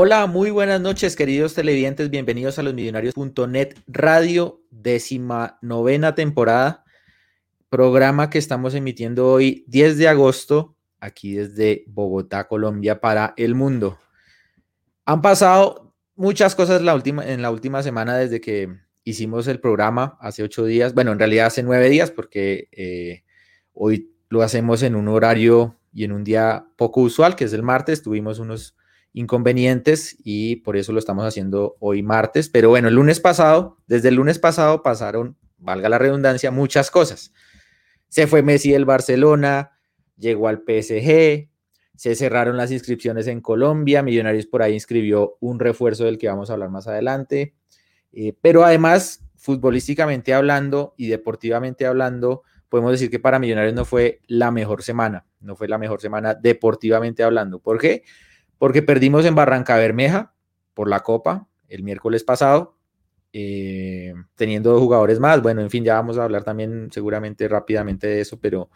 Hola, muy buenas noches, queridos televidentes. Bienvenidos a los millonarios.net Radio, décima novena temporada. Programa que estamos emitiendo hoy, 10 de agosto, aquí desde Bogotá, Colombia, para el mundo. Han pasado muchas cosas la última, en la última semana desde que hicimos el programa, hace ocho días. Bueno, en realidad hace nueve días, porque eh, hoy lo hacemos en un horario y en un día poco usual, que es el martes. Tuvimos unos inconvenientes y por eso lo estamos haciendo hoy martes. Pero bueno, el lunes pasado, desde el lunes pasado pasaron, valga la redundancia, muchas cosas. Se fue Messi del Barcelona, llegó al PSG, se cerraron las inscripciones en Colombia, Millonarios por ahí inscribió un refuerzo del que vamos a hablar más adelante. Eh, pero además, futbolísticamente hablando y deportivamente hablando, podemos decir que para Millonarios no fue la mejor semana, no fue la mejor semana deportivamente hablando. ¿Por qué? Perdimos en Barranca Bermeja por la Copa el miércoles pasado, eh, teniendo jugadores más. Bueno, en fin, ya vamos a hablar también seguramente rápidamente de eso, pero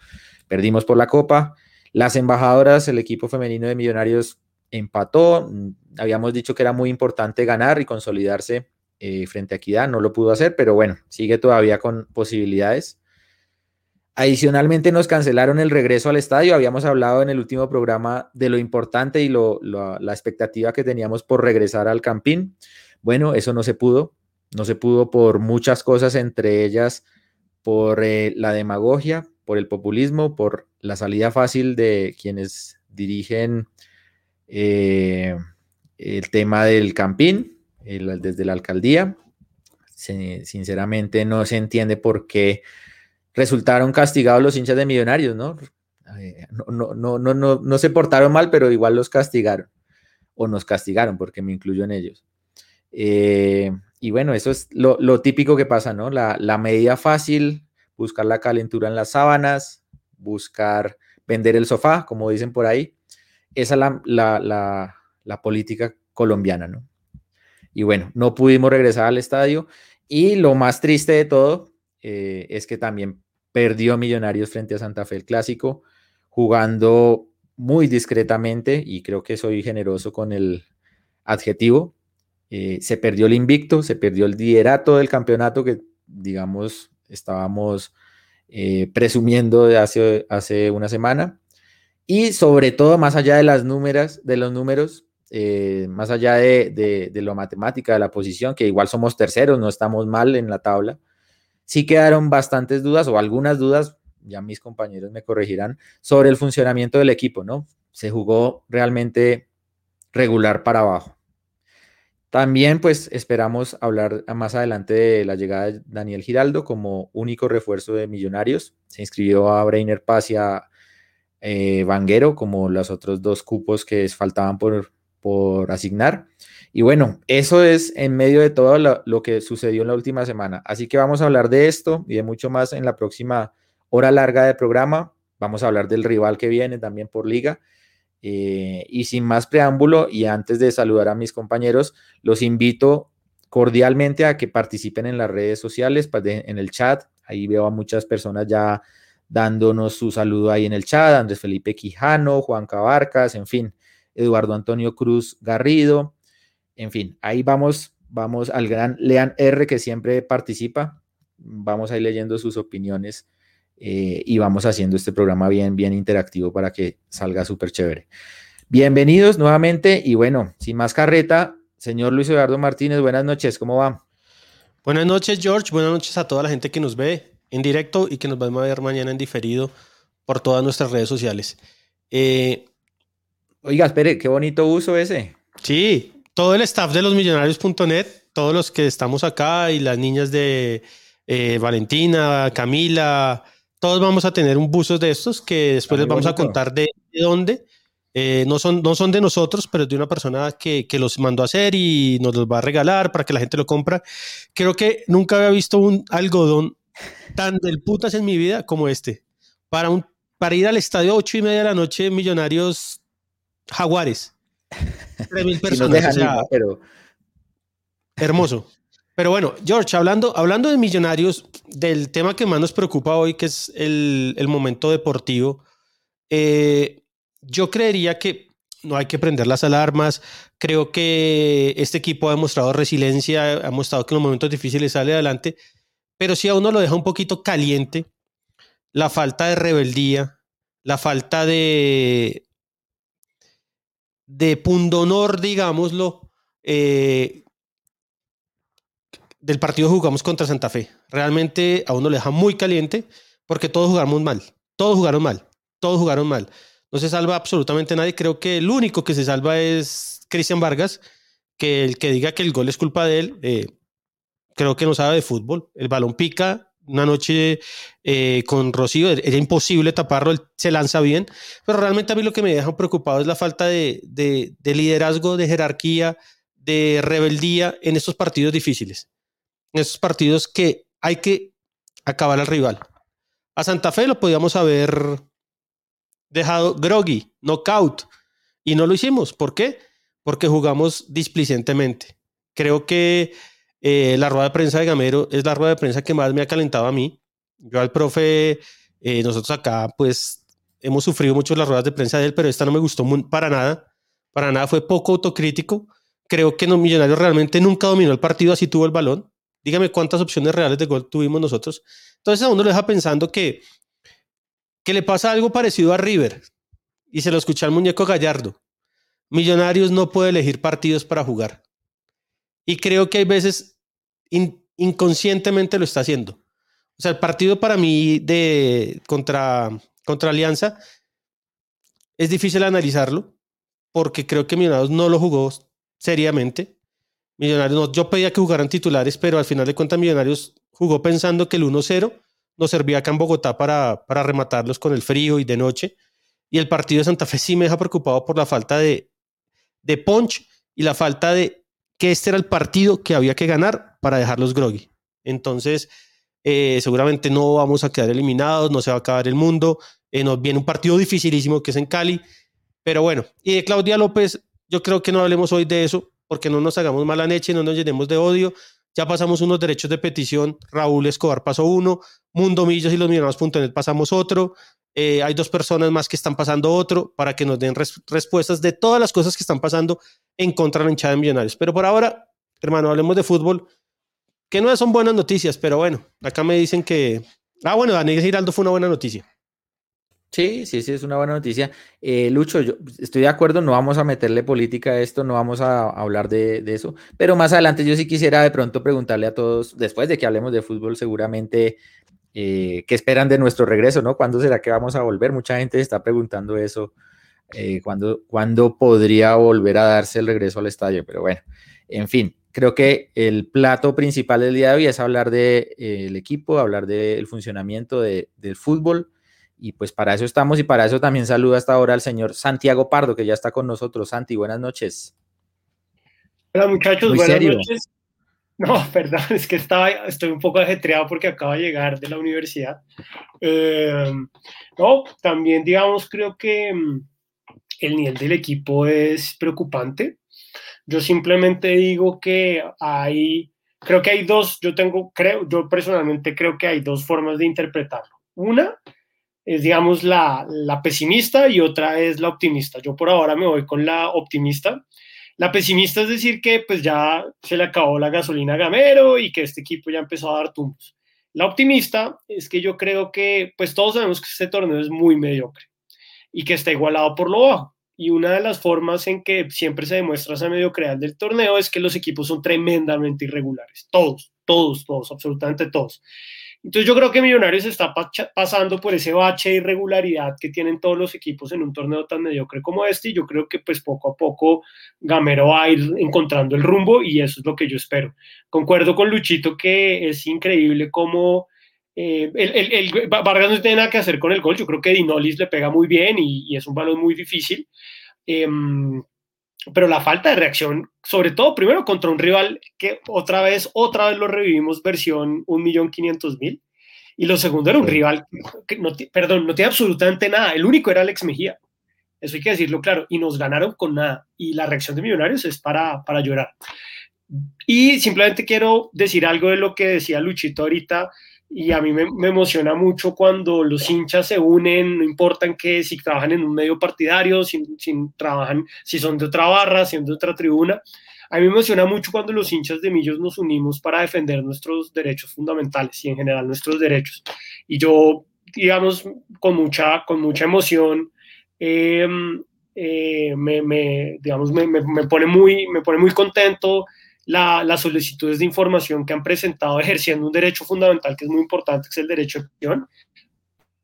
perdimos por la Copa. Las embajadoras, el equipo femenino de Millonarios empató. Habíamos dicho que era muy importante ganar y consolidarse eh, frente a Equidad. No lo pudo hacer, pero bueno, sigue todavía con posibilidades. Adicionalmente nos cancelaron el regreso al estadio. Habíamos hablado en el último programa de lo importante y la expectativa que teníamos por regresar al Campín. Bueno, eso no se pudo. No se pudo por muchas cosas, entre ellas por eh, la demagogia, por el populismo, por la salida fácil de quienes dirigen eh, el tema del Campín desde la alcaldía. sinceramente no se entiende por qué resultaron castigados los hinchas de Millonarios, ¿no? No, no, no, no, no, se portaron mal, pero igual los castigaron, o nos castigaron, porque me incluyo en ellos. Eh, y bueno, eso es lo, típico que pasa, ¿no? La, medida fácil, buscar la calentura en las sábanas, buscar vender el sofá, como dicen por ahí. Esa es la, la política colombiana, ¿no? Y bueno, no pudimos regresar al estadio. Y lo más triste de todo, eh, es que también perdió Millonarios frente a Santa Fe el clásico, jugando muy discretamente, y creo que soy generoso con el adjetivo. Eh, se perdió el invicto, se perdió el liderato del campeonato que, digamos, estábamos eh, presumiendo de hace, hace una semana. Y sobre todo, más allá de las números, de los números, más allá de, de, de lo matemática, de la posición, que igual somos terceros, no estamos mal en la tabla, sí quedaron bastantes dudas o algunas dudas, ya mis compañeros me corregirán, sobre el funcionamiento del equipo, ¿no? Se jugó realmente regular para abajo. También pues esperamos hablar más adelante de la llegada de Daniel Giraldo como único refuerzo de Millonarios. Se inscribió a Breiner Paz y a eh, Vanguero como los otros dos cupos que faltaban por, por asignar. Y bueno, eso es en medio de todo lo, que sucedió en la última semana. Así que vamos a hablar de esto y de mucho más en la próxima hora larga de programa. Vamos a hablar del rival que viene también por liga. Eh, y sin más preámbulo, y antes de saludar a mis compañeros, los invito cordialmente a que participen en las redes sociales, pues, en el chat. Ahí veo a muchas personas ya dándonos su saludo ahí en el chat. Andrés Felipe Quijano, Juan Cabarcas, en fin, Eduardo Antonio Cruz Garrido. En fin, ahí vamos, vamos al gran Lean R que siempre participa. Vamos ahí leyendo sus opiniones eh, y vamos haciendo este programa bien, bien interactivo para que salga súper chévere. Bienvenidos nuevamente y bueno, sin más carreta, señor Luis Eduardo Martínez, buenas noches, ¿cómo va? Buenas noches, George, buenas noches a toda la gente que nos ve en directo y que nos va a ver mañana en diferido por todas nuestras redes sociales. Eh, Oiga, espere, qué bonito uso ese. Sí, todo el staff de los millonarios.net, todos los que estamos acá y las niñas de eh, Valentina, Camila, todos vamos a tener un buzo de estos que después les vamos a contar de, dónde. Eh, no, son, no son de nosotros, pero es de una persona que, que, los mandó a hacer y nos los va a regalar para que la gente lo compra. Creo que nunca había visto un algodón tan del putas en mi vida como este. Para, un, para ir al estadio a ocho y media de la noche, Millonarios Jaguares. personas. pero... Hermoso. Pero bueno, George, hablando, hablando de millonarios, del tema que más nos preocupa hoy, que es el, el momento deportivo, eh, yo creería que no hay que prender las alarmas. Creo que este equipo ha demostrado resiliencia, ha mostrado que en los momentos difíciles sale adelante, pero si a uno lo deja un poquito caliente, la falta de rebeldía, la falta de, de pundonor, digámoslo, eh, del partido jugamos contra Santa Fe. Realmente a uno le deja muy caliente porque todos jugamos mal. Todos jugaron mal. Todos jugaron mal. No se salva absolutamente nadie. Creo que el único que se salva es Cristian Vargas, que el que diga que el gol es culpa de él, eh, creo que no sabe de fútbol. El balón pica. Una noche eh, con Rocío era imposible taparlo, se lanza bien, pero realmente a mí lo que me deja preocupado es la falta de, de liderazgo, de jerarquía, de rebeldía en estos partidos difíciles en esos partidos que hay que acabar al rival. A Santa Fe lo podíamos haber dejado groggy, knockout, y no lo hicimos. ¿Por qué? Porque jugamos displicentemente. Creo que eh, la rueda de prensa de Gamero es la rueda de prensa que más me ha calentado a mí. Yo al profe, eh, nosotros acá, pues hemos sufrido mucho las ruedas de prensa de él, pero esta no me gustó para nada. Para nada fue poco autocrítico. Creo que no, Millonarios realmente nunca dominó el partido, así tuvo el balón. Dígame cuántas opciones reales de gol tuvimos nosotros. Entonces a uno le deja pensando que, que le pasa algo parecido a River y se lo escucha al muñeco Gallardo. Millonarios no puede elegir partidos para jugar. Y creo que hay veces inconscientemente lo está haciendo. O sea, el partido para mí de contra, contra Alianza es difícil analizarlo porque creo que Millonarios no lo jugó seriamente. Millonarios, no, yo pedía que jugaran titulares, pero al final de cuentas Millonarios jugó pensando que el 1-0 nos servía acá en Bogotá para, para rematarlos con el frío y de noche. Y el partido de Santa Fe sí me deja preocupado por la falta de, de punch y la falta de que este era el partido que había que ganar para dejarlos groggy. Entonces, eh, seguramente no vamos a quedar eliminados, no se va a acabar el mundo. Eh, nos viene un partido dificilísimo que es en Cali. Pero bueno, y de Claudia López, yo creo que no hablemos hoy de eso porque no nos hagamos mala leche, no nos llenemos de odio. Ya pasamos unos derechos de petición. Raúl Escobar pasó uno, Mundo Millos y los Millonarios.net pasamos otro. Eh, hay dos personas más que están pasando otro para que nos den respuestas de todas las cosas que están pasando en contra de la hinchada de Millonarios. Pero por ahora, hermano, hablemos de fútbol, que no son buenas noticias, pero bueno, acá me dicen que. Ah, bueno, Daniel Giraldo fue una buena noticia. Sí, sí, sí, es una buena noticia. Eh, Lucho, yo estoy de acuerdo, no vamos a meterle política a esto, no vamos a, hablar de, eso, pero más adelante yo sí quisiera de pronto preguntarle a todos, después de que hablemos de fútbol, seguramente, eh, ¿qué esperan de nuestro regreso, no? ¿Cuándo será que vamos a volver? Mucha gente está preguntando eso, eh, ¿cuándo, ¿cuándo, podría volver a darse el regreso al estadio? Pero bueno, en fin, creo que el plato principal del día de hoy es hablar del de, equipo, hablar del funcionamiento del fútbol y pues para eso estamos y para eso también saludo hasta ahora al señor Santiago Pardo, que ya está con nosotros. Santi, buenas noches. Hola muchachos, buenas noches. No, perdón, es que estaba, estoy un poco ajetreado porque acabo de llegar de la universidad. Eh, no, también, digamos, creo que mm, el nivel del equipo es preocupante. Yo simplemente digo que hay, creo que hay dos, yo tengo, creo, yo personalmente creo que hay dos formas de interpretarlo. Una es, digamos, la, la pesimista y otra es la optimista. Yo por ahora me voy con la optimista. La pesimista es decir que pues ya se le acabó la gasolina a Gamero y que este equipo ya empezó a dar tumbos. La optimista es que yo creo que pues todos sabemos que este torneo es muy mediocre y que está igualado por lo bajo. Y una de las formas en que siempre se demuestra esa mediocridad del torneo es que los equipos son tremendamente irregulares. Todos, todos, todos, absolutamente todos. Entonces yo creo que Millonarios está pasando por ese bache de irregularidad que tienen todos los equipos en un torneo tan mediocre como este y yo creo que pues poco a poco Gamero va a ir encontrando el rumbo y eso es lo que yo espero. Concuerdo con Luchito que es increíble cómo eh, el, el, Vargas no tiene nada que hacer con el gol, yo creo que Dinolis le pega muy bien y, es un balón muy difícil. Eh, pero la falta de reacción, sobre todo primero contra un rival que otra vez, otra vez lo revivimos versión 1.500.000 y lo segundo era un rival que no, perdón, no tiene absolutamente nada, el único era Alex Mejía, eso hay que decirlo claro, y nos ganaron con nada. Y la reacción de Millonarios es para, para llorar. Y simplemente quiero decir algo de lo que decía Luchito ahorita, y a mí me, emociona mucho cuando los hinchas se unen, no importa en qué, si trabajan en un medio partidario, si, si, trabajan, si son de otra barra, si son de otra tribuna. A mí me emociona mucho cuando los hinchas de Millos nos unimos para defender nuestros derechos fundamentales y en general nuestros derechos. Y yo, digamos, con mucha, con mucha emoción, em, eh, me, me, digamos, me, me, pone muy, me pone muy contento la, las solicitudes de información que han presentado ejerciendo un derecho fundamental que es muy importante, que es el derecho de acción,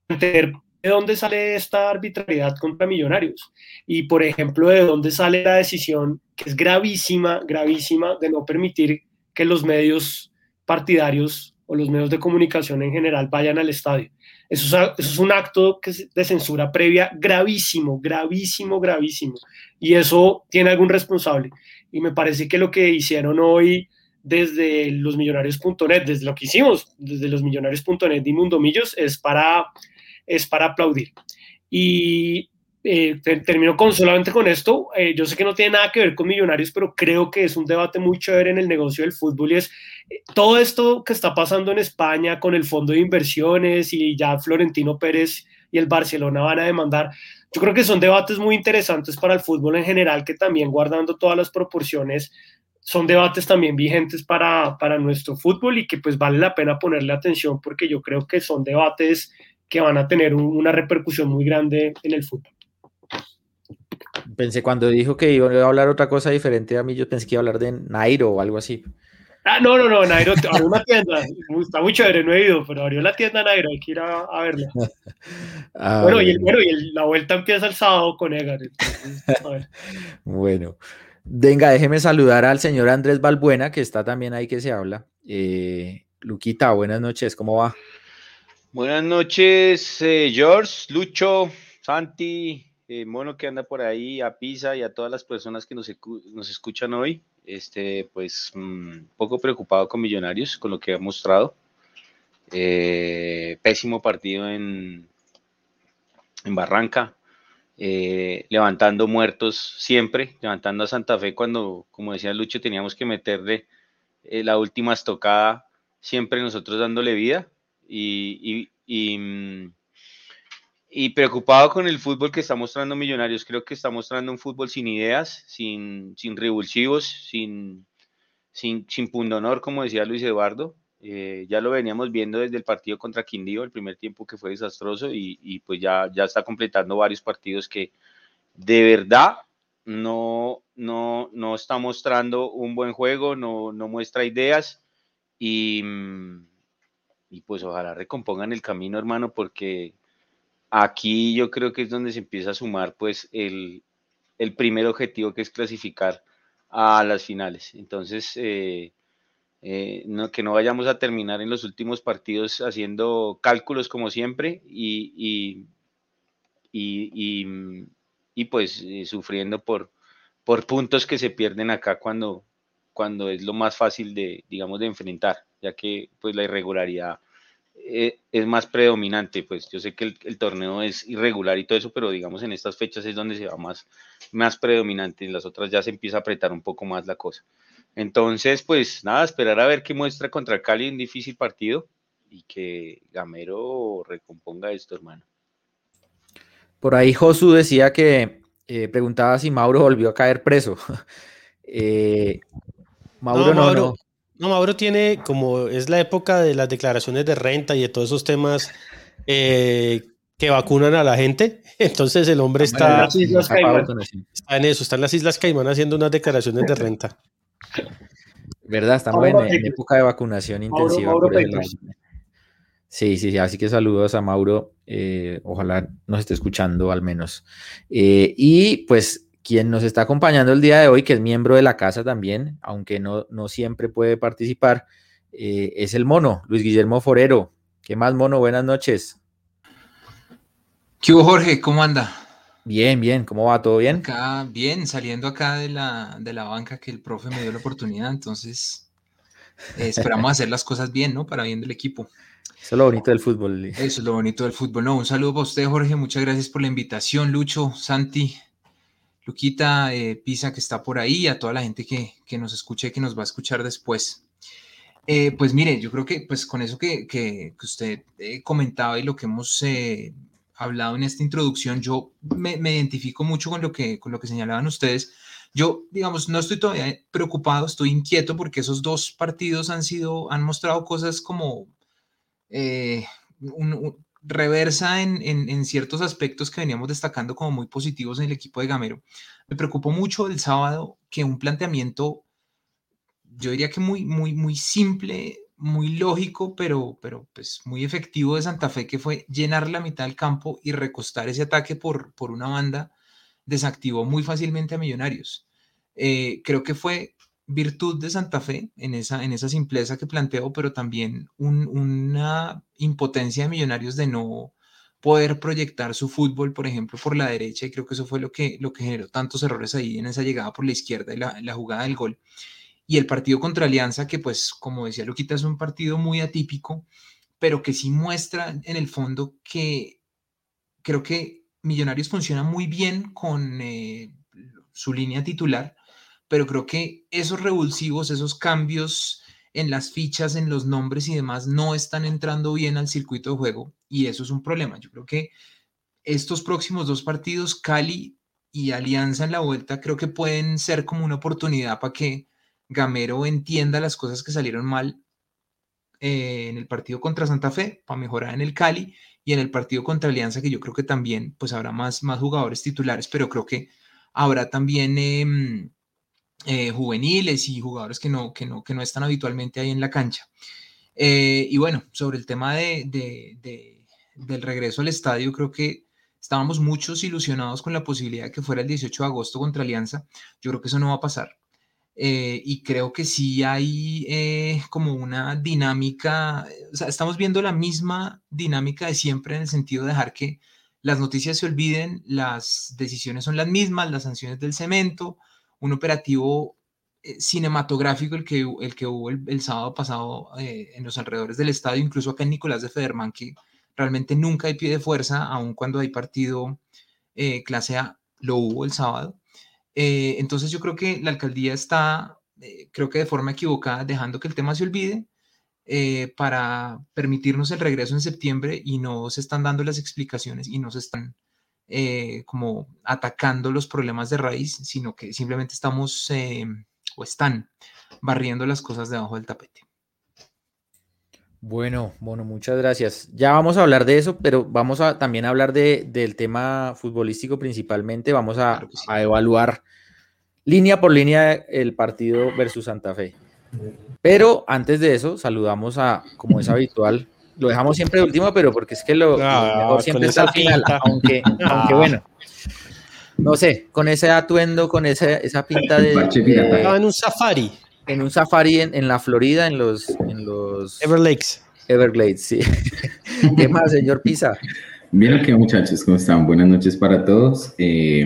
entender de dónde sale esta arbitrariedad contra millonarios y, por ejemplo, de dónde sale la decisión que es gravísima, gravísima, de no permitir que los medios partidarios o los medios de comunicación en general vayan al estadio. Eso es, un acto de censura previa gravísimo, gravísimo, gravísimo. Y eso tiene algún responsable y me parece que lo que hicieron hoy desde losmillonarios.net, desde lo que hicimos desde losmillonarios.net y Mundomillos es para, es para aplaudir. Y eh, termino con, solamente con esto. Eh, yo sé que no tiene nada que ver con millonarios, pero creo que es un debate muy chévere en el negocio del fútbol y es eh, todo esto que está pasando en España con el fondo de inversiones y ya Florentino Pérez y el Barcelona van a demandar. Yo creo que son debates muy interesantes para el fútbol en general, que también guardando todas las proporciones, son debates también vigentes para, para nuestro fútbol y que pues vale la pena ponerle atención porque yo creo que son debates que van a tener una repercusión muy grande en el fútbol. Pensé cuando dijo que iba a hablar otra cosa diferente a mí, yo pensé que iba a hablar de Nairo o algo así. Ah, no, no, no, Nairo abrió una tienda. Está muy chévere, no he ido, pero abrió la tienda Nairo, hay que ir a, verla. Ah, bueno, y, bueno, y la vuelta empieza el sábado con Egar. bueno, venga, déjeme saludar al señor Andrés Balbuena, que está también ahí que se habla. Eh, Luquita, buenas noches, ¿cómo va? Buenas noches, eh, George, Lucho, Santi, eh, Mono que anda por ahí, a Pisa y a todas las personas que nos, nos escuchan hoy este, pues mm, poco preocupado con Millonarios, con lo que ha mostrado. Eh, pésimo partido en, en Barranca, eh, levantando muertos siempre, levantando a Santa Fe cuando, como decía Lucho, teníamos que meterle eh, la última estocada, siempre nosotros dándole vida y, y mm, y preocupado con el fútbol que está mostrando Millonarios. Creo que está mostrando un fútbol sin ideas, sin, sin revulsivos, sin, sin, sin pundonor, como decía Luis Eduardo. Eh, ya lo veníamos viendo desde el partido contra Quindío, el primer tiempo que fue desastroso, y, y, pues ya, ya está completando varios partidos que de verdad no, no, no está mostrando un buen juego, no, no muestra ideas, y, y pues ojalá recompongan el camino, hermano, porque Aquí yo creo que es donde se empieza a sumar pues el, primer objetivo que es clasificar a las finales. Entonces, eh, eh, que no vayamos a terminar en los últimos partidos haciendo cálculos como siempre y, y, pues eh, sufriendo por, por puntos que se pierden acá cuando, cuando es lo más fácil de, digamos, de enfrentar, ya que pues la irregularidad eh, es más predominante, pues yo sé que el, torneo es irregular y todo eso, pero digamos en estas fechas es donde se va más, más predominante, en las otras ya se empieza a apretar un poco más la cosa. Entonces, pues nada, esperar a ver qué muestra contra Cali, un difícil partido, y que Gamero recomponga esto, hermano. Por ahí Josu decía que eh, preguntaba si Mauro volvió a caer preso. Eh, Mauro no, no, no. Mauro tiene, como es la época de las declaraciones de renta y de todos esos temas eh, que vacunan a la gente, entonces el hombre está, está en eso, está en las Islas Caimán haciendo unas declaraciones de renta. ¿Verdad? Estamos en, época de vacunación intensiva. Sí, sí, sí, así que saludos a Mauro, eh, ojalá nos esté escuchando al menos. Eh, y pues quien nos está acompañando el día de hoy, que es miembro de la casa también, aunque no, no siempre puede participar, eh, es el mono, Luis Guillermo Forero. ¿Qué más, mono? Buenas noches. ¿Qué hubo, Jorge? ¿Cómo anda? Bien, bien, ¿cómo va? ¿Todo bien? Acá, bien, saliendo acá de la, de la banca que el profe me dio la oportunidad, entonces esperamos hacer las cosas bien, ¿no? Para bien del equipo. Eso es lo bonito del fútbol. Eso es lo bonito del fútbol. No, un saludo para usted, Jorge. Muchas gracias por la invitación, Lucho, Santi, Luquita, eh, Pisa, que está por ahí, a toda la gente que, nos escucha y que nos va a escuchar después. Eh, pues mire, yo creo que pues con eso que, usted eh, comentaba y lo que hemos hablado en esta introducción, yo me, identifico mucho con lo, que, con lo que señalaban ustedes. Yo, digamos, no estoy todavía preocupado, estoy inquieto porque esos dos partidos han sido, han mostrado cosas como eh, reversa en, ciertos aspectos que veníamos destacando como muy positivos en el equipo de Gamero. Me preocupó mucho el sábado que un planteamiento, yo diría que muy, muy, muy simple, muy lógico, pero, pero pues muy efectivo de Santa Fe, que fue llenar la mitad del campo y recostar ese ataque por, por una banda, desactivó muy fácilmente a Millonarios. Eh, creo que fue virtud de Santa Fe en esa, en esa simpleza que planteo, pero también una impotencia de millonarios de no poder proyectar su fútbol, por ejemplo, por la derecha, y creo que eso fue lo que, lo que generó tantos errores ahí en esa llegada por la izquierda y la, jugada del gol. Y el partido contra Alianza, que pues, como decía Luquita, es un partido muy atípico, pero que sí muestra en el fondo que creo que Millonarios funciona muy bien con eh, su línea titular, pero creo que esos revulsivos, esos cambios en las fichas, en los nombres y demás, no están entrando bien al circuito de juego y eso es un problema. Yo creo que estos próximos dos partidos, Cali y Alianza en la vuelta, creo que pueden ser como una oportunidad para que Gamero entienda las cosas que salieron mal eh, en el partido contra Santa Fe, para mejorar en el Cali y en el partido contra Alianza, que yo creo que también pues habrá más, más jugadores titulares, pero creo que habrá también... Em, eh, juveniles y jugadores que no, que, no, que no están habitualmente ahí en la cancha. Eh, y bueno, sobre el tema de, de, del regreso al estadio, creo que estábamos muchos ilusionados con la posibilidad de que fuera el 18 de agosto contra Alianza. Yo creo que eso no va a pasar. Eh, y creo que sí hay como una dinámica, o sea, estamos viendo la misma dinámica de siempre en el sentido de dejar que las noticias se olviden, las decisiones son las mismas, las sanciones del cemento, un operativo eh, cinematográfico el que, el que hubo el, sábado pasado eh, en los alrededores del estadio, incluso acá en Nicolás de Federman, que realmente nunca hay pie de fuerza, aun cuando hay partido eh, clase A, lo hubo el sábado. entonces yo creo que la alcaldía está, creo que de forma equivocada, dejando que el tema se olvide para permitirnos el regreso en septiembre y no se están dando las explicaciones y no se están eh, como atacando los problemas de raíz, sino que simplemente estamos eh, o están barriendo las cosas debajo del tapete. Bueno, bueno, muchas gracias. Ya vamos a hablar de eso, pero vamos a también hablar de, del tema futbolístico principalmente. Vamos a, a, evaluar línea por línea el partido versus Santa Fe. Pero antes de eso, saludamos a, como es habitual, lo dejamos siempre último, pero porque es que lo, mejor siempre está al final, aunque, aunque bueno. No sé, con ese atuendo, con esa, esa pinta de, Estaba en un safari. En un safari en, en, la Florida, en los, en los Everlakes. Everglades, sí. ¿Qué más, señor Pisa? Bien, aquí muchachos, ¿cómo están? Buenas noches para todos. Eh,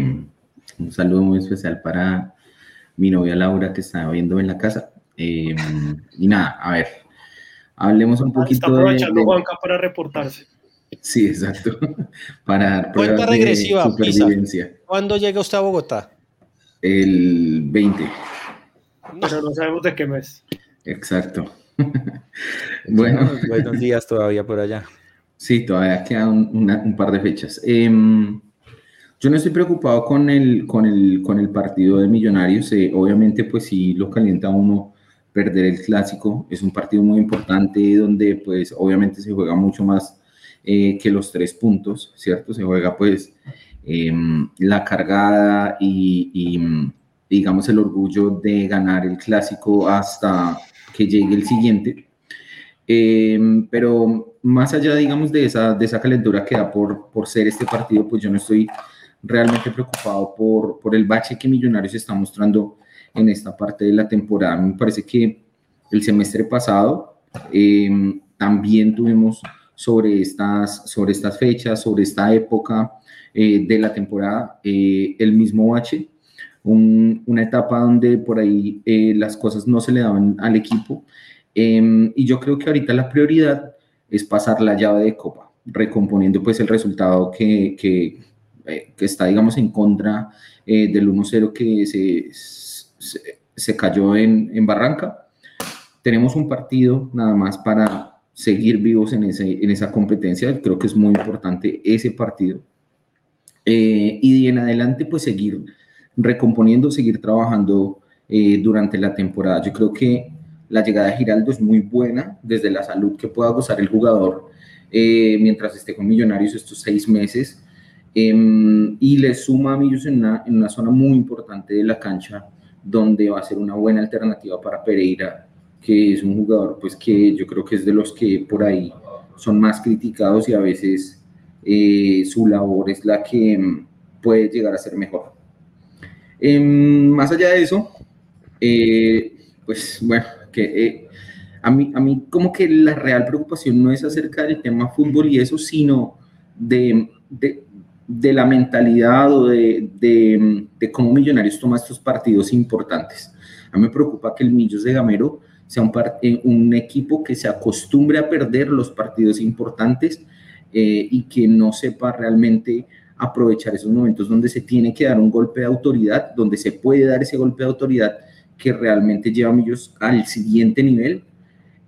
un saludo muy especial para mi novia Laura que está viéndome en la casa. Em, y nada, a ver, hablemos un poquito está aprovechando de, Juanca para reportarse. Sí, exacto. Para dar Cuenta regresiva, supervivencia. ¿Cuándo llega usted a Bogotá? El 20. Pero no sabemos de qué mes. Exacto. bueno. Buenos días todavía por allá. Sí, todavía quedan un, par de fechas. Em, yo no estoy preocupado con el, con el, con el partido de Millonarios. Eh, obviamente, pues sí lo calienta uno perder el clásico. Es un partido muy importante donde, pues, obviamente se juega mucho más eh, que los tres puntos, ¿cierto? Se juega pues em, la cargada y, digamos el orgullo de ganar el clásico hasta que llegue el siguiente. Em, pero más allá, digamos, de esa, de esa calentura que da por, por ser este partido, pues yo no estoy realmente preocupado por, por el bache que Millonarios está mostrando en esta parte de la temporada. Me parece que el semestre pasado em, también tuvimos sobre estas, sobre estas fechas, sobre esta época eh, de la temporada, eh, el mismo bache, una etapa donde por ahí eh, las cosas no se le daban al equipo. Em, y yo creo que ahorita la prioridad es pasar la llave de copa, recomponiendo pues el resultado que, que, que está, digamos, en contra del 1-0 que se, se, cayó en, Barranca. Tenemos un partido nada más para seguir vivos en, esa competencia. Creo que es muy importante ese partido. Eh, y en adelante, pues seguir recomponiendo, seguir trabajando eh, durante la temporada. Yo creo que la llegada de Giraldo es muy buena desde la salud que pueda gozar el jugador eh, mientras esté con Millonarios estos seis meses. Em, y le suma a Millos en una zona muy importante de la cancha donde va a ser una buena alternativa para Pereira que es un jugador pues que yo creo que es de los que por ahí son más criticados y a veces eh, su labor es la que mm, puede llegar a ser mejor. Em, más allá de eso, eh, pues bueno, que eh, a, mí, a mí como que la real preocupación no es acerca del tema fútbol y eso, sino de, de, de la mentalidad o de, de, cómo Millonarios toma estos partidos importantes. A mí me preocupa que el Millos de Gamero sea un, eh, un equipo que se acostumbre a perder los partidos importantes eh, y que no sepa realmente aprovechar esos momentos donde se tiene que dar un golpe de autoridad, donde se puede dar ese golpe de autoridad que realmente lleva a Millos al siguiente nivel,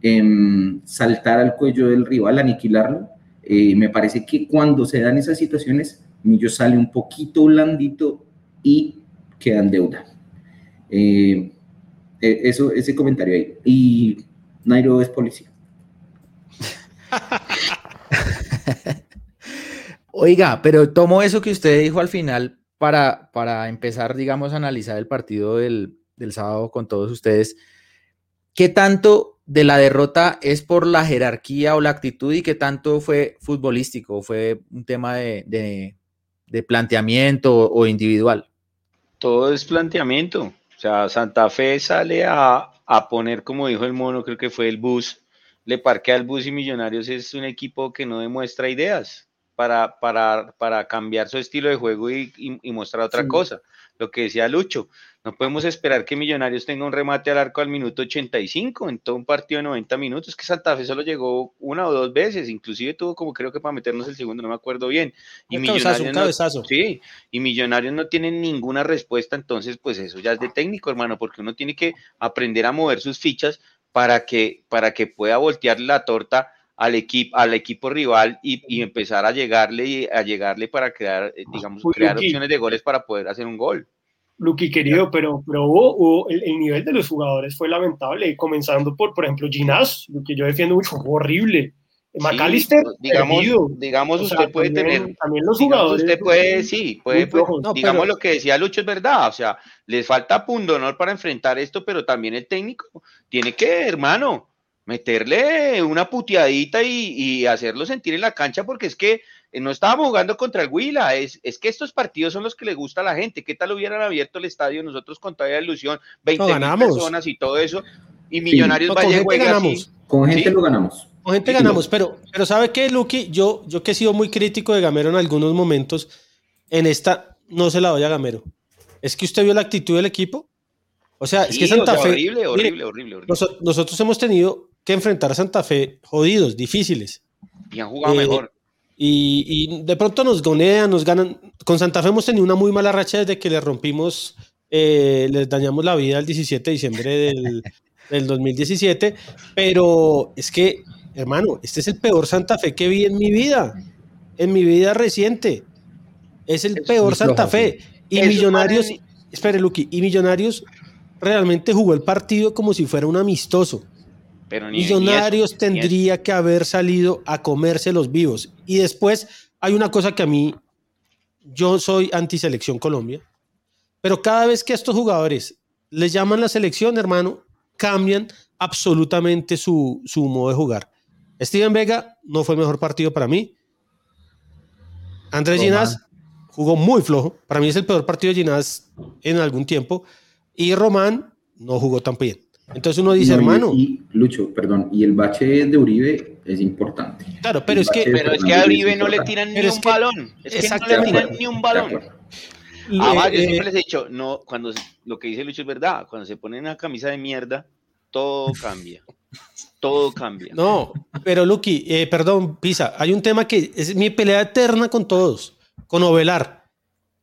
em, saltar al cuello del rival, aniquilarlo. Eh, me parece que cuando se dan esas situaciones, Millos sale un poquito blandito y queda en deuda. E, eso, ese comentario ahí. Y Nairo es policía. Oiga, pero tomo eso que usted dijo al final para, para empezar, digamos, a analizar el partido del, del sábado con todos ustedes. ¿Qué tanto de la derrota es por la jerarquía o la actitud y qué tanto fue futbolístico? ¿Fue un tema de, de planteamiento o individual? Todo es planteamiento. O sea, Santa Fe sale a, poner, como dijo el mono, creo que fue el bus, le parquea el bus y Millonarios es un equipo que no demuestra ideas para, para, para cambiar su estilo de juego y, mostrar otra cosa lo que decía Lucho, no podemos esperar que Millonarios tenga un remate al arco al minuto 85 en todo un partido de 90 minutos, que Santa Fe solo llegó una o dos veces, inclusive tuvo como creo que para meternos el segundo, no me acuerdo bien. Y Millonarios no, sí, y Millonarios no tienen ninguna respuesta, entonces pues eso ya es de técnico, hermano, porque uno tiene que aprender a mover sus fichas para que, para que pueda voltear la torta al equipo, al equipo rival y, empezar a llegarle a llegarle para crear, eh, digamos, crear opciones de goles para poder hacer un gol. Luqui querido, pero, pero hubo, el, nivel de los jugadores fue lamentable, comenzando por, por ejemplo, Ginás, lo que yo defiendo mucho, horrible. McAllister, digamos, digamos usted puede tener, también los jugadores, usted puede, sí, puede, digamos lo que decía Lucho es verdad, o sea, les falta pundonor para enfrentar esto, pero también el técnico tiene que, hermano, meterle una puteadita y, hacerlo sentir en la cancha, porque es que no estábamos jugando contra el Huila, es, es que estos partidos son los que le gusta a la gente. ¿Qué tal hubieran abierto el estadio nosotros con toda la ilusión, 20 personas y todo eso? Y Millonarios sí, con gente ganamos. Con gente lo ganamos. Con gente ganamos, pero, pero ¿sabe qué, Luqui? Yo, yo que he sido muy crítico de Gamero en algunos momentos, en esta no se la doy a Gamero. Es que usted vio la actitud del equipo O sea, es que o Santa sea, Fe. horrible, mire, horrible, horrible, horrible. noso- nosotros hemos tenido que enfrentar a Santa Fe jodidos, difíciles. Y han jugado eh, mejor. Y, y de pronto nos gonean, nos ganan. Con Santa Fe hemos tenido una muy mala racha desde que le rompimos, eh, les dañamos la vida el 17 de diciembre del, del 2017. Pero es que, hermano, este es el peor Santa Fe que vi en mi vida, en mi vida reciente. Es el Es peor Santa flojo, Fe. Y Millonarios, espere, Luqui, y Millonarios realmente jugó el partido como si fuera un amistoso. Pero ni, ni Millonarios eso, ni eso. tendría que haber salido a comerse los vivos. Y después hay una cosa que a mí, yo soy antiselección Colombia, pero cada vez que a estos jugadores les llaman la selección, hermano, cambian absolutamente su, su modo de jugar. Steven Vega no fue el mejor partido para mí. Andrés. Ginás jugó muy flojo. Para mí es el peor partido de Ginás en algún tiempo. Y Román no jugó tan bien. Entonces uno dice, No, hermano, Y, Lucho, perdón, y el bache de Uribe es importante. claro, pero es que Pero es que a Uribe no le tiran ni un balón. Es que no le tiran ni un balón. Además, yo Eh, siempre les he dicho, no, cuando se- lo que dice Lucho es verdad, cuando se ponen una camisa de mierda, todo cambia. Todo cambia. No, pero Lucky, eh, perdón, Pisa, hay un tema que es mi pelea eterna con todos, con Ovelar,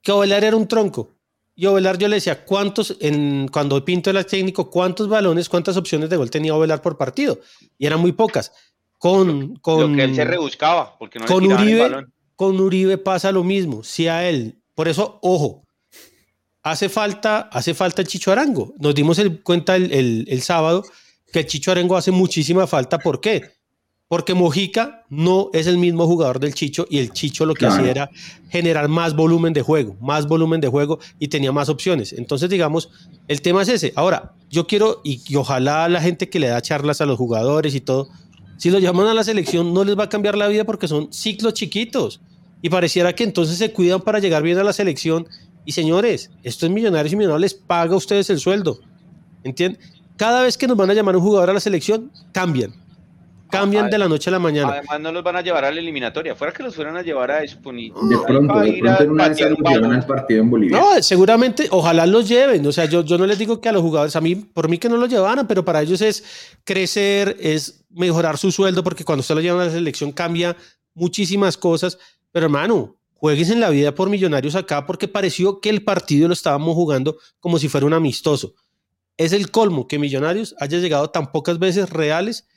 que Ovelar era un tronco. Y Ovelar yo le decía, ¿cuántos, en, cuando Pinto era técnico, cuántos balones, cuántas opciones de gol tenía Ovelar por partido? Y eran muy pocas. Con, con, lo que él se rebuscaba, porque no con le tiraban el Uribe, balón. con Uribe pasa lo mismo. Si a él, por eso, ojo, hace falta, hace falta el Chicho Arango. Nos dimos el- cuenta el, el- el sábado que el Chicho Arango hace muchísima falta. ¿Por qué? Porque Mojica no es el mismo jugador del Chicho y el Chicho lo que Claro. hacía era generar más volumen de juego, más volumen de juego y tenía más opciones. Entonces, digamos, el tema es ese. Ahora, yo quiero, y, y ojalá la gente que le da charlas a los jugadores y todo, si lo llaman a la selección no les va a cambiar la vida porque son ciclos chiquitos. Y pareciera que entonces se cuidan para llegar bien a la selección. Y señores, esto es Millonarios y Millonarios les paga a ustedes el sueldo. ¿Entienden? Cada vez que nos van a llamar un jugador a la selección, cambian. Cambian Ah, de la noche a la mañana. Además, no los van a llevar a la eliminatoria. Fuera que los fueran a llevar a ni- De pronto, de pronto en una de esas al partido en Bolivia. No, seguramente, ojalá los lleven. O sea, yo, yo no les digo que a los jugadores, a mí, por mí que no los llevaran, pero para ellos es crecer, es mejorar su sueldo, porque cuando usted lo llevan a la selección cambia muchísimas cosas. Pero hermano, juegues en la vida por millonarios acá, porque pareció que el partido lo estábamos jugando como si fuera un amistoso. Es el colmo que Millonarios haya llegado tan pocas veces reales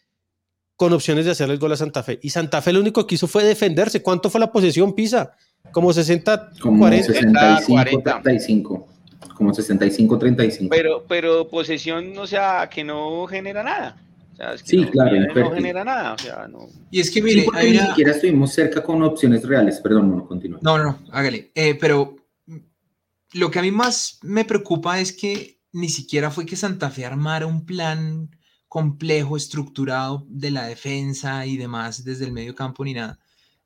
con opciones de hacer el gol a Santa Fe. Y Santa Fe lo único que hizo fue defenderse. ¿Cuánto fue la posesión, Pisa? Como 60, Como 40. 65, 40. 35. Como 65, 35. Pero, pero posesión, o sea, que no genera nada. O sea, es que Sí, no, claro, no genera nada. O sea, no. Y es que Sí, mire, porque hay ni una- siquiera estuvimos cerca con opciones reales. Perdón, no. No, no, no, hágale. Eh, pero lo que a mí más me preocupa es que ni siquiera fue que Santa Fe armara un plan complejo, estructurado de la defensa y demás desde el medio campo ni nada.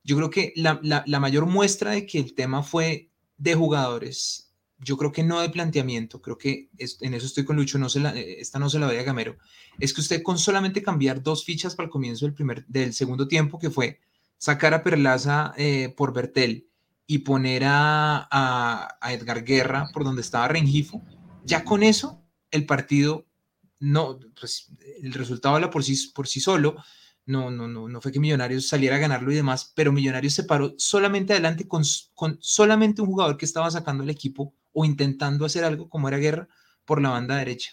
Yo creo que la, la- mayor muestra de que el tema fue de jugadores, yo creo que no de planteamiento, creo que es- en eso estoy con Lucho, no se la, eh, esta no se la doy a Gamero, es que usted con solamente cambiar dos fichas para el comienzo del, primer, del segundo tiempo, que fue sacar a Perlaza eh, por Bertel y poner a, a- a Edgar Guerra por donde estaba Rengifo, ya con eso el partido no, pues el resultado habla por sí, por sí solo. No, no, no, no fue que Millonarios saliera a ganarlo y demás, pero Millonarios se paró solamente adelante con, con solamente un jugador que estaba sacando el equipo o intentando hacer algo como era Guerra por la banda derecha.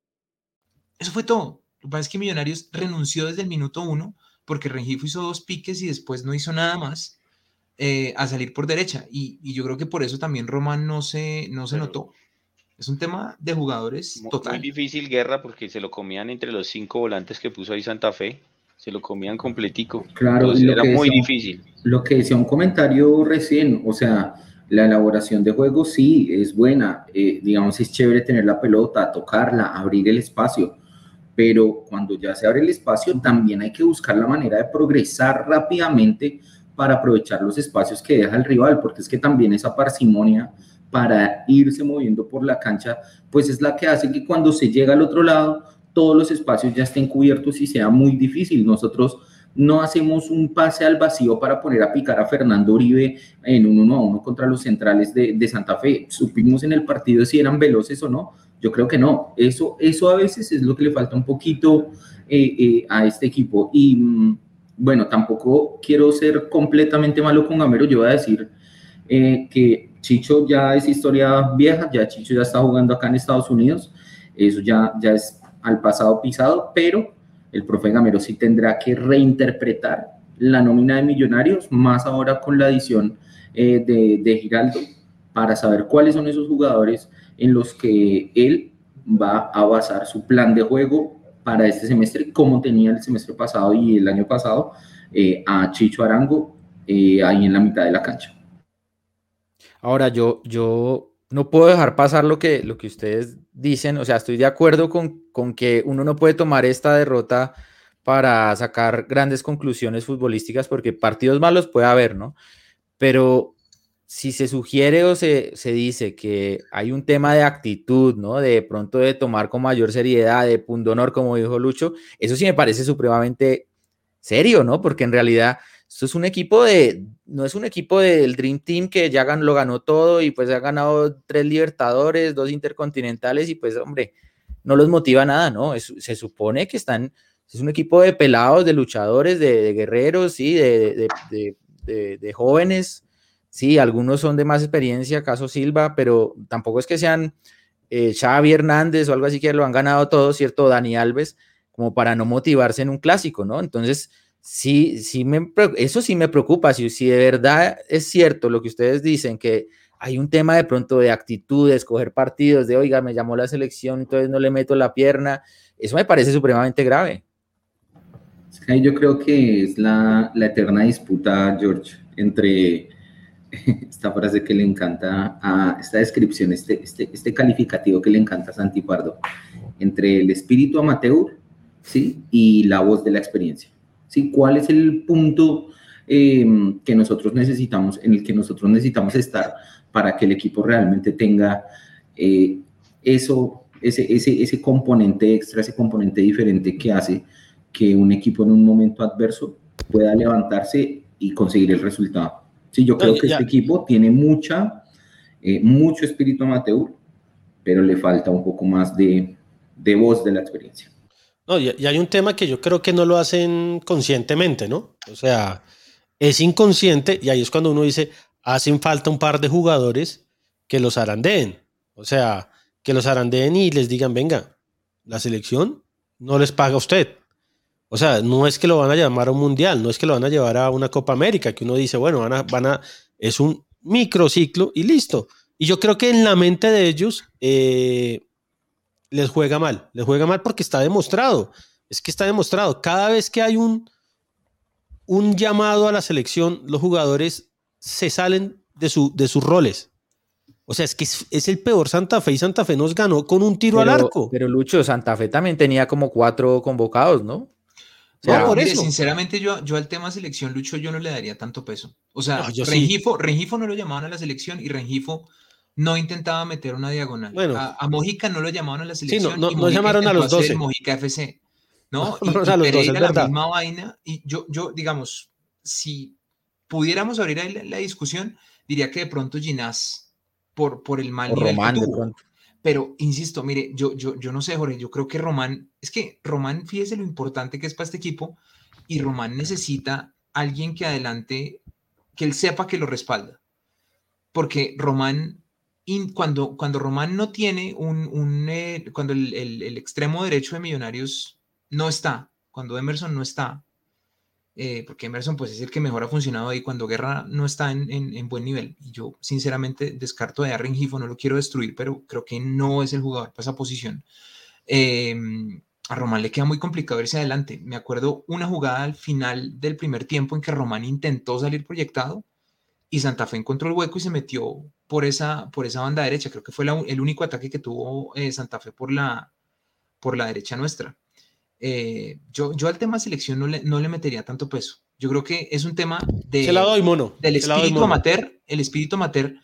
Eso fue todo. Lo que pasa es que Millonarios renunció desde el minuto uno porque Rengifo hizo dos piques y después no hizo nada más eh, a salir por derecha. Y, yo creo que por eso también Román no se, no se notó. Es un tema de jugadores total. Muy difícil guerra porque se lo comían entre los cinco volantes que puso ahí Santa Fe. Se lo comían completico. Claro, era muy difícil. Lo que decía un comentario recién, o sea, la elaboración de juego sí es buena. Eh, digamos, es chévere tener la pelota, tocarla, abrir el espacio pero cuando ya se abre el espacio también hay que buscar la manera de progresar rápidamente para aprovechar los espacios que deja el rival, porque es que también esa parsimonia para irse moviendo por la cancha, pues es la que hace que cuando se llega al otro lado, todos los espacios ya estén cubiertos y sea muy difícil. Nosotros no hacemos un pase al vacío para poner a picar a Fernando Uribe en un uno a uno contra los centrales de, de Santa Fe. Supimos en el partido si eran veloces o no, yo creo que no. Eso, eso a veces es lo que le falta un poquito eh, eh, a este equipo. Y mm, bueno, tampoco quiero ser completamente malo con Gamero. Yo voy a decir eh, que Chicho ya es historia vieja, ya Chicho ya está jugando acá en Estados Unidos. Eso ya, ya es al pasado pisado, pero el profe Gamero sí tendrá que reinterpretar la nómina de millonarios, más ahora con la adición de, de Giraldo, para saber cuáles son esos jugadores en los que él va a basar su plan de juego para este semestre, como tenía el semestre pasado y el año pasado, eh, a Chicho Arango eh, ahí en la mitad de la cancha. Ahora, yo, yo no puedo dejar pasar lo que, lo que ustedes dicen, o sea, estoy de acuerdo con, con que uno no puede tomar esta derrota para sacar grandes conclusiones futbolísticas, porque partidos malos puede haber, ¿no? Pero si se sugiere o se, dice que hay un tema de actitud, ¿no? De pronto de tomar con mayor seriedad, de pundonor, como dijo Lucho, eso sí me parece supremamente serio, ¿no? Porque en realidad esto es un equipo de, no es un equipo del Dream Team que ya lo ganó todo y pues ha ganado tres Libertadores, dos Intercontinentales y pues, hombre, no los motiva nada, ¿no? se supone que están, es un equipo de pelados, de luchadores, de, guerreros, sí, de, de jóvenes Sí, algunos son de más experiencia, caso Silva, pero tampoco es que sean eh, Xavi Hernández o algo así que lo han ganado todo, ¿cierto? Dani Alves, como para no motivarse en un clásico, ¿no? Entonces, sí, sí me, eso sí me preocupa, si, si de verdad es cierto lo que ustedes dicen, que hay un tema de pronto de actitud, de escoger partidos, de, oiga, me llamó la selección, entonces no le meto la pierna, eso me parece supremamente grave. Yo creo que es la eterna disputa, George, entre esta frase que le encanta, a esta descripción, este, este, este calificativo que le encanta a Santi Pardo, entre el espíritu amateur ¿sí? y la voz de la experiencia. ¿sí? ¿Cuál es el punto em, que nosotros necesitamos, en el que nosotros necesitamos estar para que el equipo realmente tenga eh, eso, ese, ese, ese componente extra, ese componente diferente que hace que un equipo en un momento adverso pueda levantarse y conseguir el resultado? Sí, yo creo que este equipo tiene mucha, eh, mucho espíritu amateur, pero le falta un poco más de, de voz de la experiencia. No, y, hay un tema que yo creo que no lo hacen conscientemente, ¿no? O sea, es inconsciente y ahí es cuando uno dice, hacen falta un par de jugadores que los arandeen. O sea, que los arandeen y les digan, venga, la selección no les paga a usted. O sea, no es que lo van a llamar a un mundial, no es que lo van a llevar a una Copa América, que uno dice, bueno, van a, van a, es un microciclo y listo. Y yo creo que en la mente de ellos eh, les juega mal, les juega mal porque está demostrado, es que está demostrado, cada vez que hay un, un llamado a la selección, los jugadores se salen de, su, de sus roles. O sea, es que es, el peor Santa Fe y Santa Fe nos ganó con un tiro al arco. Pero Lucho, Santa Fe también tenía como cuatro convocados, ¿no? Por eso. Sinceramente, yo, yo al tema selección, Lucho, yo no le daría tanto peso. O sea, Rengifo, no lo llamaban a la selección y Rengifo no intentaba meter una diagonal. Bueno, a, a, Mojica no lo llamaban a la selección. no, no, llamaron a los 12. Mojica FC. ¿no? y, a los 12, la misma vaina. Y yo, yo, digamos, si pudiéramos abrir la, la discusión, diría que de pronto Ginás, por, por el mal nivel que tuvo, pero, insisto, mire, yo, yo, yo no sé, Jorge, yo creo que Román, es que Román, fíjese lo importante que es para este equipo, y Román necesita alguien que adelante, que él sepa que lo respalda. Porque Román cuando, cuando Román no tiene un, eh, cuando el, extremo derecho de Millonarios no está, cuando Emerson no está, eh, porque Emerson pues es el que mejor ha funcionado ahí cuando Guerra no está en, buen nivel. Y yo sinceramente descarto a Rengifo, no lo quiero destruir, pero creo que no es el jugador para esa posición. Em, a Román le queda muy complicado irse adelante. Me acuerdo una jugada al final del primer tiempo en que Román intentó salir proyectado y Santa Fe encontró el hueco y se metió por esa, por esa banda derecha. Creo que fue el único ataque que tuvo eh, Santa Fe por la, por la derecha nuestra. Eh, yo, yo al tema selección no le, no le metería tanto peso. Yo creo que es un tema de, mono. del espíritu amateur, el espíritu amateur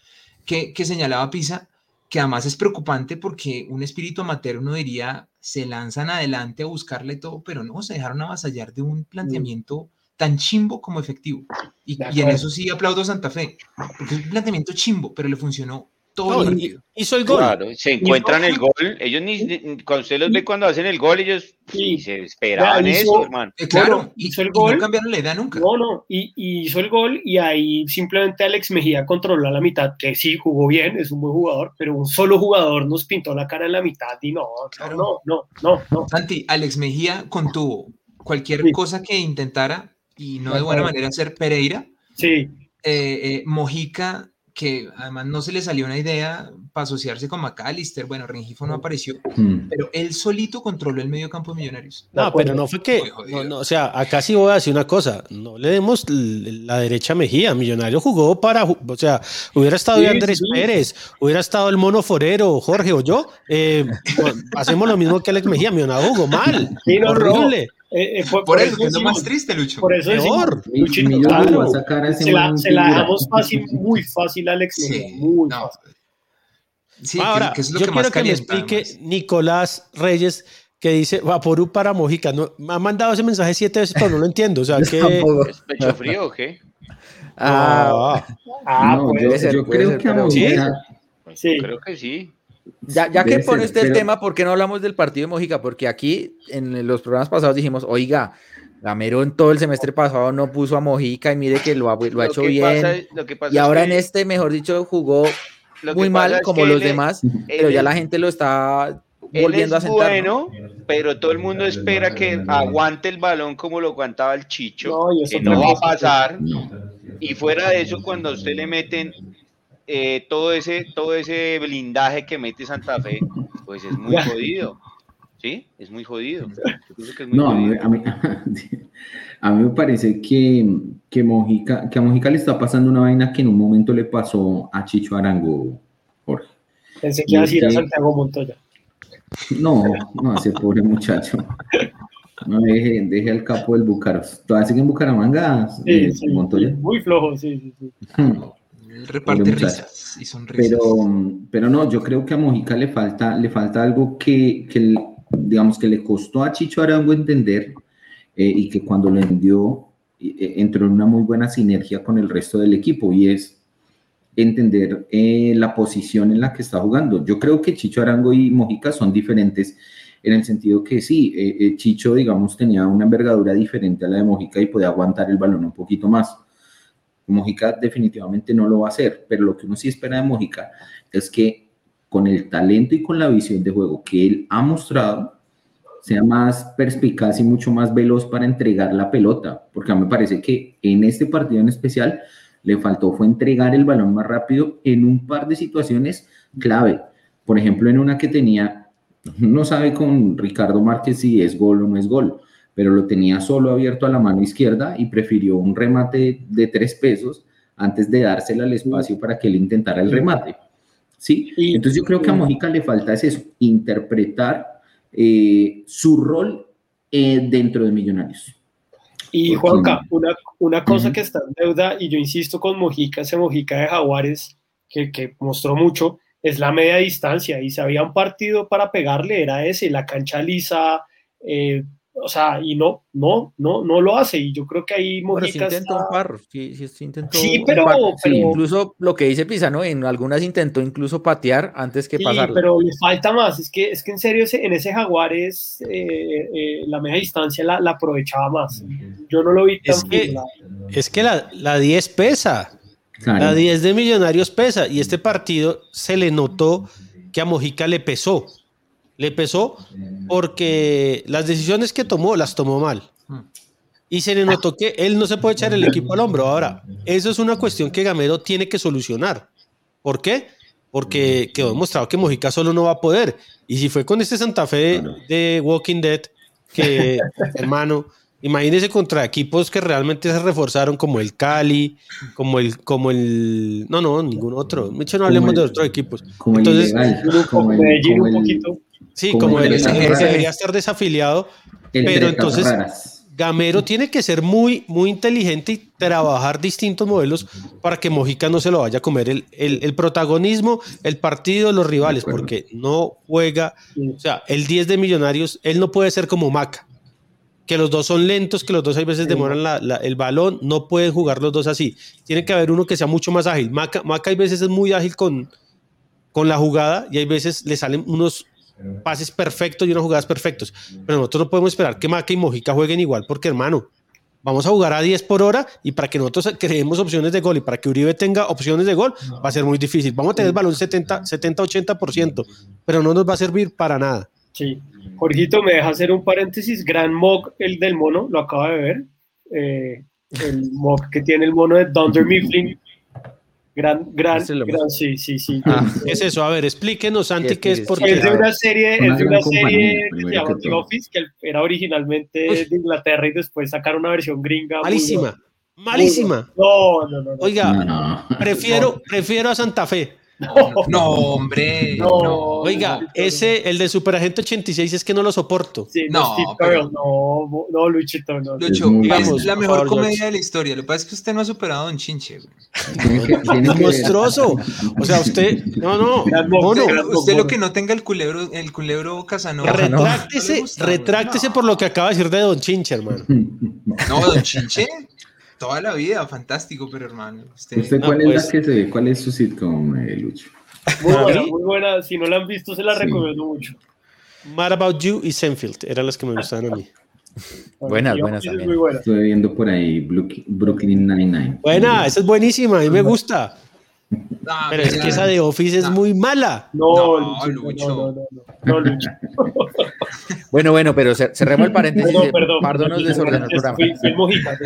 que, que señalaba Pisa, que además es preocupante porque un espíritu amateur uno diría se lanzan adelante a buscarle todo, pero no, se dejaron avasallar de un planteamiento tan chimbo como efectivo. Y, en eso sí aplaudo a Santa Fe, porque es un planteamiento chimbo, pero le funcionó todo el partido. Hizo el gol. Claro, se encuentran el gol. Ellos ni, cuando usted los ve cuando hacen el gol, ellos sí. se esperaban eso, hermano. Eh, claro, hizo el gol. no cambiaron la idea nunca. No, no, y, hizo el gol y ahí simplemente Alex Mejía controló a la mitad, que sí jugó bien, es un buen jugador, pero un solo jugador nos pintó la cara en la mitad y no, no, no, no, no. Santi, Alex Mejía contuvo cualquier cosa que intentara y no de buena manera ser Pereira. Sí. Eh, eh, Mojica, que además no se le salió una idea para asociarse con McAllister. Bueno, Rengifo no apareció, hmm. pero él solito controló el medio campo de Millonarios. No, pero no fue que. No, o sea, acá sí voy a decir una cosa. No le demos la derecha Mejía. Millonario jugó para. O sea, hubiera estado Andrés Pérez, hubiera estado el Mono Forero, Jorge o yo. Eh, hacemos lo mismo que Alex Mejía. Millonario jugó mal. horrible. Eh, eh, por, eso, es lo más triste, Lucho. Por eso Peor. Luchito, claro, se, la, se la, dejamos fácil, muy fácil, Alex. Sí, muy no. fácil. Sí, Ahora, que es lo yo que quiero que me explique Nicolás Reyes que dice Vaporú para Mojica. No, me ha mandado ese mensaje siete veces, pero no lo entiendo. O sea, que... ¿Es pecho frío o qué? Ah, ah no, yo, ser, yo creo que a Mojica. Sí. Creo que sí. Ya, ya que pone usted el tema, ¿por qué no hablamos del partido de Mojica? Porque aquí en los programas pasados dijimos, oiga, Gamero en todo el semestre pasado no puso a Mojica y mire que lo ha, lo ha hecho bien. y ahora en este, mejor dicho, jugó muy mal como los demás, pero ya la gente lo está volviendo a sentar. Bueno, pero todo el mundo espera que aguante el balón como lo aguantaba el Chicho, no, que no va a pasar. Y fuera de eso, cuando a usted le meten eh, todo, ese, todo ese blindaje que mete Santa Fe, pues es muy jodido. ¿Sí? Es muy jodido. no, A, mí, a, mí, me parece que, que, Mojica, que a Mojica le está pasando una vaina que en un momento le pasó a Chicho Arango, Jorge. Pensé que iba a decir a Santiago Montoya. No, no, ese pobre muchacho. No, deje, deje al capo del Bucaros. ¿Todavía sigue en Bucaramanga? Sí, eh, sí, Montoya? Muy flojo, sí, sí, sí. Hmm reparte risas y sonrisas. Pero, pero no, yo creo que a Mojica le falta, le falta algo que, que digamos, que le costó a Chicho Arango entender eh, y que cuando lo entendió eh, entró en una muy buena sinergia con el resto del equipo y es entender eh, la posición en la que está jugando. Yo creo que Chicho Arango y Mojica son diferentes en el sentido que sí, Chicho, digamos, tenía una envergadura diferente a la de Mojica y podía aguantar el balón un poquito más. Mojica definitivamente no lo va a hacer, pero lo que uno sí espera de Mojica es que con el talento y con la visión de juego que él ha mostrado, sea más perspicaz y mucho más veloz para entregar la pelota, porque a mí me parece que en este partido en especial le faltó fue entregar el balón más rápido en un par de situaciones clave. Por ejemplo, en una que tenía, no sabe con Ricardo Márquez si es gol o no es gol, pero lo tenía solo abierto a la mano izquierda y prefirió un remate de tres pesos antes de dársela al espacio para que él intentara el remate. ¿Sí? Entonces yo creo que a Mojica le falta es eso, interpretar eh, su rol eh, dentro de Millonarios. Y Juanca, una, una cosa que está en deuda, y yo insisto con Mojica, ese Mojica de Jaguares, que, que mostró mucho, es la media distancia, y si había un partido para pegarle, era ese, la cancha lisa, eh, o sea, y no, no, no, no lo hace. Y yo creo que ahí Mojica. sí intentó un par, sí, sí, intentó sí pero, pero, incluso lo que dice Pisa, ¿no? En algunas intentó incluso patear antes que sí, pasar. pero le falta más. Es que, es que en serio, en ese Jaguares eh, eh, la media distancia la, aprovechaba más. Yo no lo vi tan Es que, es que la, la 10 pesa. La 10 de Millonarios pesa y este partido se le notó que a Mojica le pesó. Le pesó porque las decisiones que tomó las tomó mal. Y se le notó que él no se puede echar el equipo al hombro. Ahora, eso es una cuestión que Gamero tiene que solucionar. ¿Por qué? Porque quedó demostrado que Mojica solo no va a poder. Y si fue con este Santa Fe de Walking Dead, que hermano, imagínese contra equipos que realmente se reforzaron como el Cali, como el, como el, no, no, ningún otro. Mucho no hablemos de otros equipos. Como Entonces, el como el, Medellín como un poquito. Sí, como Raras. debería estar desafiliado, pero entonces Raras. Gamero tiene que ser muy, muy inteligente y trabajar distintos modelos para que Mojica no se lo vaya a comer el, el- el protagonismo, el partido, los rivales, porque no juega, o sea, el 10 de Millonarios, él no puede ser como Maca, que los dos son lentos, que los dos hay veces demoran la- la- el balón, no pueden jugar los dos así. Tiene que haber uno que sea mucho más ágil. Maca, Maca hay veces es muy ágil con, con la jugada y hay veces le salen unos pases perfectos y unas jugadas perfectos. Pero nosotros no podemos esperar que Maca y Mojica jueguen igual porque, hermano, vamos a jugar a 10 por hora y para que nosotros creemos opciones de gol y para que Uribe tenga opciones de gol va a ser muy difícil. Vamos a tener el balón 70, 70-80%, pero no nos va a servir para nada. Sí. Jorgito, me deja hacer un paréntesis. Gran mock, el del mono, lo acaba de ver. Eh, el mock que tiene el mono de Dunder Mifflin. Gran, gran, gran, sí, sí, sí. Ah, ¿Qué es eso? A ver, explíquenos, Santi, qué es porque... Es de una serie, Una es de una serie que se llama The. Office, que era originalmente de Inglaterra y después sacaron una versión gringa. muy Malísima, malísima. No, no, no. no. Oiga, No, no. prefiero, prefiero a Santa Fe. No, hombre. No. No. Oiga, ese, el de Superagente 86 es que no lo soporto. Sí, no, No, Steve Carell, no, no, Luchito, no. Lucho, Es muy es bueno. la mejor favor, comedia George. de la historia. Lo que pasa es que usted no ha superado a Don Chinche. Monstruoso. O sea, usted, no, no, mono, Usted lo que no tenga el culebro, el culebro Casanova. Retráctese, gusta, retráctese No. por lo que acaba de decir de Don Chinche, hermano. No, Don Chinche, toda la vida, fantástico, pero hermano, usted, ¿Usted Ah, cuál es pues. la que se ve? ¿Cuál es su sitcom, eh, Lucho? Muy ¿Para buena, muy buena. Si no la han visto, se la Sí. recomiendo mucho. Mad About You y Senfield eran las que me gustaban a mí. Buenas, buenas también. muy buena. Estoy viendo por ahí Brooklyn Nine-Nine. Buena, esa es buenísima, a mí me gusta. Ah, Pero es que esa de Office es No. muy mala. No, No, Lucho. no, no, no, no, no, Lucho. Bueno, bueno, pero cer- cerremos el paréntesis. Perdón, perdón. Pardo nos desordenó el programa. Fui, fui Mojica.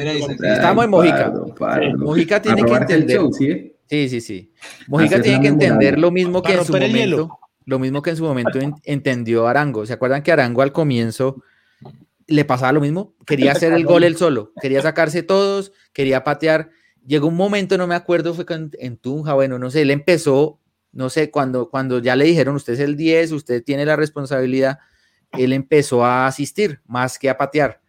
Estamos en Mojica. Pardo, Pardo. Mojica tiene A que entender. show, ¿sí? Sí, sí, sí. Mojica Hacer tiene que entender lo mismo que en su momento, lo mismo que en su momento en- entendió Arango. ¿Se acuerdan que Arango al comienzo le pasaba lo mismo? Quería hacer el gol él solo, quería sacarse todos, quería patear. Llegó un momento, no me acuerdo, fue con- en Tunja, bueno, no sé, él empezó, no sé, cuando, cuando ya le dijeron, usted es el 10, usted tiene la responsabilidad, él empezó a asistir más que a patear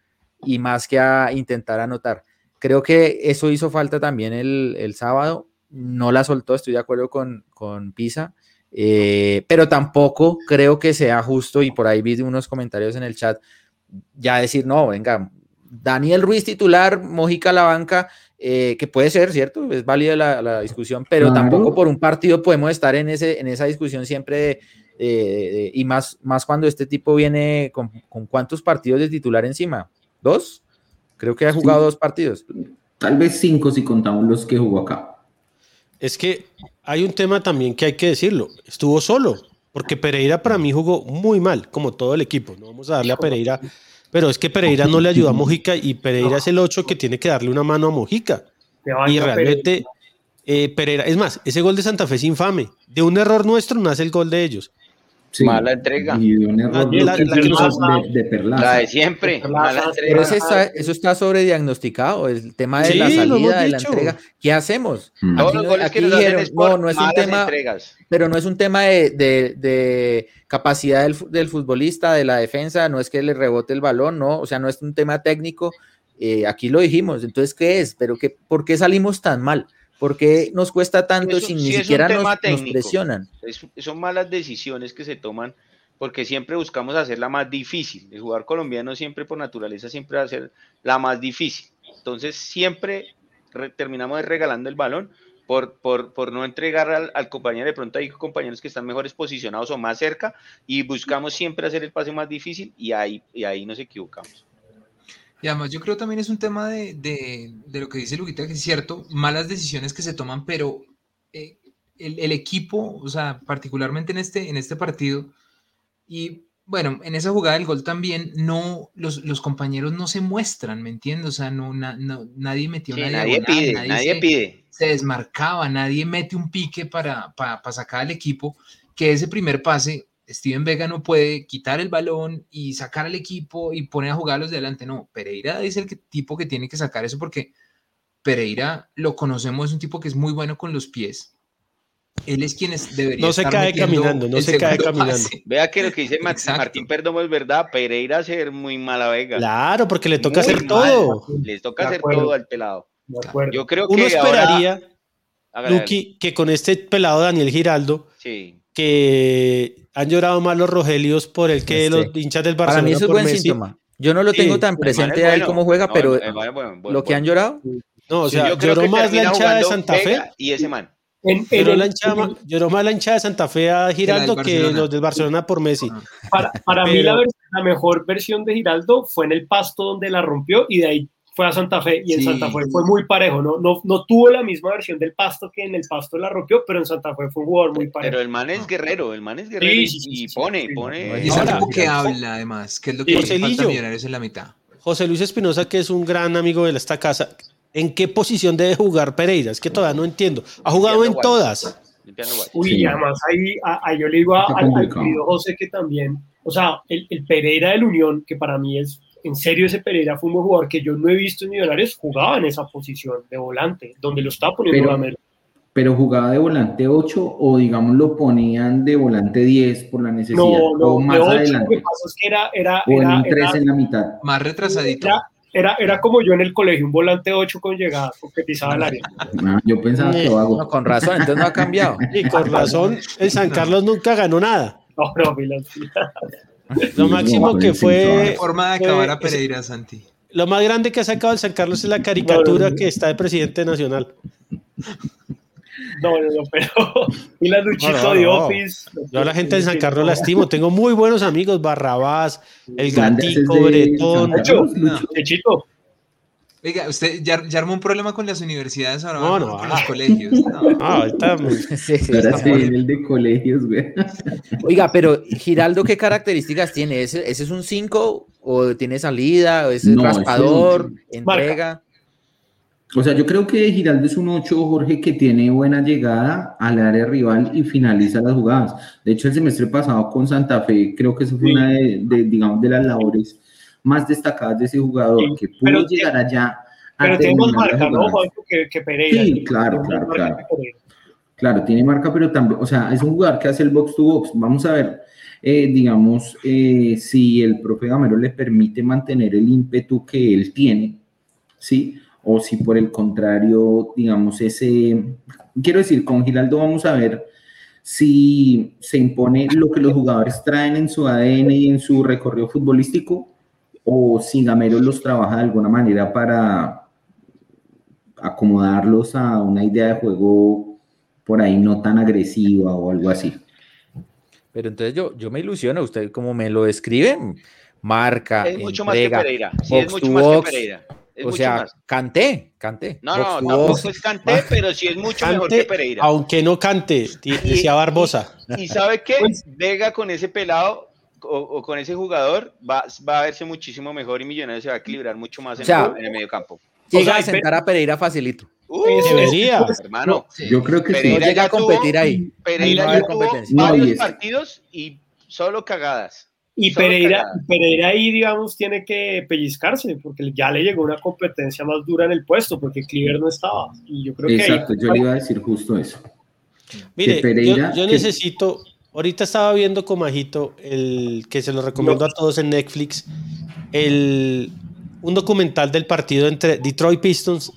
y más que a intentar anotar. Creo que eso hizo falta también el, el sábado. No la soltó, estoy de acuerdo con, con Pisa, eh, pero tampoco creo que sea justo, y por ahí vi unos comentarios en el chat, ya decir, no, venga, Daniel Ruiz titular, Mojica la banca, eh, que puede ser, ¿cierto? Es válida la, la discusión, pero Claro. tampoco por un partido podemos estar en, ese, en esa discusión siempre de, de- y más, más cuando este tipo viene con, con cuántos partidos de titular encima, ¿dos? Creo que ha jugado Sí. dos partidos. Tal vez cinco si contamos los que jugó acá. Es que hay un tema también que hay que decirlo. Estuvo solo, porque Pereira para mí jugó muy mal, como todo el equipo. No vamos a darle a Pereira, pero es que Pereira no le ayudó a Mojica y Pereira es el 8 que tiene que darle una mano a Mojica. Y realmente eh, Pereira, es más, ese gol de Santa Fe es infame. De un error nuestro nace el gol de ellos. Sí. Mala entrega. Y de un error La- la- de, la de, de Perlaza. La de siempre. Pero mala la- entrega. Pero ese está- eso está sobrediagnosticado, el tema de Sí, la salida, de la entrega. ¿Qué hacemos? Mm. Todos Aquí los no- goles aquí que dijeron, es por no, no es un tema, entregas. pero no es un tema de, de- de capacidad del, del futbolista, de la defensa, no es que le rebote el balón, no, o sea, no es un tema técnico, eh, aquí lo dijimos, entonces, ¿qué es? ¿Pero qué, por qué salimos tan mal? ¿Por qué nos cuesta tanto Eso si ni un siquiera nos, presionan? Es- son malas decisiones que se toman porque siempre buscamos hacerla más difícil. El jugador colombiano siempre por naturaleza siempre va a ser la más difícil. Entonces siempre re- terminamos regalando el balón por, por, por no entregar al, al compañero. De pronto hay compañeros que están mejores posicionados o más cerca y buscamos siempre hacer el pase más difícil y ahí, y ahí nos equivocamos. Y además yo creo también es un tema de, lo que dice Luquita, que es cierto, malas decisiones que se toman, pero eh, el, equipo, o sea, particularmente en este, en este partido, y bueno, en esa jugada del gol también, no, los, compañeros no se muestran, ¿me entiendes? O sea, no, nadie metió nadie pide, nadie, pide. Se desmarcaba, nadie mete un pique para, para, para sacar al equipo, que ese primer pase Steven Vega no puede quitar el balón y sacar al equipo y poner a jugarlos de delante. No, Pereira es el tipo que tiene que sacar eso porque Pereira lo conocemos, es un tipo que es muy bueno con los pies. Él es quien debería No se cae caminando, no se cae caminando. Vea que lo que dice Martín Perdomo es verdad, Pereira hace muy mala Vega. Claro, porque le toca hacer todo. Le toca hacer todo al pelado. Yo creo que Uno esperaría, Lucky, que con este pelado Daniel Giraldo, sí que han llorado más los Rogelios por el que los hinchas del Barcelona. Para mí eso es buen síntoma. Yo no lo tengo tan presente a él cómo juega, pero lo que han llorado. No, o sea, lloró más la hinchada de Santa Fe. Y ese man. lloró, la hinchada, lloró, más la hinchada de Santa Fe a Giraldo que los del Barcelona por Messi. Para, para mí la, la, mejor versión de Giraldo fue en el pasto donde la rompió y de ahí fue a Santa Fe y en Santa Fe fue muy parejo, ¿no? No, no tuvo la misma versión del pasto que en el pasto la rompió, pero en Santa Fe fue un jugador muy parejo. Pero el man es guerrero, el man es guerrero y, pone, pone. Y es algo que habla además, que es lo que José falta Millonarios en la mitad. José Luis Espinosa, que es un gran amigo de esta casa, ¿en qué posición debe jugar Pereira? Es que todavía no entiendo. Ha jugado en todas. Uy, además ahí, ahí, yo le digo al, querido José que también, o sea, el, el Pereira del Unión, que para mí es en serio ese Pereira fue un jugador que yo no he visto en Millonarios, jugaba en esa posición de volante, donde lo estaba poniendo pero, Pero jugaba de volante 8 o digamos lo ponían de volante 10 por la necesidad. No, no, más de 8, adelante. Lo que pasa es que era, era, o en 3 en la mitad. Más retrasadito. Era, era, como yo en el colegio, un volante 8 con llegada, porque pisaba el área. Yo pensaba que lo hago. con razón, entonces no ha cambiado. Y con razón, el San Carlos nunca ganó nada. No, pero lo máximo que fue. forma de acabar a Pereira, Santi. Lo más grande que ha sacado el San Carlos es la caricatura que está de presidente nacional. No, no, no, pero. Y la Luchito de Office. Yo a la gente de San Carlos la estimo. Tengo muy buenos amigos: Barrabás, el Gatico, Bretón. Chechito. Oiga, usted ya, ya, armó un problema con las universidades ahora no, no, con los colegios. No, ah, muy... sí, sí, ahora sí, el de colegios, güey. Oiga, pero Giraldo, ¿qué características tiene? ¿Ese, ese es un 5 o tiene salida o es no, raspador, entrega? O sea, yo creo que Giraldo es un 8, Jorge, que tiene buena llegada al área rival y finaliza las jugadas. De hecho, el semestre pasado con Santa Fe, creo que eso fue una de, de, digamos, de las labores más destacadas de ese jugador, que pudo llegar allá. Pero tenemos marca, ¿no, Que, que, Pereira. Sí, claro, claro, claro. Claro, tiene marca, pero también, o sea, es un jugador que hace el box to box. Vamos a ver, eh, digamos, eh, si el profe Gamero le permite mantener el ímpetu que él tiene, ¿sí? O si por el contrario, digamos, ese, quiero decir, con Giraldo vamos a ver si se impone lo que los jugadores traen en su ADN y en su recorrido futbolístico o si Gamero los trabaja de alguna manera para acomodarlos a una idea de juego por ahí no tan agresiva o algo así. Pero entonces yo, yo me ilusiono, usted como me lo describe, marca, es mucho más que Pereira. Sí, es mucho más que Pereira. o sea, canté, canté. No, no, tampoco es canté, pero sí es mucho mejor que Pereira. Aunque no cante, decía Barbosa. Y, y, sabe qué, pues Vega con ese pelado o, con ese jugador va, va, a verse muchísimo mejor y Millonarios se va a equilibrar mucho más en, el, medio campo. Llega a sentar a Pereira facilito. Uh, debería, hermano. Yo creo que Pereira llega a competir ahí. Pereira ya tuvo varios partidos y solo cagadas. Y Pereira, Pereira ahí, digamos, tiene que pellizcarse, porque ya le llegó una competencia más dura en el puesto, porque Cliver no estaba. Y yo creo Exacto, yo le iba a decir justo eso. Mire, Pereira, yo, necesito, Ahorita estaba viendo con Majito, el que se lo recomiendo a todos en Netflix, el, un documental del partido entre Detroit Pistons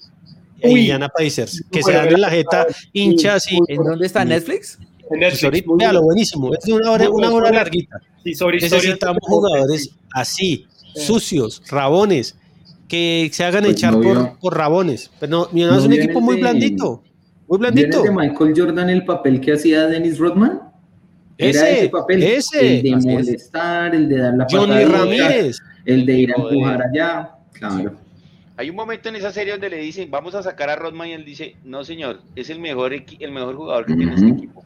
e Indiana Pacers, que se dan en la jeta hinchas y... ¿En dónde está Netflix? En Netflix. Pues lo buenísimo. Es una hora, una hora larguita. Necesitamos jugadores así, sucios, rabones, que se hagan pues echar por, por, rabones. Pero no, no es un equipo muy blandito. Muy blandito. de Michael Jordan el papel que hacía Dennis Rodman? Ese, ese papel, ese, el de molestar, el de dar la Johnny Ramírez, el de ir a empujar allá. Claro. Hay un momento en esa serie donde le dicen, vamos a sacar a Rodman y él dice, no señor, es el mejor, el mejor jugador que tiene este equipo.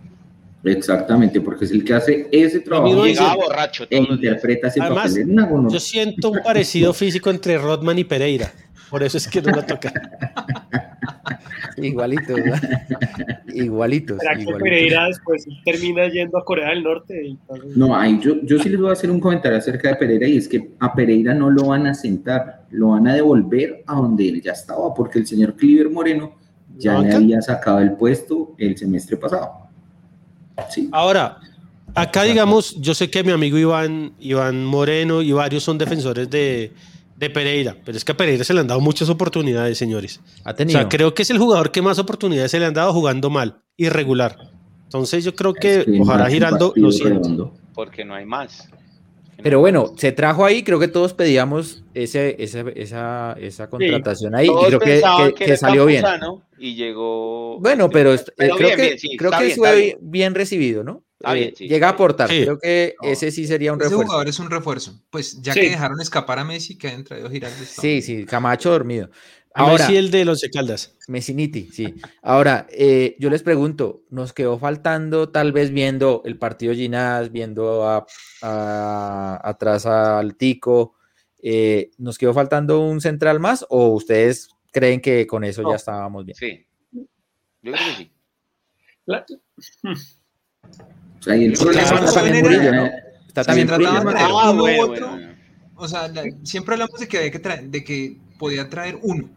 Exactamente, porque es el que hace ese trabajo y Llegaba borracho interpreta ese Además, papel. Yo siento un parecido físico entre Rodman y Pereira. Por eso es que no lo toca. Igualitos. Igualitos. ¿Será que igualitos. Pereira después termina yendo a Corea del Norte? Entonces, No, ahí yo, yo sí les voy a hacer un comentario acerca de Pereira y es que a Pereira no lo van a sentar, lo van a devolver a donde él ya estaba, porque el señor Cliver Moreno ya ¿La le había sacado el puesto el semestre pasado. Sí. Ahora, acá digamos, yo sé que mi amigo Iván, Iván Moreno y varios son defensores de, de Pereira, pero es que a Pereira se le han dado muchas oportunidades, señores. Ha O tenido. sea, creo que es el jugador que más oportunidades se le han dado jugando mal, irregular. Entonces yo creo que Es que ojalá Giraldo lo redondo. Porque no hay más. Pero bueno, se trajo ahí, creo que todos pedíamos ese, esa, esa, esa contratación ahí y creo que, que- que que era salió bien. Y llegó. Bueno, pero, Pero creo bien, que, bien, sí, creo que bien, fue bien. recibido, ¿no? Está Eh, bien, sí, llega a aportar. Sí. Creo que No, ese sí sería un Ese refuerzo. jugador es un refuerzo. Pues ya Sí. que dejaron escapar a Messi, que hayan traído Giraldo. Sí, sí, Camacho dormido. Ahora sí el de Once Caldas. Messiniti, sí. Ahora, eh, yo les pregunto, ¿nos quedó faltando tal vez viendo el partido Ginás, viendo a, a- atrás al Tico, eh, ¿nos quedó faltando un central más o ustedes creen que con eso No. ya estábamos bien? Sí. Yo creo que sí. la- O sea, y el problema claro, es también Murillo, ¿no? Está también uno u bueno, otro. bueno. O sea, la- siempre hablamos de que, había que traer- de que podía traer uno.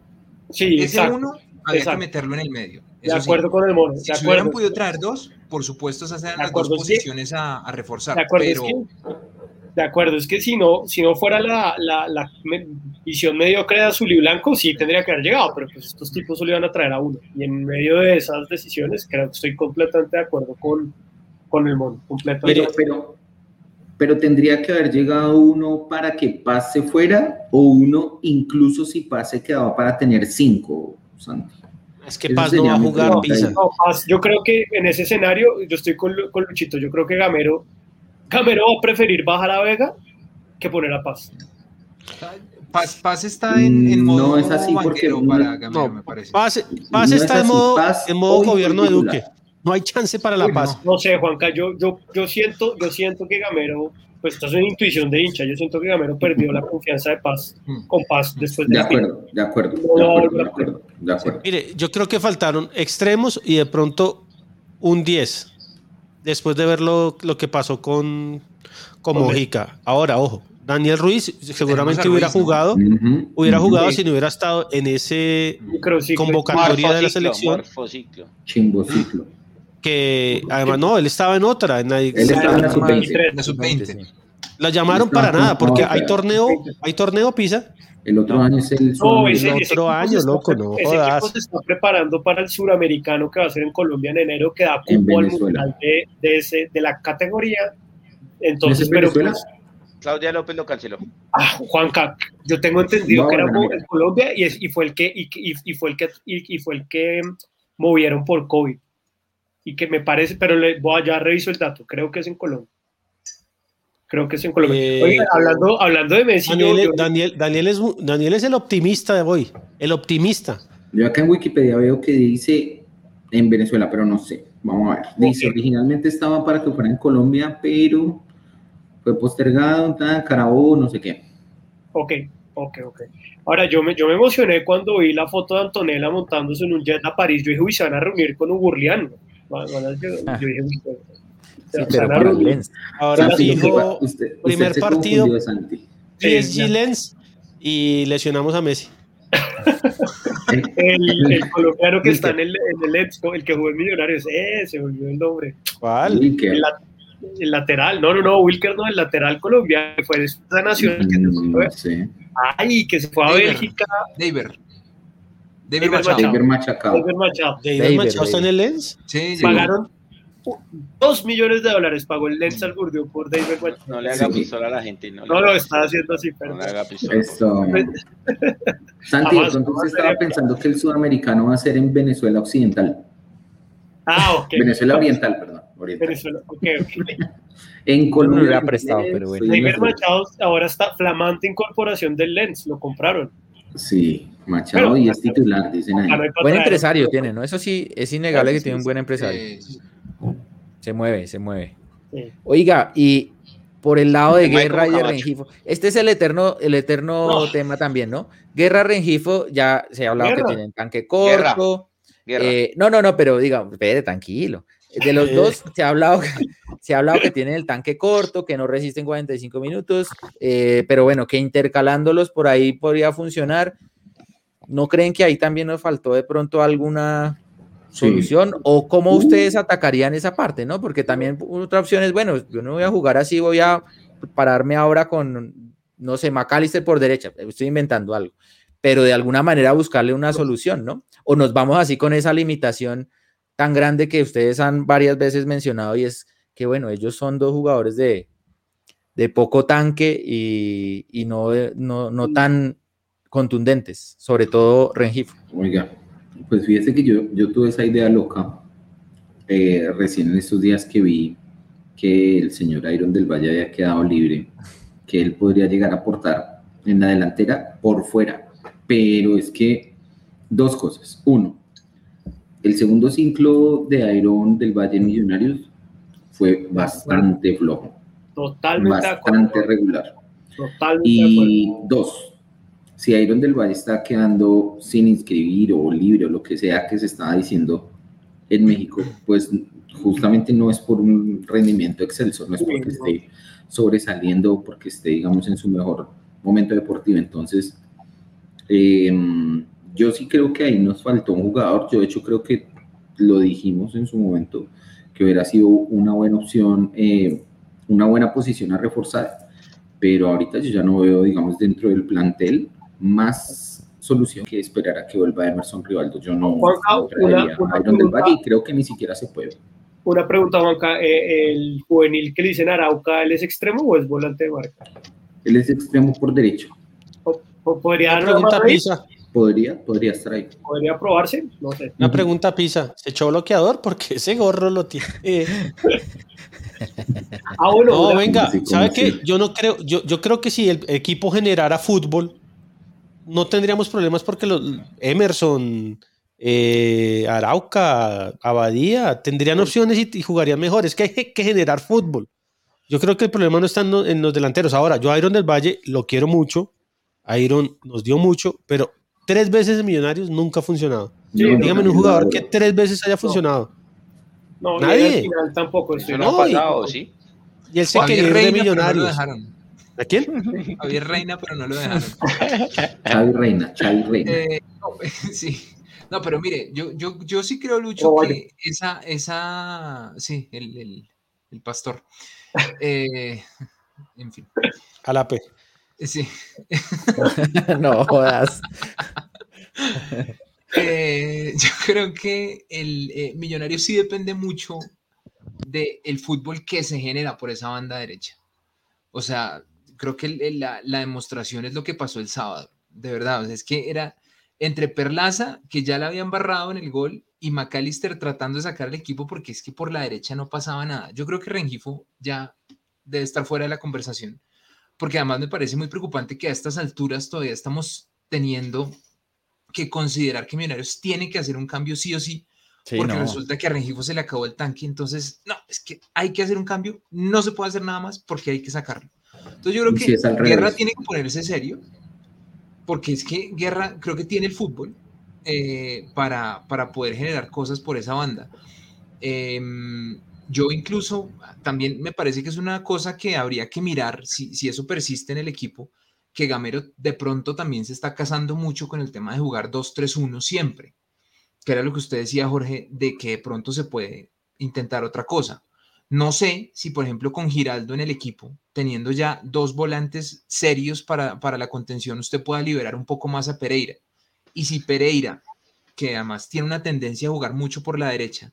sí, Ese exacto. uno había exacto. que meterlo en el medio. De sí. acuerdo con el mono. Si se hubieran acuerdo. podido traer dos, por supuesto, esas eran las dos acuerdo, sí. posiciones a, a reforzar. De acuerdo, pero es que, de acuerdo, es que si no, si no fuera la, la, la me- visión mediocre de azul y blanco, sí tendría que haber llegado, pero pues estos tipos solo iban a traer a uno. Y en medio de esas decisiones, creo que estoy completamente de acuerdo con, con el mono. Completamente. Pero, pero, pero tendría que haber llegado uno para que pase fuera o uno incluso si pase quedaba para tener cinco, Santi. Es que Eso Paz no va a jugar Pisa. ahí. No, Paz, yo creo que en ese escenario, yo estoy con, con Luchito, yo creo que Gamero, Gamero va a preferir bajar a Vega que poner a Paz. Paz, Paz está en, en Mm, modo no es así porque no- para Gamero, No, me parece. Paz, Paz No es está en modo, Paz en modo gobierno de. Duque. No hay chance para la Uy, paz. no. No sé, Juanca, yo, yo, yo, siento, yo siento que Gamero, pues esto es una intuición de hincha, yo siento que Gamero perdió la confianza de Paz, Mm. con Paz después De de acuerdo, de acuerdo, de acuerdo, no, de acuerdo, de acuerdo. Mire, yo creo que faltaron extremos y de pronto un 10. Después de ver lo, lo que pasó con, con Mojica. Ahora, ojo, Daniel Ruiz seguramente Ruiz, hubiera ¿no? jugado, hubiera jugado si no hubiera estado en ese convocatoria de la selección. morfociclo. Chimbociclo. Que además no, él estaba en otra. En la, Él estaba en la sub-20. 23. La sub-20. Sí. la llamaron para nada, porque hay torneo, hay torneo Pisa. El otro año es el No, ese, otro ese equipo año, está- loco, no ese jodas. equipo se está preparando para el suramericano que va a ser en Colombia en enero, que da cupo al mundial de, de, ese, de la categoría. ¿No es Entonces, en pero Venezuela? pues, Claudia López lo canceló. ah, Juanca, yo tengo entendido No, que era en Colombia y, es- y fue el que y, y- y fue el que y, y fue el que movieron por COVID y que me parece, pero le voy a ya reviso el dato, creo que es en Colombia. Creo que es en Colombia. Eh, Oiga, hablando, hablando de Messi, Daniel, yo- Daniel, Daniel, es, Daniel es el optimista de hoy. El optimista. Yo acá en Wikipedia veo que dice en Venezuela, pero no sé. Vamos a ver. Dice, Ok. originalmente estaba para que fuera en Colombia, pero fue postergado, Carabobo, no sé qué. Ok, ok, ok. Ahora, yo me, yo me emocioné cuando vi la foto de Antonella montándose en un jet a París. Yo dije, uy, se van a reunir con Ugurliano. Van- Yo, yo dije, se- Sí, se pero para. Lens. Ahora Santi, fijo usted- primer se partido. PSG Lens y lesionamos a Messi. El, el colombiano que está en el, en el Expo, el que jugó en Millonarios, eh, se volvió el nombre. ¿Cuál? Wilker. El, el lateral, no, no, no, Wilker no, el lateral colombiano, que fue de esa nacional que se Mm, fue, no sé. ay, que se fue a. Bélgica, David. David Machado. Machado. David Machacao. David Machado. David David, Machado está en el Lens. Sí, sí. Pagaron dos millones de dólares, pagó el Lens al Gurdio por David Machado. No le haga Sí. pistola a la gente. No, No lo está haciendo así, No pero le haga pistola. Esto. Santi, Jamás, entonces estaba pensando que el sudamericano va a ser en Venezuela Occidental. Ah, ok. Venezuela Oriental, perdón. Oriental. Venezuela, ok, ok. En Colombia. hubiera prestado, pero bueno. David. Machado ahora está flamante incorporación del Lens, lo compraron. Sí, Machado y es titular, dicen ahí. Buen empresario tiene, ¿no? Eso sí, es innegable que tiene un buen empresario. Se mueve, se mueve. Oiga, y por el lado de Guerra y de Rengifo, este es el eterno, el eterno tema también, ¿no? Guerra, Rengifo, ya se ha hablado que tienen tanque corto. Eh, no, no, no, pero diga, espere, tranquilo. De los dos se ha hablado, se ha hablado que tienen el tanque corto, que no resisten 45 minutos, eh, pero bueno, que intercalándolos por ahí podría funcionar. ¿No creen que ahí también nos faltó de pronto alguna solución? ¿O cómo ustedes atacarían esa parte, no? Porque también otra opción es, bueno, yo no voy a jugar así, voy a pararme ahora con, no sé, McAllister por derecha, estoy inventando algo, pero de alguna manera buscarle una solución, ¿no? O nos vamos así con esa limitación tan grande que ustedes han varias veces mencionado y es que, bueno, ellos son dos jugadores de, de poco tanque y, y no, no, no, tan contundentes, sobre todo Rengifo. Oiga, pues fíjese que yo, yo tuve esa idea loca eh, recién en estos días que vi que el señor Iron del Valle había quedado libre, que él podría llegar a aportar en la delantera por fuera. Pero es que dos cosas. Uno, el segundo ciclo de Iron del Valle Millonarios fue bastante flojo. Totalmente. Bastante regular. Totalmente. Y dos, si Iron del Valle está quedando sin inscribir o libre o lo que sea que se estaba diciendo en México, pues justamente no es por un rendimiento excelso, no es porque esté sobresaliendo o porque esté, digamos, en su mejor momento deportivo. Entonces, eh, yo sí creo que ahí nos faltó un jugador. Yo, de hecho, creo que lo dijimos en su momento, que hubiera sido una buena opción, eh, una buena posición a reforzar. Pero ahorita yo ya no veo, digamos, dentro del plantel más solución que esperar a que vuelva Emerson Rivaldo. Yo no, una, Valle y creo que ni siquiera se puede. Una pregunta, Juanca. Eh, ¿El juvenil que le dicen Arauca, él es extremo o es volante de marca? Él es extremo por derecho. ¿O, podría dar pregunta Pisa. Podría, podría estar ahí. ¿Podría probarse? No sé. Una pregunta, Pisa. ¿Se echó bloqueador? Porque ese gorro lo tiene. ah, bueno. No, venga, ¿sabe qué? Yo no creo, yo, yo creo que si el equipo generara fútbol, no tendríamos problemas porque los Emerson, eh, Arauca, Abadía tendrían opciones y, jugarían mejor. Es que hay que generar fútbol. Yo creo que el problema no está en, los delanteros. Ahora, yo a Iron del Valle lo quiero mucho. Iron nos dio mucho, pero tres veces en Millonarios nunca ha funcionado. Dígame un jugador que tres veces haya funcionado. No, nadie. Final tampoco. No, pasado, y, ¿sí? y él se quería de Millonarios. ¿A quién? Javier Reina, pero no lo dejaron. Xavi Reina, Xavi Reina. Eh, no, sí. No, pero mire, yo, yo, yo sí creo, Lucho, que esa, esa, sí, el, el, el pastor. Eh, en fin. A la P. Sí. no jodas. Eh, yo creo que el eh, millonario sí depende mucho del fútbol que se genera por esa banda derecha. O sea, creo que la, la, demostración es lo que pasó el sábado. De verdad, es que era entre Perlaza, que ya la habían barrado en el gol, y McAllister tratando de sacar al equipo porque es que por la derecha no pasaba nada. Yo creo que Rengifo ya debe estar fuera de la conversación porque además me parece muy preocupante que a estas alturas todavía estamos teniendo que considerar que Millonarios tiene que hacer un cambio sí o sí, porque resulta que a Rengifo se le acabó el tanque, entonces, no, es que hay que hacer un cambio, no se puede hacer nada más porque hay que sacarlo. Entonces yo creo que Guerra tiene que ponerse serio, porque es que Guerra creo que tiene el fútbol eh, para, para poder generar cosas por esa banda. Eh, yo incluso también me parece que es una cosa que habría que mirar si, si eso persiste en el equipo, que Gamero de pronto también se está casando mucho con el tema de jugar 2-3-1 siempre, que era lo que usted decía, Jorge, de que de pronto se puede intentar otra cosa. No sé si, por ejemplo, con Giraldo en el equipo, teniendo ya dos volantes serios para, para la contención, usted pueda liberar un poco más a Pereira. Y si Pereira, que además tiene una tendencia a jugar mucho por la derecha,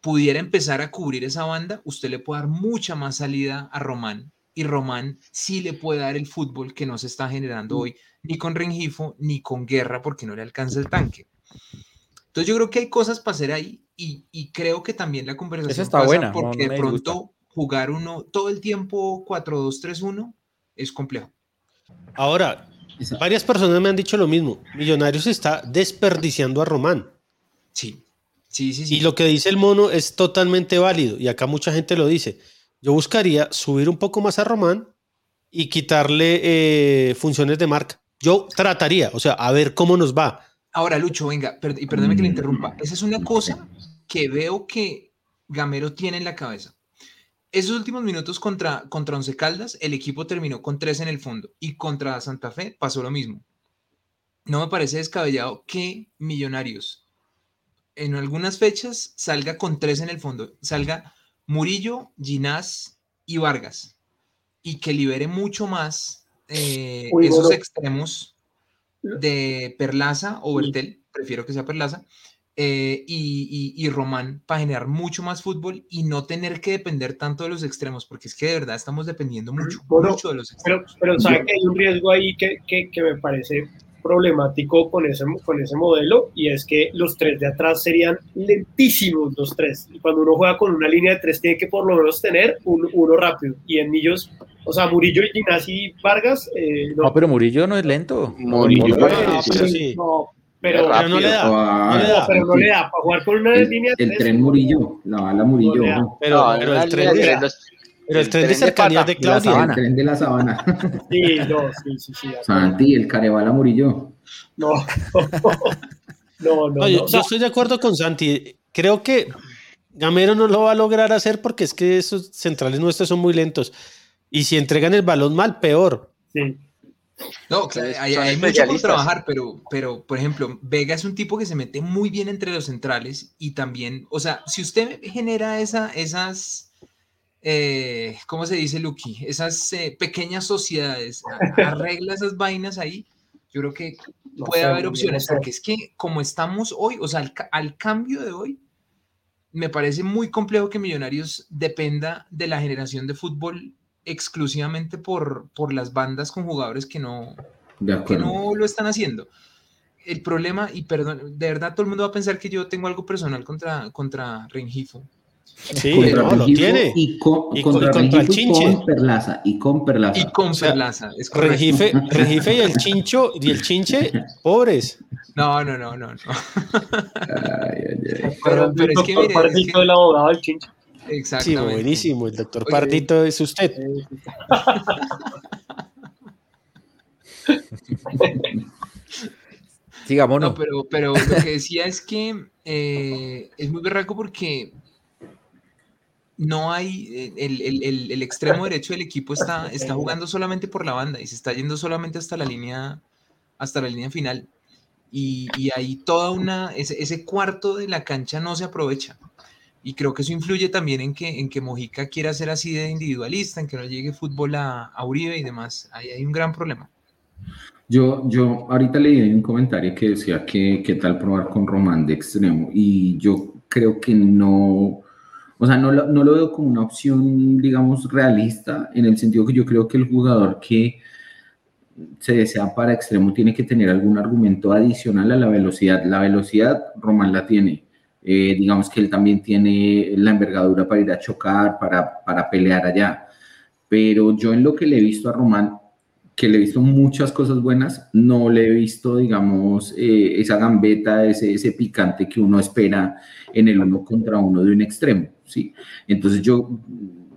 pudiera empezar a cubrir esa banda, usted le puede dar mucha más salida a Román y Román sí le puede dar el fútbol que no se está generando hoy ni con Rengifo ni con Guerra porque no le alcanza el tanque. Entonces yo creo que hay cosas para hacer ahí y, creo que también la conversación está buena, porque de pronto jugar uno todo el tiempo 4-2-3-1 es complejo. Ahora, varias personas me han dicho lo mismo. Millonarios está desperdiciando a Román. Sí. Sí, sí, sí. Y lo que dice el mono es totalmente válido, y acá mucha gente lo dice. Yo buscaría subir un poco más a Román y quitarle eh, funciones de marca. Yo trataría, o sea, a ver cómo nos va. Ahora, Lucho, venga, y perdóneme que le interrumpa. Esa es una cosa que veo que Gamero tiene en la cabeza. Esos últimos minutos contra, contra Once Caldas, el equipo terminó con tres en el fondo y contra Santa Fe pasó lo mismo. No me parece descabellado que Millonarios en algunas fechas salga con tres en el fondo, salga Murillo, Ginás y Vargas, y que libere mucho más eh, esos extremos de Perlaza o Bertel, prefiero que sea Perlaza, eh, y, Román para generar mucho más fútbol y no tener que depender tanto de los extremos, porque es que de verdad estamos dependiendo mucho, mucho de los extremos. Pero, pero sabe que hay un riesgo ahí que, que, que me parece problemático con ese, con ese modelo y es que los tres de atrás serían lentísimos los tres. Y cuando uno juega con una línea de tres tiene que por lo menos tener uno rápido. Y en Millos, o sea, Murillo y Ginasi Vargas... Eh, no. pero Murillo no es lento. Murillo sí, no, pero, no, le da, no, le da. Pero no le da para jugar con una línea de El tren Murillo, la bala Murillo. Pero, pero, el tren, pero el tren de cercanía de Claudia. El tren de la sabana. Sí, no, sí, sí, sí. Santi, el Carebala Murillo. No, no, no. yo, estoy de acuerdo con Santi. Creo que Gamero no lo va a lograr hacer porque es que esos centrales nuestros son muy lentos. Y si entregan el balón mal, peor. Sí. No, claro, hay, hay mucho por trabajar, pero, pero, por ejemplo, Vega es un tipo que se mete muy bien entre los centrales y también, o sea, si usted genera esa, esas eh, ¿cómo se dice, Lucky? Esas eh, pequeñas sociedades, arregla esas vainas ahí, yo creo que puede haber opciones, porque es que como estamos hoy, o sea, al, cambio de hoy, me parece muy complejo que Millonarios dependa de la generación de fútbol exclusivamente por, por las bandas con jugadores que no, que no lo están haciendo. El problema, y perdón, de verdad todo el mundo va a pensar que yo tengo algo personal contra, contra Rengifo, Sí, no, lo tiene. Y, con, y, contra, el Chinche. Con Perlaza, y con Perlaza. Y con Perlaza. Es Regife, Regife y el Chincho y el Chinche, pobres. No, no, no, no. no. Ay, ay, ay. Pero, pero es que mire, Pardito, es que... el abogado del Chinche. Exactamente. Sí, buenísimo. El doctor Pardito es usted. Sigamos. No, pero, pero lo que decía es que eh, es muy berraco porque no hay, eh, el, extremo derecho del equipo está, está jugando solamente por la banda y se está yendo solamente hasta la línea, hasta la línea final. Y, y ahí toda una, ese, cuarto de la cancha no se aprovecha. Y creo que eso influye también en que, en que Mojica quiera ser así de individualista, en que no llegue fútbol a, Uribe y demás. Ahí hay un gran problema. Yo, yo ahorita leí un comentario que decía que qué tal probar con Román de extremo y yo creo que no, o sea, no, no lo veo como una opción, digamos, realista, en el sentido que yo creo que el jugador que se desea para extremo tiene que tener algún argumento adicional a la velocidad. La velocidad, Román la tiene. Eh, digamos que él también tiene la envergadura para ir a chocar, para, para pelear allá. Pero yo en lo que le he visto a Román, que le he visto muchas cosas buenas, no le he visto, digamos, eh, esa gambeta, ese, ese picante que uno espera en el uno contra uno de un extremo, ¿sí? Entonces yo,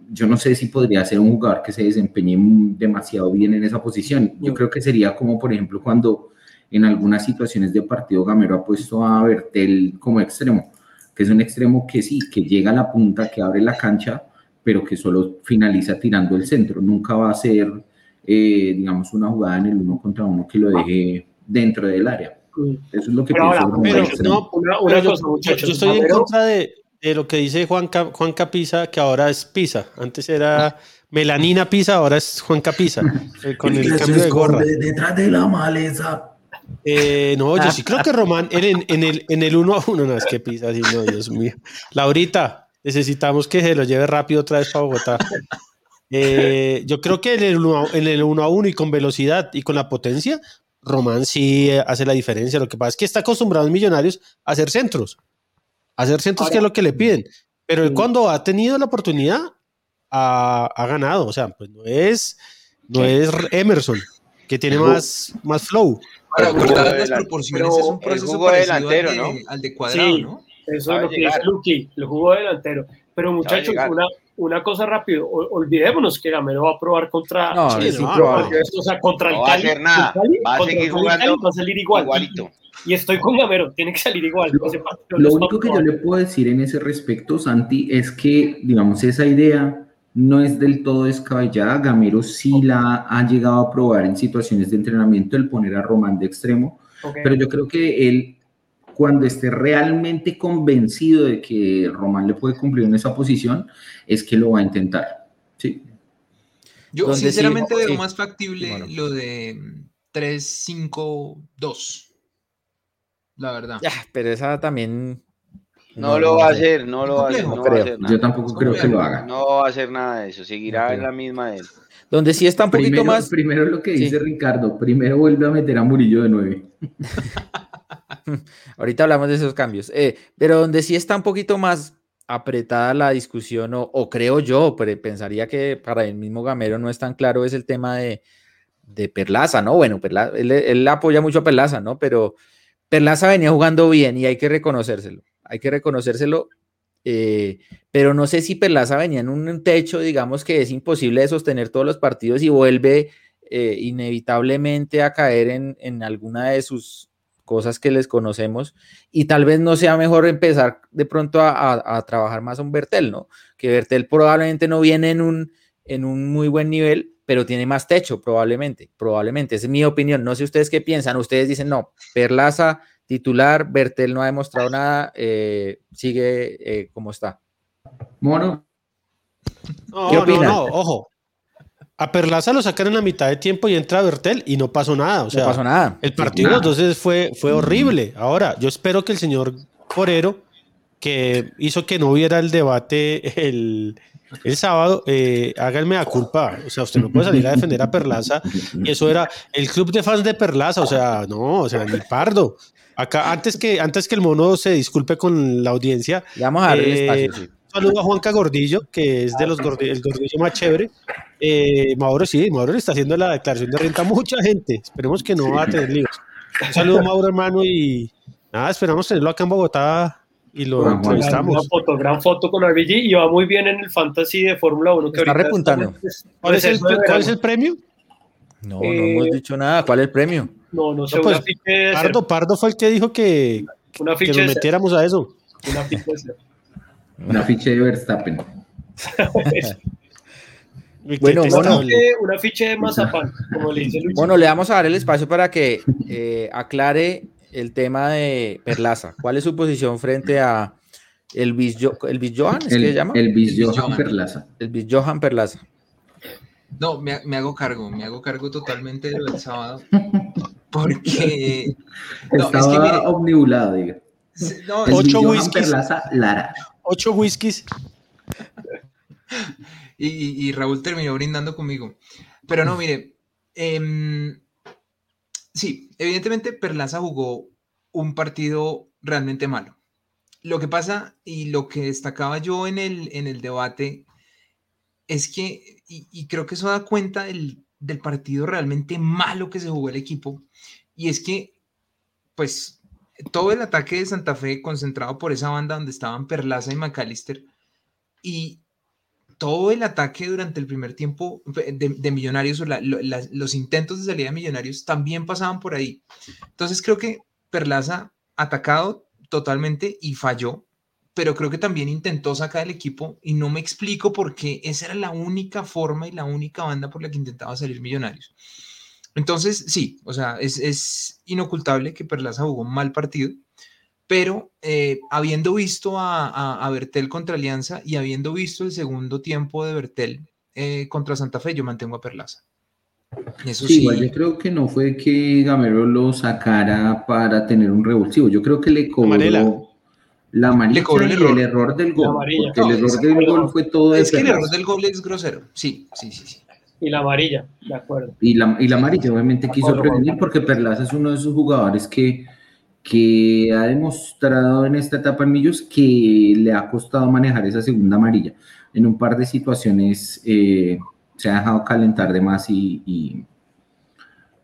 yo no sé si podría ser un jugador que se desempeñe demasiado bien en esa posición. Yo creo que sería como, por ejemplo, cuando en algunas situaciones de partido Gamero ha puesto a Bertel como extremo, que es un extremo que sí, que llega a la punta, que abre la cancha, pero que solo finaliza tirando el centro. Nunca va a ser, eh, digamos, una jugada en el uno contra uno que lo deje dentro del área. Eso es lo que pienso. pero, no, una, yo, yo, estoy en contra de, de, lo que dice Juan, Juan Capisa, que ahora es Pisa. Antes era Melanina Pisa, ahora es Juan Capisa. Eh, con el cambio de gorra. Detrás de la maleza. Eh, no, yo sí creo que Román en, en, el, en el 1 a 1, no es que Pisa, así, no, Dios mío. Laurita, necesitamos que se lo lleve rápido otra vez para Bogotá. Eh, yo creo que en el, uno, en el 1 a 1 y con velocidad y con la potencia, Román sí hace la diferencia. Lo que pasa es que está acostumbrado en Millonarios a hacer centros. A hacer centros que es lo que le piden. Pero cuando ha tenido la oportunidad, ha, ha, ganado. O sea, pues no es, no es Emerson, que tiene más, más flow. Para cortar las proporciones es un proceso delantero, al de, ¿no? al de cuadrado, ¿no? Eso es lo que es Lucky, el jugo delantero. Pero muchachos, una, una cosa rápido, olvidémonos que Gamero va a probar contra no, Chile, no, o sea, contra no el va a hacer nada, Cali, va a seguir jugando va a salir igual. igualito. Y estoy con Gamero, tiene que salir igual. Lo, lo único que yo le puedo decir en ese respecto, Santi, es que, digamos, esa idea no es del todo descabellada. Gamero sí la ha llegado a probar en situaciones de entrenamiento, el poner a Román de extremo, okay. pero yo creo que él cuando esté realmente convencido de que Román le puede cumplir en esa posición, es que lo va a intentar. Sí. Yo sinceramente sí, veo sí. más factible bueno. lo de 3-5-2. La verdad. Ya, pero esa también. No, no lo va a hacer, no lo va a hacer. No creo. Va a hacer Yo tampoco creo que lo haga. No va a hacer nada de eso, seguirá en la misma de él. Donde sí está un poquito primero, más. Primero lo que dice sí. Ricardo, primero vuelve a meter a Murillo de 9. Ahorita hablamos de esos cambios. Eh, pero donde sí está un poquito más apretada la discusión, o, creo yo, pero pensaría que para el mismo Gamero no es tan claro, es el tema de, de Perlaza, ¿no? Bueno, Perlaza, él, apoya mucho a Perlaza, ¿no? Pero Perlaza venía jugando bien y hay que reconocérselo, hay que reconocérselo. Eh, pero no sé si Perlaza venía en un techo, digamos que es imposible de sostener todos los partidos y vuelve eh, inevitablemente a caer en alguna de sus cosas que les conocemos y tal vez no sea mejor empezar de pronto a, a, a trabajar más un Bertel, ¿no? Que Bertel probablemente no viene en un, en un muy buen nivel, pero tiene más techo probablemente, probablemente, esa es mi opinión, no sé ustedes qué piensan, ustedes dicen, no, Perlaza titular, Bertel no ha demostrado nada, eh, sigue eh, como está. Mono. No, ¿Qué no, ojo, a Perlaza lo sacaron a mitad de tiempo y entra Bertel y no pasó nada. O sea, no pasó nada. El partido nada. entonces fue, fue horrible. Ahora, yo espero que el señor Forero, que hizo que no hubiera el debate el, el sábado, eh, háganme a culpa. O sea, usted no puede salir a defender a Perlaza. Y eso era el club de fans de Perlaza. O sea, no, o sea, ni pardo. Acá, antes que, antes que el mono se disculpe con la audiencia. Le vamos a dar eh, el espacio, sí. Saludo a Juanca Gordillo, que es de los gordillos, el gordillo más chévere. Eh, Mauro, sí, Mauro le está haciendo la declaración de renta a mucha gente. Esperemos que no va a tener líos. Un saludo, Mauro, hermano, y nada, esperamos tenerlo acá en Bogotá y lo bueno, entrevistamos. Gran foto, gran foto con RBG y va muy bien en el fantasy de Fórmula 1. Que está repuntando. Está, ¿Cuál, es el, ¿Cuál es el premio? No, eh, no hemos dicho nada. ¿Cuál es el premio? No, no sé. No, pues, Pardo, Pardo fue el que dijo que, una que nos metiéramos a eso. Una ficha de ser. Una ficha de Verstappen. bueno, bueno, una ficha de mazapán, como le dice Lucho. Bueno, le vamos a dar el espacio para que eh, aclare el tema de Perlaza. ¿Cuál es su posición frente a el Bis, el Bis Johan? ¿Es el, que se llama? El Bis Johan Perlaza. El Bis Johan Perlaza. No, me, me, hago cargo, me hago cargo totalmente de lo del sábado. Porque. No, Estaba es que, mire, omnibulado, diga. No, ocho whiskies. Perlaza, Lara. Ocho whiskies. y, y, Raúl terminó brindando conmigo. Pero no, mire. Eh, sí, evidentemente Perlaza jugó un partido realmente malo. lo que pasa y lo que destacaba yo en el, en el debate es que, y, creo que eso da cuenta del, del, partido realmente malo que se jugó el equipo, y es que, pues, todo el ataque de Santa Fe concentrado por esa banda donde estaban Perlaza y McAllister, y todo el ataque durante el primer tiempo de, Millonarios, los intentos de salida de Millonarios también pasaban por ahí. Entonces creo que Perlaza atacado totalmente y falló, pero creo que también intentó sacar el equipo y no me explico por qué esa era la única forma y la única banda por la que intentaba salir Millonarios. Entonces, sí, o sea, es, es inocultable que Perlaza jugó un mal partido, pero eh, habiendo visto a, a, Bertel contra Alianza y habiendo visto el segundo tiempo de Bertel eh, contra Santa Fe, yo mantengo a Perlaza. Eso sí, igual yo creo que no fue que Gamero lo sacara para tener un revulsivo. Yo creo que le cobró la amarilla le cobró el, error. el error del gol. Porque el error del gol fue todo Es que el error del gol es grosero. Sí, sí, sí, sí. Y la amarilla, de acuerdo. Y la, y la amarilla obviamente quiso prevenir porque Perlaza es uno de esos jugadores que que ha demostrado en esta etapa en Millos que le ha costado manejar esa segunda amarilla. En un par de situaciones eh, se ha dejado calentar de más y,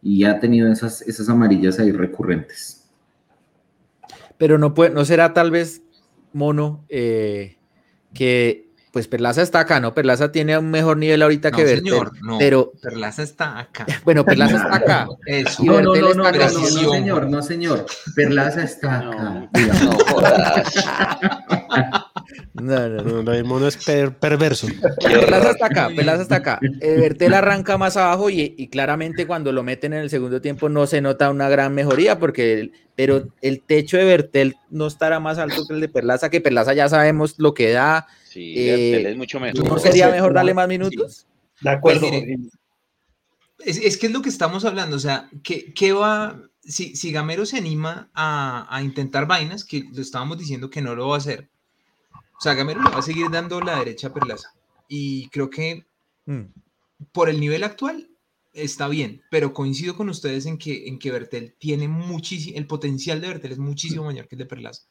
y, ha tenido esas, esas amarillas ahí recurrentes. Pero no, puede, no será tal vez, Mono, eh, que pues Perlaza está acá, ¿no? Perlaza tiene un mejor nivel ahorita que Bertel. Señor, no, pero Perlaza está acá. Bueno, Perlaza está acá. Eso. No, no, no, no, no, señor, no, señor. Perlaza está acá. No, no, no, no, el mono es perverso. Perlaza está acá, Perlaza está acá. Eh, Bertel arranca más abajo y, y, claramente cuando lo meten en el segundo tiempo no se nota una gran mejoría porque pero el techo de Bertel no estará más alto que el de Perlaza, que Perlaza ya sabemos lo que da. Sí, eh, es mucho mejor. ¿No sería mejor darle más minutos? De acuerdo. Pues es, que es lo que estamos hablando, o sea, ¿qué, va, si, si, Gamero se anima a, intentar vainas, que lo estábamos diciendo que no lo va a hacer, o sea, Gamero le va a seguir dando la derecha a Perlaza. Y creo que mm. por el nivel actual, está bien, pero coincido con ustedes en que, en que Bertel tiene muchísimo, el potencial de Bertel es muchísimo mayor que el de Perlaza.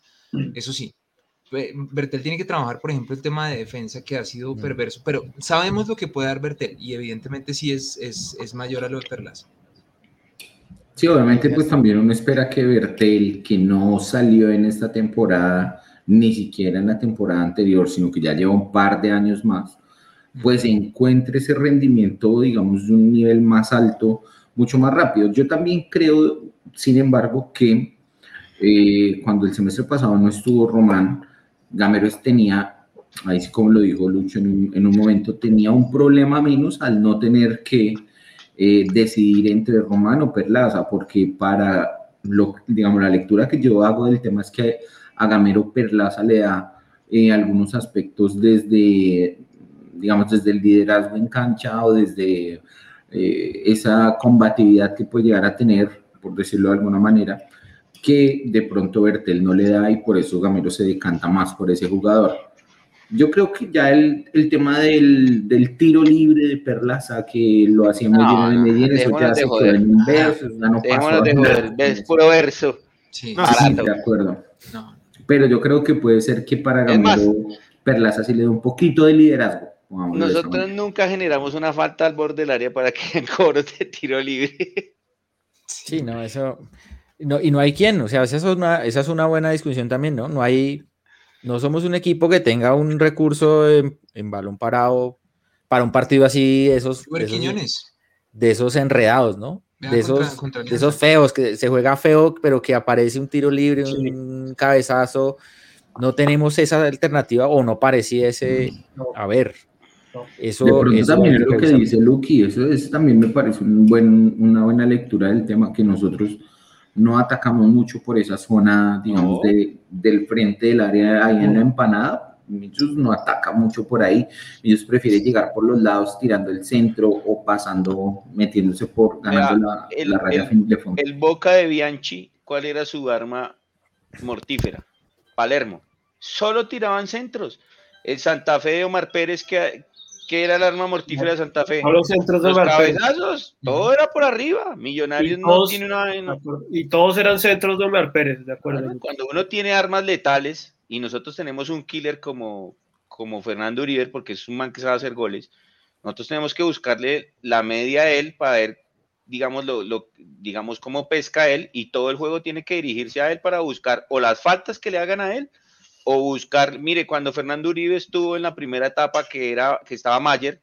Eso sí, Bertel tiene que trabajar, por ejemplo, el tema de defensa que ha sido perverso, pero sabemos lo que puede dar Bertel y evidentemente sí es, es, es mayor a lo de Perlaza. Sí, obviamente pues también uno espera que Bertel, que no salió en esta temporada, ni siquiera en la temporada anterior, sino que ya lleva un par de años más, pues encuentre ese rendimiento, digamos, de un nivel más alto, mucho más rápido. Yo también creo, sin embargo, que eh, cuando el semestre pasado no estuvo Román, Gameros tenía, ahí sí como lo dijo Lucho en un, momento, tenía un problema menos al no tener que eh, decidir entre Román o Perlaza, porque para, lo, digamos, la lectura que yo hago del tema es que a Gamero Perlaza le da eh, algunos aspectos desde digamos, desde el liderazgo en cancha o desde eh, esa combatividad que puede llegar a tener, por decirlo de alguna manera, que de pronto Bertel no le da y por eso Gamero se decanta más por ese jugador. Yo creo que ya el, el tema del, del, tiro libre de Perlaza, que lo hacía muy bien en Medellín, eso ya se quedó en un verso, ya no pasó. es puro verso. Sí, sí de acuerdo. No. Pero yo creo que puede ser que para Gamero Perlaza sí le dé un poquito de liderazgo. Nosotros nunca generamos una falta al borde del área para que en cobros de tiro libre. Sí, no, eso. No, y no hay quien, o sea, esa es, una, esa es una buena discusión también, ¿no? No hay. No somos un equipo que tenga un recurso en, balón parado para un partido así, esos. esos de esos enredados, ¿no? De esos, de esos feos, que se juega feo, pero que aparece un tiro libre, un cabezazo. No tenemos esa alternativa o no pareciese a ver. Eso, de pronto también es lo que dice Lucky, eso, es, también me parece un buen, una buena lectura del tema, que nosotros no atacamos mucho por esa zona, digamos, de, del frente del área ahí en la empanada. Ellos no ataca mucho por ahí, ellos prefieren llegar por los lados tirando el centro o pasando, metiéndose por, ganando la, el, raya de fondo. El Boca de Bianchi, ¿cuál era su arma mortífera? Palermo. Solo tiraban centros. El Santa Fe de Omar Pérez, que, ¿Qué era el arma mortífera de Santa Fe? los centros de los cabezazos, todo era por arriba. Millonarios no tiene una. Y todos eran centros de Omar Pérez, de acuerdo. cuando uno tiene armas letales, y nosotros tenemos un killer como, como Fernando Uribe, porque es un man que sabe hacer goles, nosotros tenemos que buscarle la media a él para ver, digamos, lo, lo, digamos cómo pesca él y todo el juego tiene que dirigirse a él para buscar o las faltas que le hagan a él o buscar, mire, cuando Fernando Uribe estuvo en la primera etapa que era que estaba Mayer,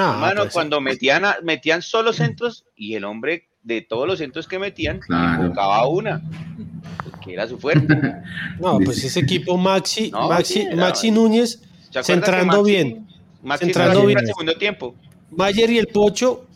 Ah, Hermano, pues, cuando metían, a, metían solo centros y el hombre de todos los centros que metían, Claro. tocaba una, que era su fuerte. No, pues ese equipo Maxi, No, Maxi, sí, Maxi Núñez, ¿Se acuerda centrando Maxi- bien. Maxi Centrando bien. al segundo tiempo. Mayer y el Pocho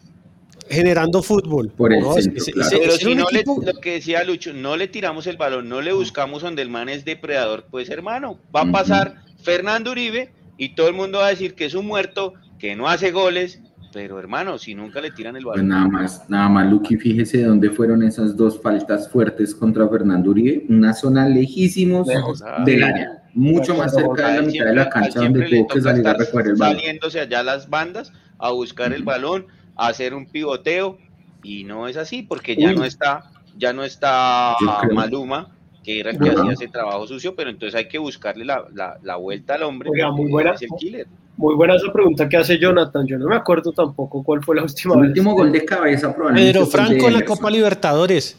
generando fútbol. Por el No, es- centro, ese- claro. ese- Pero ese era si no le, lo que decía Lucho, no le tiramos el balón, no le buscamos donde el man es depredador, pues hermano, va a pasar Fernando Uribe y todo el mundo va a decir que es un muerto, que no hace goles, pero hermano, si nunca le tiran el Pues balón. nada más, nada más, Luqui, fíjese de dónde fueron esas dos faltas fuertes contra Fernando Uribe. Una zona lejísimos Lejos. del área, mucho más cerca de la mitad de la cancha donde tuvo que salir a recoger el balón. Saliéndose allá las bandas a buscar el balón, a hacer un pivoteo, y no es así, porque ya Uy. no está, ya no está Maluma, que era el que hacía ese trabajo sucio, pero entonces hay que buscarle la, la- la vuelta al hombre, Oiga, muy buena. es el killer. Muy buena esa pregunta que hace Jonathan. Yo no me acuerdo tampoco cuál fue la última El vez. último gol de cabeza probablemente Pedro el Franco en la. Copa Libertadores.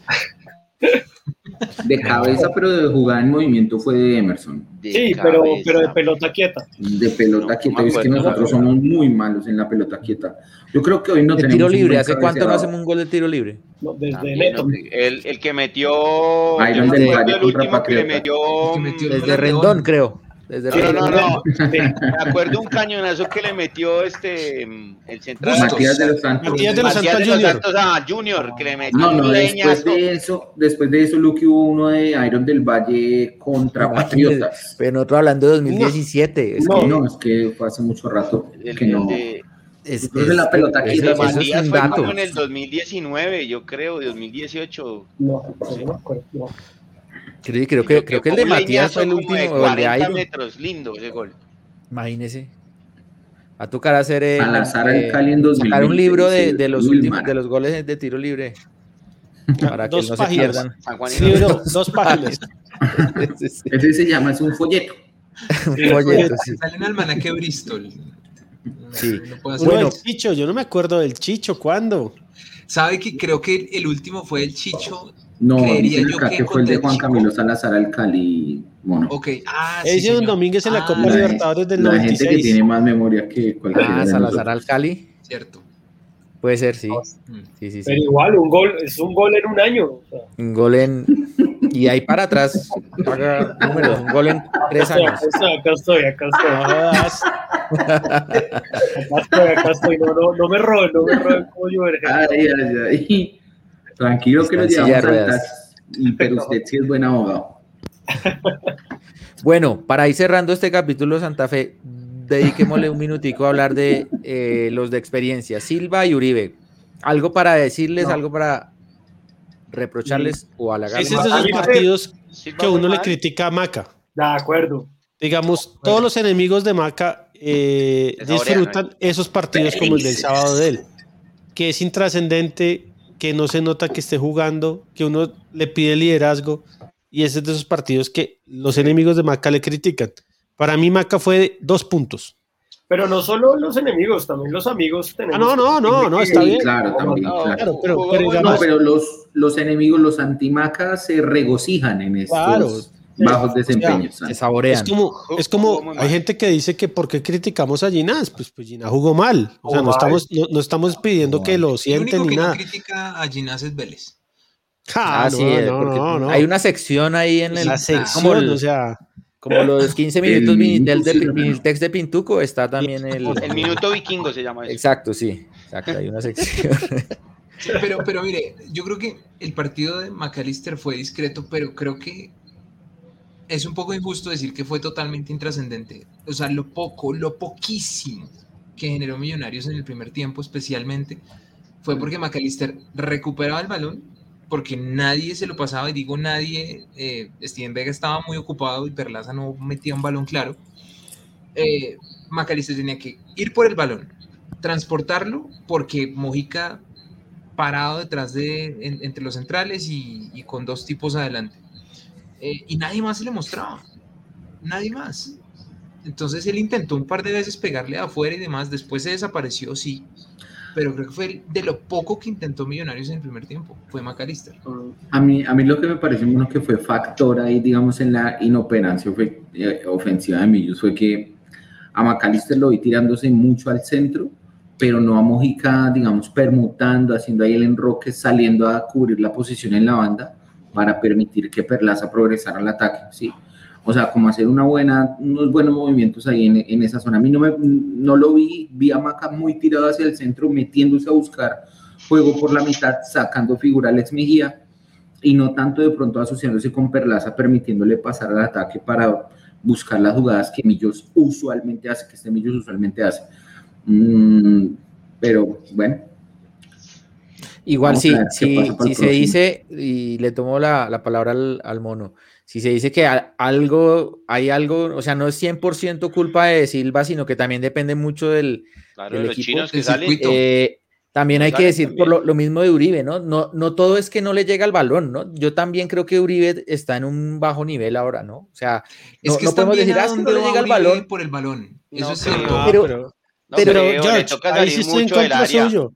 De cabeza, pero de jugada en movimiento fue de Emerson. De Sí, pero, pero de pelota quieta. De pelota No, quieta. es que nosotros somos muy malos en la pelota quieta. Yo creo que hoy no De tenemos. tiro libre, ¿hace cuánto no hacemos un gol de tiro libre? No, desde También, Neto. el, el que metió. Acuerdo Valle el contra último que le metió. El el Desde. Rendón, creo. Desde No, no, no, no. Me acuerdo un cañonazo que le metió este mm, el central. Matías de los Santos. Matías de los Matías Santos de los Junior. A Junior, que le metió No, no, un después leñazo. de eso, después de eso, Luque hubo uno de Iron del Valle contra Patriotas. Pero nosotros hablando de 2017. Es No, que No, es que fue hace mucho rato El- que no. de- es, que la pelota eso es Matías un fue en el 2019, yo creo, 2018. No, no me acuerdo. no. Creo, creo que, creo que el de Matías fue el último, de o el de 40 Iron. metros, lindo ese gol. Imagínese. Va a tocar hacer el, eh, al Cali en 2020, sacar un libro de, de los últimos de los goles de tiro libre para que Dos no se páginas. pierdan. Sí, bro, dos páginas. Sí, sí. Ese se llama, es un folleto. Un folleto, sí. Sale un almanaque Bristol. Sí. No Bueno. del Chicho, yo no me acuerdo del Chicho, ¿cuándo? ¿Sabe que creo que el último fue el Chicho? No, Creería yo acá que que fue el de Juan Chico. Camilo Salazar al Cali. Bueno, Ok. Ah, sí, Ese Don. Domínguez en la Ah, Copa la, Libertadores del la gente que 96. tiene más memoria que cualquiera Ah, de Salazar al Cali. Cierto. Puede ser, sí. Mm. Sí, sí, sí. Pero igual, un gol, es un gol en un año. o sea, Un gol en. Y ahí para atrás, haga números, un gol en tres acá años. estoy, acá estoy, acá estoy, No jodas. acá estoy, acá estoy. No, no, no me roben, no me roben como yo. Ay, ay, ay. Tranquilo que nos llevamos altas. Y, pero usted sí es buen abogado. Bueno, para ir cerrando este capítulo Santa Fe, dediquémosle un minutico a hablar de eh, los de experiencia, Silva y Uribe. ¿Algo para decirles, No. algo para reprocharles o halagarles? Es de esos partidos Silva que uno le critica a Maca. De acuerdo. Digamos, todos los enemigos de Maca eh, disfrutan esos partidos como el del sábado de él, que es intrascendente, que no se nota que esté jugando, que uno le pide liderazgo, y ese es de esos partidos que los enemigos de Maca le critican. Para mí Maca fue de dos puntos. Pero no solo los enemigos, también los amigos tenemos. Ah, no, no, no, no, está Sí, bien. claro, también. No, claro. No, pero los, los enemigos, los antimacas, se regocijan en estos Claro. Bajos desempeños. Se Es saborean. como, es como muy mal. hay gente que dice que por qué criticamos a Ginás, pues, pues Ginás jugó mal. O sea, no estamos, no, no estamos pidiendo que lo El sienten único ni que no nada. critica a Ginás es Vélez. Ah, Ah, no, sí, eh, no, porque no, no. hay una sección ahí en el. la como, sección, el- o sea, como los 15 minutos El Vinitel de, minuto, Viniltex de Pintuco, está también el. El minuto vikingo se llama eso. Exacto, sí. Exacto, hay una sección. Pero, pero mire, yo creo que el partido de McAllister fue discreto, pero creo que es un poco injusto decir que fue totalmente intrascendente. O sea, lo poco, lo poquísimo que generó Millonarios en el primer tiempo, especialmente, fue porque McAllister recuperaba el balón, porque nadie se lo pasaba, y digo nadie, eh, Steven Vega estaba muy ocupado y Perlaza no metía un balón claro. Eh, McAllister tenía que ir por el balón, transportarlo, porque Mojica parado detrás de, entre los centrales y, con dos tipos adelante. Eh, y nadie más se le mostraba, nadie más. Entonces él intentó un par de veces pegarle afuera y demás, después se desapareció, sí, pero creo que fue de lo poco que intentó Millonarios en el primer tiempo, fue Macalister. A mí, a mí lo que me parece uno que fue factor ahí, digamos, en la inoperancia eh, ofensiva de Millos fue que a Macalister lo vi tirándose mucho al centro, pero no a Mojica, digamos, permutando, haciendo ahí el enroque, saliendo a cubrir la posición en la banda para permitir que Perlaza progresara al ataque, ¿sí? O sea, como hacer una buena, unos buenos movimientos ahí en, esa zona. A mí no, me, no lo vi, vi a Maca muy tirado hacia el centro, metiéndose a buscar juego por la mitad, sacando figura a Alex Mejía, y no tanto de pronto asociándose con Perlaza, permitiéndole pasar al ataque para buscar las jugadas que Millos usualmente hace, que este Millos usualmente hace. Mm, pero bueno. Igual si, si, si se dice, y le tomo la, la palabra al, al mono, si se dice que algo, hay algo, o sea, no es 100% culpa de Silva, sino que también depende mucho del, del equipo, eh, también hay que decir por lo, mismo de Uribe, ¿no? ¿no? No todo es que no le llega el balón, ¿no? Yo también creo que Uribe está en un bajo nivel ahora, ¿no? O sea, es que no podemos decir, ah, no le llega el balón. Por el balón. Eso es cierto. pero, pero, ahí sí estoy en contra suyo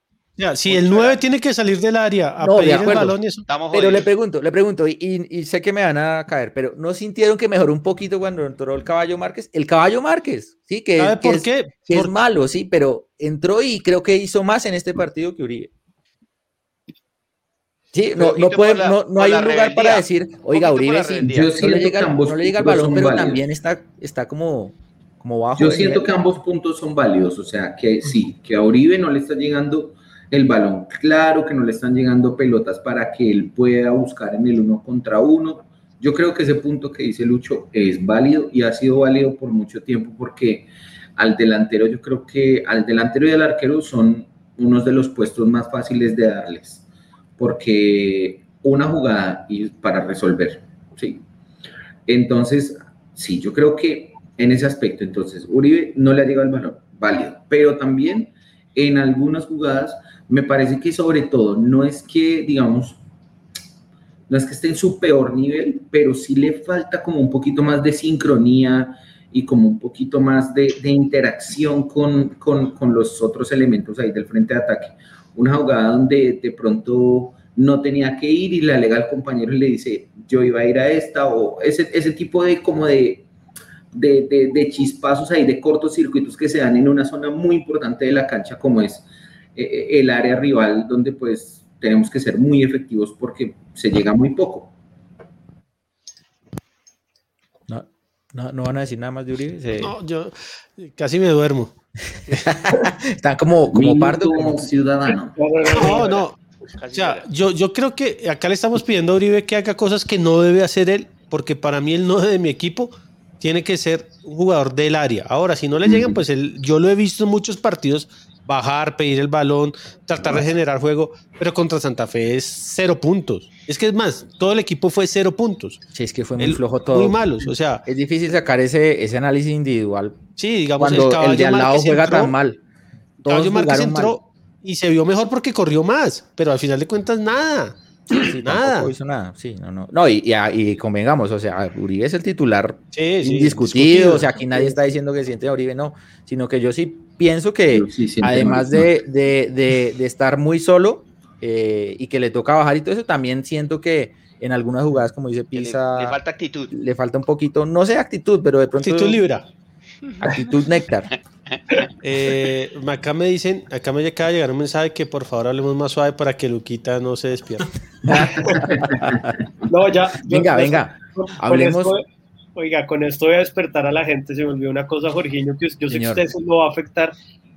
si el 9 tiene que salir del área a pedir el balón y eso. pero le pregunto, le pregunto, y, sé que me van a caer, pero ¿no sintieron que mejoró un poquito cuando entró el caballo Márquez? El caballo Márquez, sí, que, por es, qué? es malo, sí, pero entró y creo que hizo más en este partido que Uribe. Sí, no, no, puede, no, no hay un lugar para decir, oiga, Uribe sí, no, le llega, no le llega el balón, pero también está, está como, como bajo. Yo siento que ambos puntos son válidos, o sea, que sí, que a Uribe no le está llegando el balón. Claro que no le están llegando pelotas para que él pueda buscar en el uno contra uno. Yo creo que ese punto que dice Lucho es válido y ha sido válido por mucho tiempo porque al delantero, yo creo que al delantero y al arquero son unos de los puestos más fáciles de darles porque una jugada y para resolver, ¿sí? Entonces, sí, yo creo que en ese aspecto, entonces, Uribe no le ha llegado el balón, válido, pero también en algunas jugadas me parece que sobre todo no es que, digamos, no es que esté en su peor nivel, pero sí le falta como un poquito más de sincronía y como un poquito más de, interacción con, con, los otros elementos ahí del frente de ataque. Una jugada donde de pronto no tenía que ir y le alega al compañero y le dice, yo iba a ir a esta, o ese, ese tipo de como de, de, de, chispazos ahí, de cortocircuitos que se dan en una zona muy importante de la cancha como es eh, el área rival donde pues tenemos que ser muy efectivos porque se llega muy poco. No, no, van a decir nada más de Uribe. No, yo casi me duermo. Está como, como pardo. Como ciudadano. No, no. O sea, yo, yo creo que acá le estamos pidiendo a Uribe que haga cosas que no debe hacer él, porque para mí el no de mi equipo tiene que ser un jugador del área. Ahora, si no le llegan, pues él, yo lo he visto en muchos partidos bajar, pedir el balón, tratar de generar juego, pero contra Santa Fe es cero puntos. Es que es más, todo el equipo fue cero puntos. Sí, es que fue muy flojo todo. Muy malos, o sea. Es difícil sacar ese, ese análisis individual. Sí, digamos, cuando el, de al lado juega tan mal. Todos Caballo entró y se vio mejor porque corrió más, pero al final de cuentas nada. Sí, nada. hizo nada. Sí, no, no. No, y, y, convengamos, o sea, Uribe es el titular indiscutido. O sea, aquí nadie está diciendo que siente a Uribe, no, sino que yo sí pienso que además de, de, de, estar muy solo eh, y que le toca bajar y todo eso, también siento que en algunas jugadas, como dice Pisa, le, falta actitud. Le falta un poquito, no sé actitud, pero de pronto. Actitud libra. Actitud néctar. Eh, acá me dicen, acá me acaba de llegar un mensaje que por favor hablemos más suave para que Luquita no se despierte. no, ya. venga, venga. hablemos. oiga, con esto voy a despertar a la gente. Se me olvidó una cosa, Jorginho, que yo sé que usted eso lo va a afectar.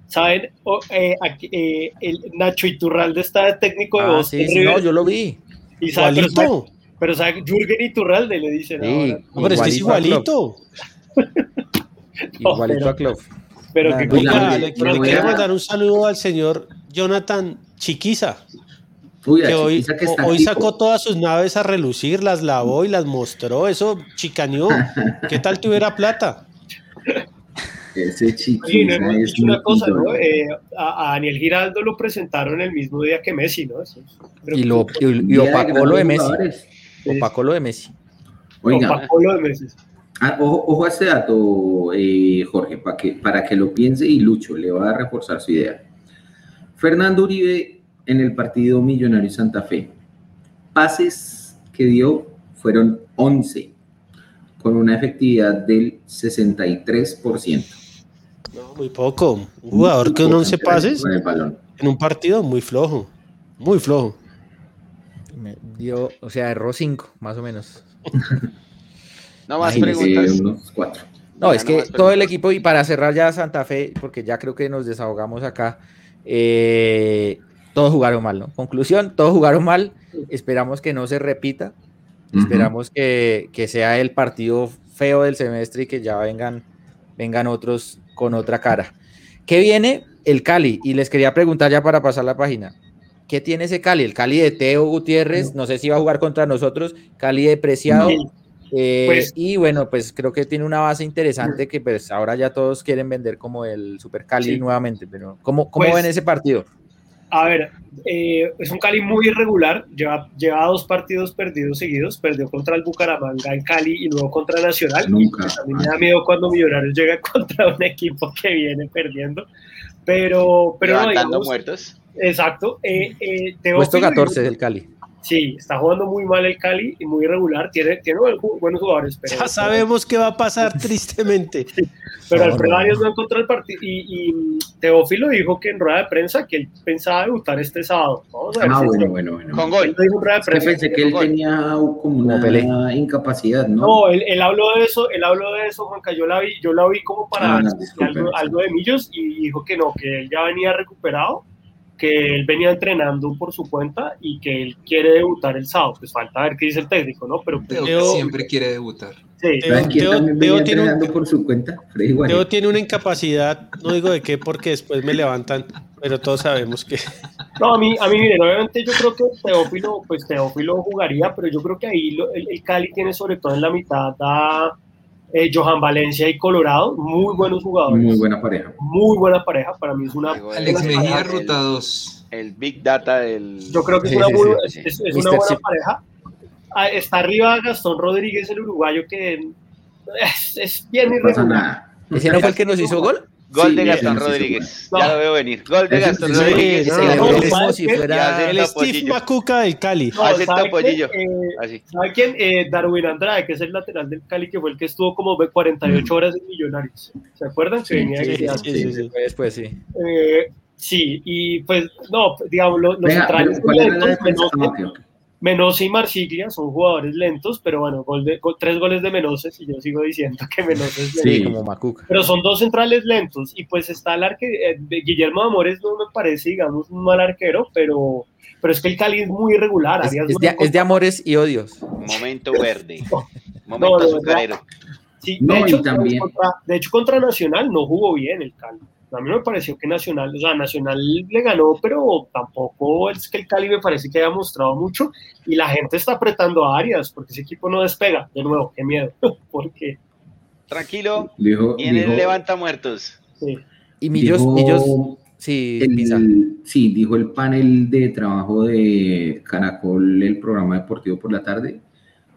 ¿Saben? eh, aquí, eh, el Nacho Iturralde está de técnico de ah, Sí, no, yo lo vi. Y sabe, Pero, ¿sabe? Jürgen Iturralde le dicen Sí, ahora. No, pero es que es Igualito igualito. Igualito a Klopp. Pero que le, le le voy quiero mandar un saludo al señor Jonathan Chiquiza, Uy, que hoy, chiquita que está hoy sacó todas sus naves a relucir, las lavó y las mostró, eso chicaneó. ¿Qué tal tuviera plata? Ese Oye, no chiquita hemos es dicho un una cosa, ¿no? Eh, a, a Daniel Giraldo lo presentaron el mismo día que Messi, ¿no? Eso Y, lo, y, de opacó lo de grandes Messi. jugadores. Opacó lo de Messi. Oiga, opacó lo de Messi. Ah, ojo, ojo a este dato, eh, Jorge, para que, para que lo piense y Lucho, le va a reforzar su idea. Fernando Uribe en el partido Millonario Santa Fe. Pases que dio fueron 11, con una efectividad del 63%. No, muy poco. Un jugador con 11 pases Con el balón. en un partido muy flojo, muy flojo. Me dio, o sea, erró cinco, más o menos. No más preguntas. unos cuatro. No, Ya es no que todo el equipo, y para cerrar ya Santa Fe, porque ya creo que nos desahogamos acá, eh, todos jugaron mal, ¿no? Conclusión, todos jugaron mal. Esperamos que no se repita. Esperamos que, que sea el partido feo del semestre y que ya vengan, vengan otros con otra cara. ¿Qué viene? El Cali. Y les quería preguntar ya para pasar la página. ¿Qué tiene ese Cali? El Cali de Teo Gutiérrez, no sé si va a jugar contra nosotros, Cali de Preciado. Eh, Pues- y bueno, pues creo que tiene una base interesante que pues ahora ya todos quieren vender como el Super Cali Sí. nuevamente, pero ¿cómo, cómo Pues- ven ese partido? A ver, eh, es un Cali muy irregular, lleva, lleva dos partidos perdidos seguidos, perdió contra el Bucaramanga en Cali y luego contra Nacional. Nunca. A mí me da miedo cuando Millonarios llega contra un equipo que viene perdiendo, pero, pero no, digamos, muertos. exacto. Eh, eh, Puesto Teófilo- 14 del Cali. Sí, está jugando muy mal el Cali y muy irregular, tiene, tiene buen- buenos jugadores, pero, Ya sabemos qué va a pasar tristemente. pero No, Alfredo no, Arias no. encontró el partido y, y Teófilo dijo que en rueda de prensa que él pensaba debutar este sábado. Vamos a ver Ah, si bueno, bueno, bueno. Con Él gol. lo dijo en rueda de Es que prensa. pensé que él Gol. tenía como una incapacidad, ¿no? No, él, él habló de eso, él habló de eso, Juanca, yo la vi, yo la vi como para Ah, no, algo, algo de Millos y dijo que no, que él ya venía recuperado, que él venía entrenando por su cuenta y que él quiere debutar el sábado. Pues falta ver qué dice el técnico, ¿no? Pero pues, Teo Teo- siempre quiere debutar. sí, Teo-. Teo tiene una incapacidad, no digo de qué, porque después me levantan, pero todos sabemos que. No, a mí, a mí, miren, obviamente yo creo que Teófilo, pues Teófilo jugaría, pero yo creo que ahí lo- el, el Cali tiene sobre todo en la mitad a eh, Johan Valencia y Colorado, muy buenos jugadores. Muy buena pareja. Muy buena pareja, para mí es una... Alex el- Mejía, el- ruta 2. El Big Data del. Yo creo que es una, sí, sí. es- una buena pareja. Ah, Está arriba Gastón Rodríguez, el uruguayo, que es, es bien No pasa irregular. nada. ¿Ese no fue el que nos hizo gol? Gol Sí, de Gastón Rodríguez. Ya lo veo venir. Gol de Gastón Rodríguez. El Steve. Macuca del Cali. No, Acepta ¿sabe qué? pollillo. Eh. ¿Sabe quién? Eh, Darwin Andrade, que es el lateral del Cali, que fue el que estuvo como 48 horas en Millonarios. ¿Se acuerdan? Sí, Sí, sí, sí, sí. Después sí. Eh, sí, y pues, no, digamos, lo- los centrales Menose, y Marsiglia son jugadores lentos, pero bueno, gol de, gol- tres goles de Menose, y yo sigo diciendo que Menose es lento. Sí, como Macuca. Pero son dos centrales lentos, y pues está el arque, eh, de Guillermo Amores no me parece, digamos, un mal arquero, pero, pero es que el Cali es muy irregular. Es, no de, encontró- es de amores y odios. Momento verde. No, Momento verdad. azucarero. Sí, No, de, y hecho, también- contra, de hecho, contra Nacional no jugó bien el Cali. A mí me pareció que Nacional, o sea, Nacional le ganó, pero tampoco es que el Cali me parece que haya mostrado mucho y la gente está apretando a Arias porque ese equipo no despega. De nuevo, qué miedo. porque Tranquilo. Dijo, Viene dijo- el levanta muertos. sí, Y Millos, dijo Millos, sí, el, sí, dijo el panel de trabajo de Caracol, el programa deportivo por la tarde.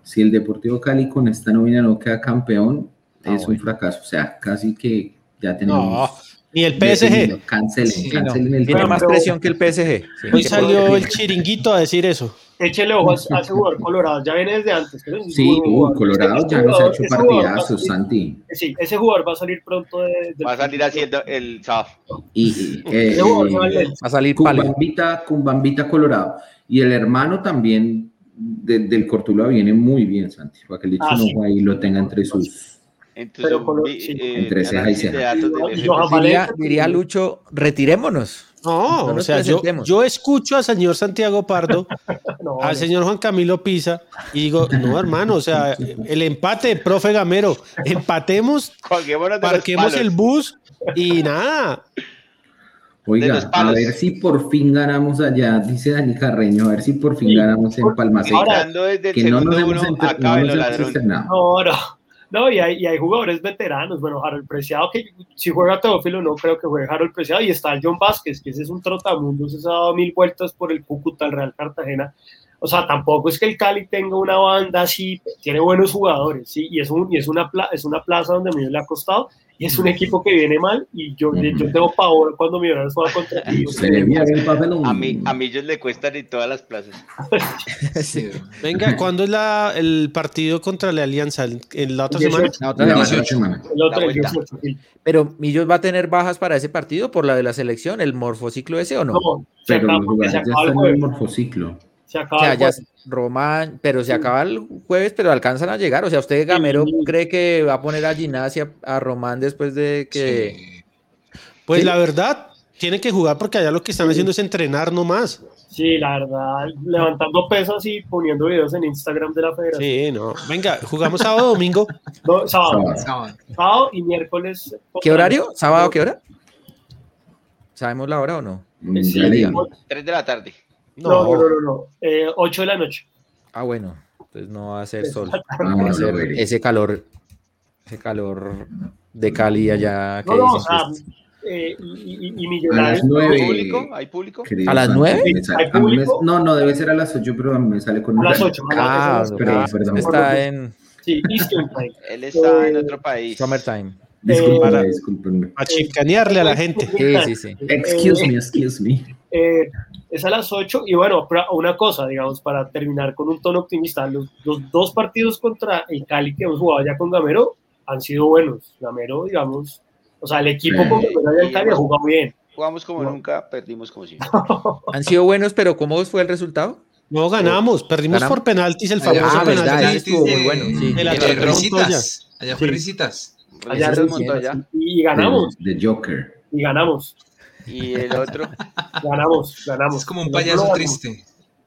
Si el Deportivo Cali con esta nómina no queda campeón, Ah, es un fracaso. O sea, casi que ya tenemos. No, ni el. PSG. Cancelen, Sí, Sí, no, cancelen el Tiene más presión que el PSG. Sí, Hoy salió el chiringuito a decir eso. échele ojo a, ese jugador Colorado, ya viene desde antes. es Sí, jugador. Colorado Este ya nos ha hecho partidazos, Santi. Sí, ese jugador va a salir pronto de, del- Va a salir haciendo el sábado. Y, y, eh, Ese jugador se va a eh. Va a salir. Cumbambita, Cumbambita Colorado. Y el hermano también de- del Cortuluá viene muy bien, Santi, para que el Ah, sí. ojo ahí lo tenga entre sus. Entonces, Pero eh, Entre ceja y ceja. Diría, Lucho, retirémonos. No, No o sea, yo, escucho al señor Santiago Pardo, No, al señor Juan Camilo Pisa, y digo, no, hermano, o sea, el empate, profe Gamero, empatemos, parquemos el bus y nada. Oiga, a ver si por fin ganamos allá, dice Dani Carreño, a ver si por fin Sí. ganamos en Palmaseca. Desde el Que no nos hemos, uno, enter- no nos hemos. No, no. No, y hay, y hay jugadores veteranos. Bueno, Harold Preciado, que si juega Teófilo, no creo que juegue Harold Preciado. Y está John Vázquez, que ese es un trotamundos, ese ha dado mil vueltas por el Cúcuta, el Real Cartagena. O sea, tampoco es que el Cali tenga una banda así, tiene buenos jugadores, ¿sí? Y es, un, y es, una, pla- es una plaza donde a mí le ha costado. Y es un equipo que viene mal. Y yo, yo tengo pavor cuando Millonarios juega contra ti. Se le vio bien papelón. A mí, a mí ellos le cuestan en todas las plazas. Sí, Venga, ¿cuándo es la, el partido contra la Alianza? ¿En- ¿En la otra El semana? 18. La otra La semana. otra semana. El otro, La el vuelta. 18, sí. Pero Millos va a tener bajas para ese partido por la de la selección, el morfociclo ese o no? No, se Pero porque se acaba el están en el morfociclo. Se O acaba sea, el ya jueves. Román, pero se acaba el jueves, pero alcanzan a llegar. O sea, ¿usted, Gamero, Sí. cree que va a poner a Gimnasia a Román después de que... sí. Pues Sí. la verdad, tienen que jugar porque allá lo que están haciendo es entrenar nomás. Sí, la verdad, levantando pesas y poniendo videos en Instagram de la federación. Sí, no. Venga, jugamos sábado domingo. No, sábado, Sábado. Sábado. sábado y miércoles. ¿Qué horario? ¿Sábado qué hora? ¿Sabemos la hora o no? Mm, Sí, ya le digo. 3 de la tarde. No, no, no, no, no. Eh, 8 de la noche. Ah, bueno, entonces no va a ser sol. Ah, Va a ser ese calor, ese calor de Cali allá que No, no, o sea, es- eh, y, y- y A las Millonarios. ¿Hay nueve. público? ¿Hay público? querido ¿A las Santi, nueve? me sale- ¿Hay a mí me- público? No, no, debe ser a las 8, pero a mí me sale con A las horario. 8. Ah. Perdón, perdón. está en Sí, Eastern Time. Él está en Eh, otro país. summertime. Discúlpenme, Eh, discúlpenme. A chicanearle a la gente. Sí, sí, sí. Excuse me, excuse me. eh, es a las 8 y bueno, una cosa, digamos, para terminar con un tono optimista, los, los dos partidos contra el Cali que hemos jugado ya con Gamero han sido buenos. Gamero, digamos, o sea, el equipo con Gamero allá en Cali ha jugado bien. Jugamos como No. nunca, perdimos como siempre. Han sido buenos, pero ¿cómo fue el resultado? No ganamos, perdimos Ganamos. por penaltis el Ah, famoso Ah, verdad, penalti. ese estuvo muy bueno. Sí. El de risitas. Allá fue Sí. risitas. Allá montó allá. Y ganamos, De, de Joker. y ganamos, Y el otro, ganamos, ganamos. Es como un payaso triste.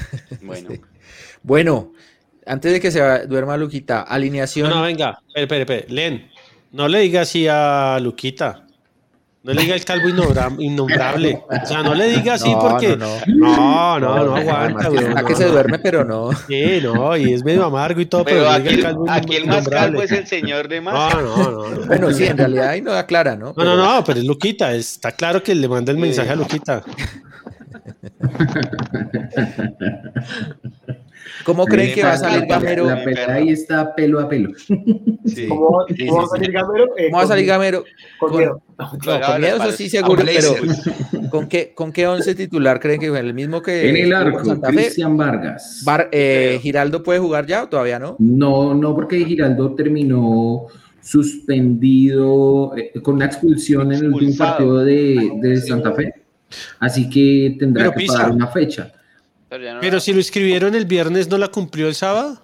bueno, Bueno, antes de que se duerma Luquita, alineación. No, no, venga, espere, espere, espere. Len, no le diga así a Luquita. No le diga el calvo innombrable. O sea, no le diga así No, porque. no, No, no, aguanta, weón, a que se duerme, pero no. Sí, no, y es medio amargo y todo, pero, aquí, el el- calvo aquí el más calvo es el señor de más. No, no, no. No, Bueno, sí, en realidad ahí no aclara, ¿no? no, no, no, pero es Luquita. Está claro que le manda el mensaje a Luquita. ¿Cómo creen que va a salir Gamero? La pelea ahí está pelo a pelo. Sí. ¿Cómo, Sí, cómo va sí, a salir Gamero? Eh, ¿Cómo va a con- salir Gamero? Con Con- miedo. No, con miedo, eso sí palos. seguro, pero Blazer. ¿con qué, ¿con qué once titular creen que fue? ¿El mismo que En el arco? Cristian Vargas. Bar- eh, ¿Giraldo puede jugar ya o todavía no? No, no, porque Giraldo terminó suspendido eh, con una expulsión en el último partido de, de Santa Fe. Así que tendrá Pero que Pisa. pagar una fecha. Pero ya no- Pero si lo escribieron el viernes, ¿no la cumplió el sábado?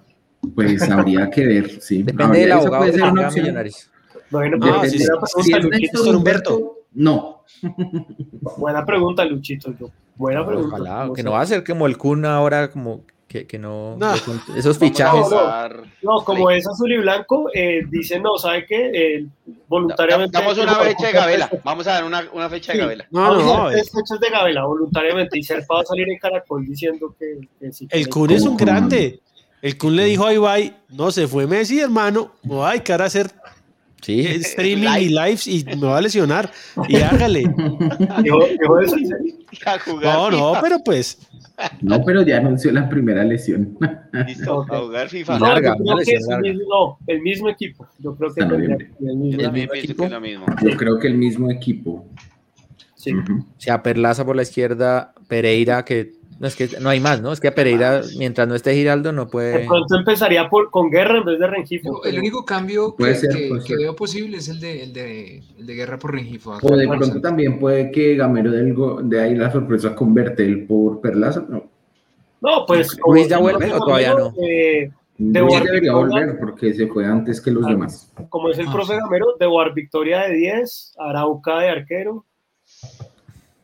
Pues habría que ver, sí. Depende Habría- del abogado puede ser una opción. Millonarios. Bueno, Ah, sí, sí. Si es Luchito. Néstor Humberto, no. Buena pregunta, Luchito. Yo. Buena pregunta. Ojalá, que no va a ser como el Kun ahora, como que, que no, No. esos fichajes. No, como es azul y blanco, eh, dicen, no, ¿sabe qué? Eh, voluntariamente. Damos una fecha de Gabela. Vamos a dar una, una fecha de. Gabela. No, no, el, tres fechas de Gabela, voluntariamente. Y Serpa va a salir en Caracol diciendo que, que sí. el Kun es un grande. El Kun le dijo a Ibai, no, se fue Messi, hermano, me voy a dedicar a hacer Sí, streaming Live. y lives y me va a lesionar. Y hágale. A jugar No, no, pero pues, No, pero ya anunció la primera lesión. Listo, a jugar FIFA. No, larga, yo creo que es el larga. mismo, no, el mismo equipo. Yo creo que ser el mismo. ¿El también mismo pienso equipo? que es lo mismo. Yo creo que el mismo equipo. Sí. Ujú. o sea, Perlaza por la izquierda, Pereira, que no es que no hay más, ¿no? Es que a Pereira, mientras no esté Giraldo, no De puede. pronto empezaría por, con Guerra en vez de Rengifo. No, el pero- único cambio que, ser, que- que veo posible es el de, el de, el de Guerra por Rengifo. O de pronto también puede que Gamero del Go- de ahí la sorpresa converte el por Perlaza. No, No, pues. ¿Luis ya vuelve o todavía no? eh, De Luis debería Victoria. volver porque se fue antes que los Ah. demás. como es el Ah, profe. Gamero, de War Victoria de 10, Arauca de arquero.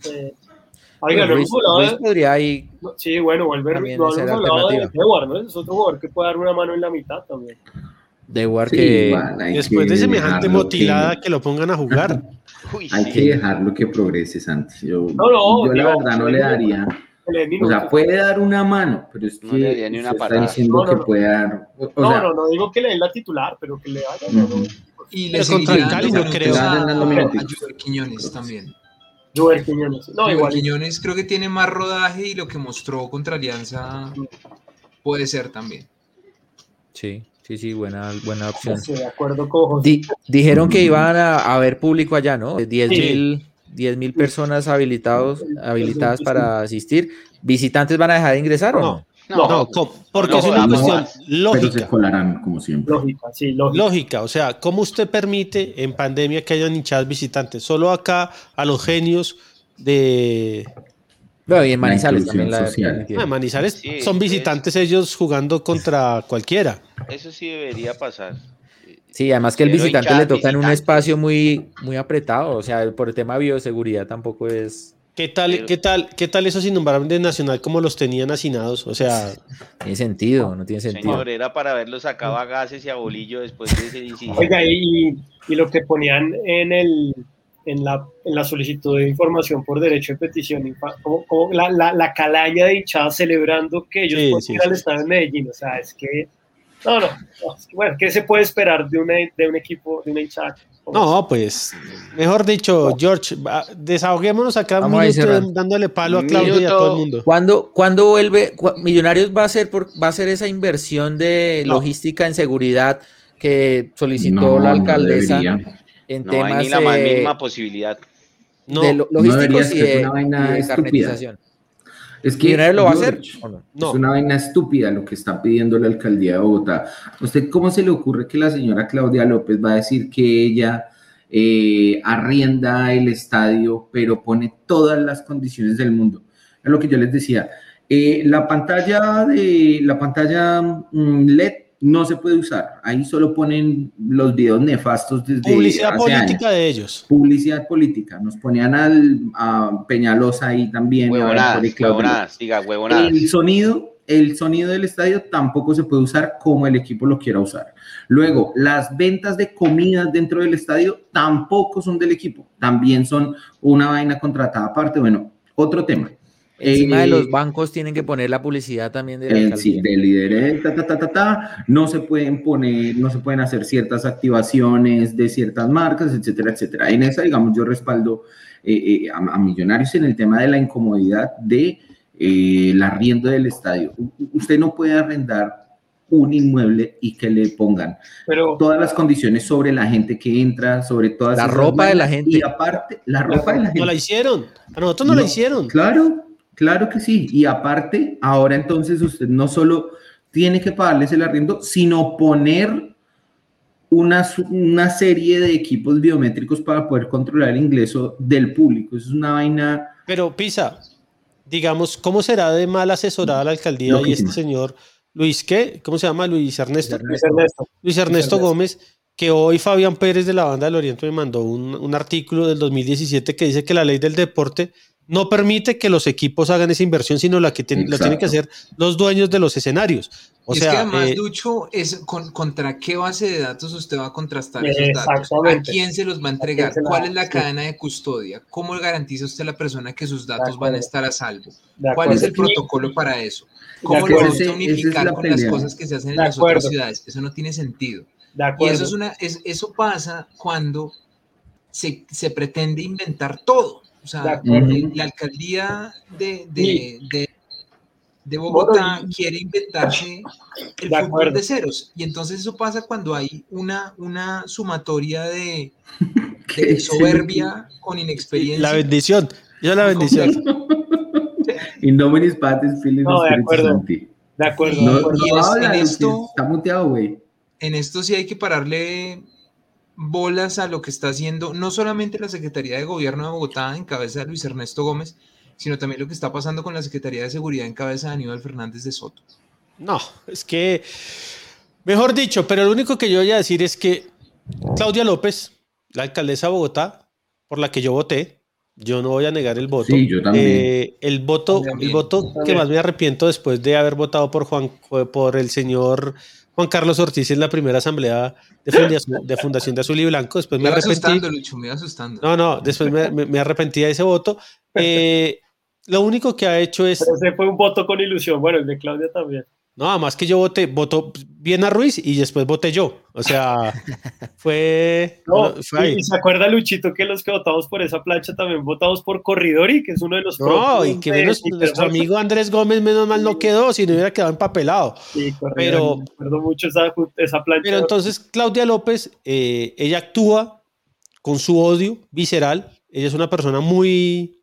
Eh, oiga, no Luis, hablado Luis podría ahí. no, Sí, bueno, volver. También No ser hemos hablado de. Dewar, ¿no? Es otro jugador que puede dar una mano en la mitad también. De War Sí, que. man, después que de semejante motilada que- que lo pongan a jugar. Uy, Hay sí. que dejarlo que progrese, Santi. Yo, No, no, yo la verdad no le daría. O sea, puede dar una mano, pero es No que le daría ni una está diciendo No, no, que no. puede dar. O, o no, sea, no, no digo que le den la titular, pero que le hagan. Ujú. Y le contra el Cali no creo. a, Quiñones también. Joel Quiñones. No, Joel igual. Quiñones creo que tiene más rodaje y lo que mostró contra Alianza puede ser también. Sí, sí, sí, buena, buena opción. De acuerdo con José. Di- dijeron que iban a, a haber público allá, ¿no? 10 Sí. mil 10 mil personas habilitados, habilitadas para asistir. ¿Visitantes van a dejar de ingresar o no? No, No, porque no, es una no, cuestión no. pero se lógica. colarán, como siempre. Lógica, sí, lógica. Lógica, o sea, ¿cómo usted permite en pandemia que hayan hinchadas visitantes? Solo acá a los genios de Bueno, y en Manizales también la social. Manizales Sí, son es- visitantes ellos jugando contra cualquiera. Eso sí debería pasar. Sí, además que el visitante le toca en un espacio muy, muy apretado, o sea, por el tema de bioseguridad tampoco es, ¿Qué tal, Pero- qué tal, qué tal esos innombrables Nacional como los tenían hacinados? O sea, tiene sentido, no tiene sentido. Señor, era para verlo sacaba a gases y a bolillo después de ese incidente. Oiga, y, y lo que ponían en el en la, en la solicitud de información por derecho de petición, como, como la, la, la calaña de hinchadas celebrando que ellos Sí, pueden sí, ir al sí. estadio de Medellín, o sea, es que no, no, no, es que, bueno, ¿qué se puede esperar de, una, de un equipo, de una hinchada? No, pues, mejor dicho, George, desahoguémonos acá un minuto dándole palo a Claudio y a todo el mundo. ¿Cuándo, cuándo vuelve? Cu- Millonarios va a hacer por, va a hacer esa inversión de No. logística en seguridad que solicitó No, la alcaldesa en No hay temas ni la más eh, mínima posibilidad. No, de logísticos es y de, una vaina y de estúpida. Es que ¿Millonarios lo va a hacer George, o no? no. Es una vaina estúpida lo que está pidiendo la alcaldía de Bogotá. ¿Usted cómo se le ocurre que la señora Claudia López va a decir que ella eh, arrienda el estadio, pero pone todas las condiciones del mundo? Es lo que yo les decía. Eh, la pantalla de la pantalla mm, LED no se puede usar. Ahí solo ponen los videos nefastos desde Publicidad hace política años. de ellos. Publicidad política. Nos ponían al, a Peñalosa ahí también. Huevonadas, huevonadas, diga, huevonadas. El sonido, el sonido del estadio tampoco se puede usar como el equipo lo quiera usar. Luego, las ventas de comidas dentro del estadio tampoco son del equipo, también son una vaina contratada aparte. Bueno, otro tema. Encima de Eh, los bancos tienen que poner la publicidad también de la eh, sí, de líderes, ta, ta, ta, ta, ta, no se pueden poner, no se pueden hacer ciertas activaciones de ciertas marcas, etcétera, etcétera. En esa, digamos, yo respaldo eh, eh, a, a Millonarios en el tema de la incomodidad de eh, el arriendo del estadio. Usted no puede arrendar un inmueble y que le pongan Pero todas las condiciones sobre la gente que entra, sobre todas La ropa de la gente. y aparte la ropa de la gente. No la hicieron. A nosotros no, la hicieron. Claro, claro que sí. Y aparte, ahora entonces usted no solo tiene que pagarles el arriendo, sino poner una, una serie de equipos biométricos para poder controlar el ingreso del público. Eso es una vaina. Pero Pisa, digamos, ¿cómo será de mal asesorada la alcaldía y este señor Luis qué? ¿Cómo se llama? Luis Ernesto. Luis Ernesto, Luis Ernesto Ernesto. Gómez, que hoy Fabián Pérez de la Banda del Oriente me mandó un, un artículo del 2017 que dice que la ley del deporte no permite que los equipos hagan esa inversión, sino la que tienen que hacer los dueños de los escenarios. O es sea, que además, eh, Lucho, es con, contra qué base de datos usted va a contrastar esos datos, a quién se los va a entregar, cuál es la cadena de custodia, cómo garantiza usted a la persona que sus datos van a estar a salvo, cuál es el protocolo para eso, cómo lo va a unificar con las cosas que se hacen en las otras ciudades. Eso no tiene sentido. Y eso, es una, es, eso pasa cuando se, se pretende inventar todo. O sea, la alcaldía de, de, de, de Bogotá quiere inventarse el de fútbol de ceros. Y entonces eso pasa cuando hay una, una sumatoria de, de soberbia con inexperiencia. La bendición. Yo la bendición. Indominis patis No, de acuerdo. De acuerdo. No, y habla, en esto, está muteado, güey. en esto sí hay que pararle bolas a lo que está haciendo no solamente la Secretaría de Gobierno de Bogotá en cabeza de Luis Ernesto Gómez, sino también lo que está pasando con la Secretaría de Seguridad en cabeza de Aníbal Fernández de Soto. No, es que, mejor dicho, pero lo único que yo voy a decir es que Claudia López, la alcaldesa de Bogotá, por la que yo voté, yo no voy a negar el voto. Sí, yo también. Eh, el voto, También. el voto que más me arrepiento después de haber votado por Juan, por el señor Juan Carlos Ortiz en la primera asamblea de fundación de, fundación de Azul y Blanco. Después Me me iba arrepentí. asustando, Lucho, me iba asustando. No, no, después me, me- me arrepentí de ese voto. Eh, lo único que ha hecho es Pero ese fue un voto con ilusión. Bueno, el de Claudia también. No, además que yo voté, votó bien a Ruiz y después voté yo. O sea, fue, No, fue ahí. y, se acuerda Luchito que los que votamos por esa plancha también votamos por Corridori, que es uno de los No, y que de menos nuestro amigo Andrés Gómez menos mal no quedó, si no hubiera quedado empapelado. Sí, pero- me acuerdo mucho esa, esa plancha. Pero entonces Claudia López, eh, ella actúa con su odio visceral. Ella es una persona muy,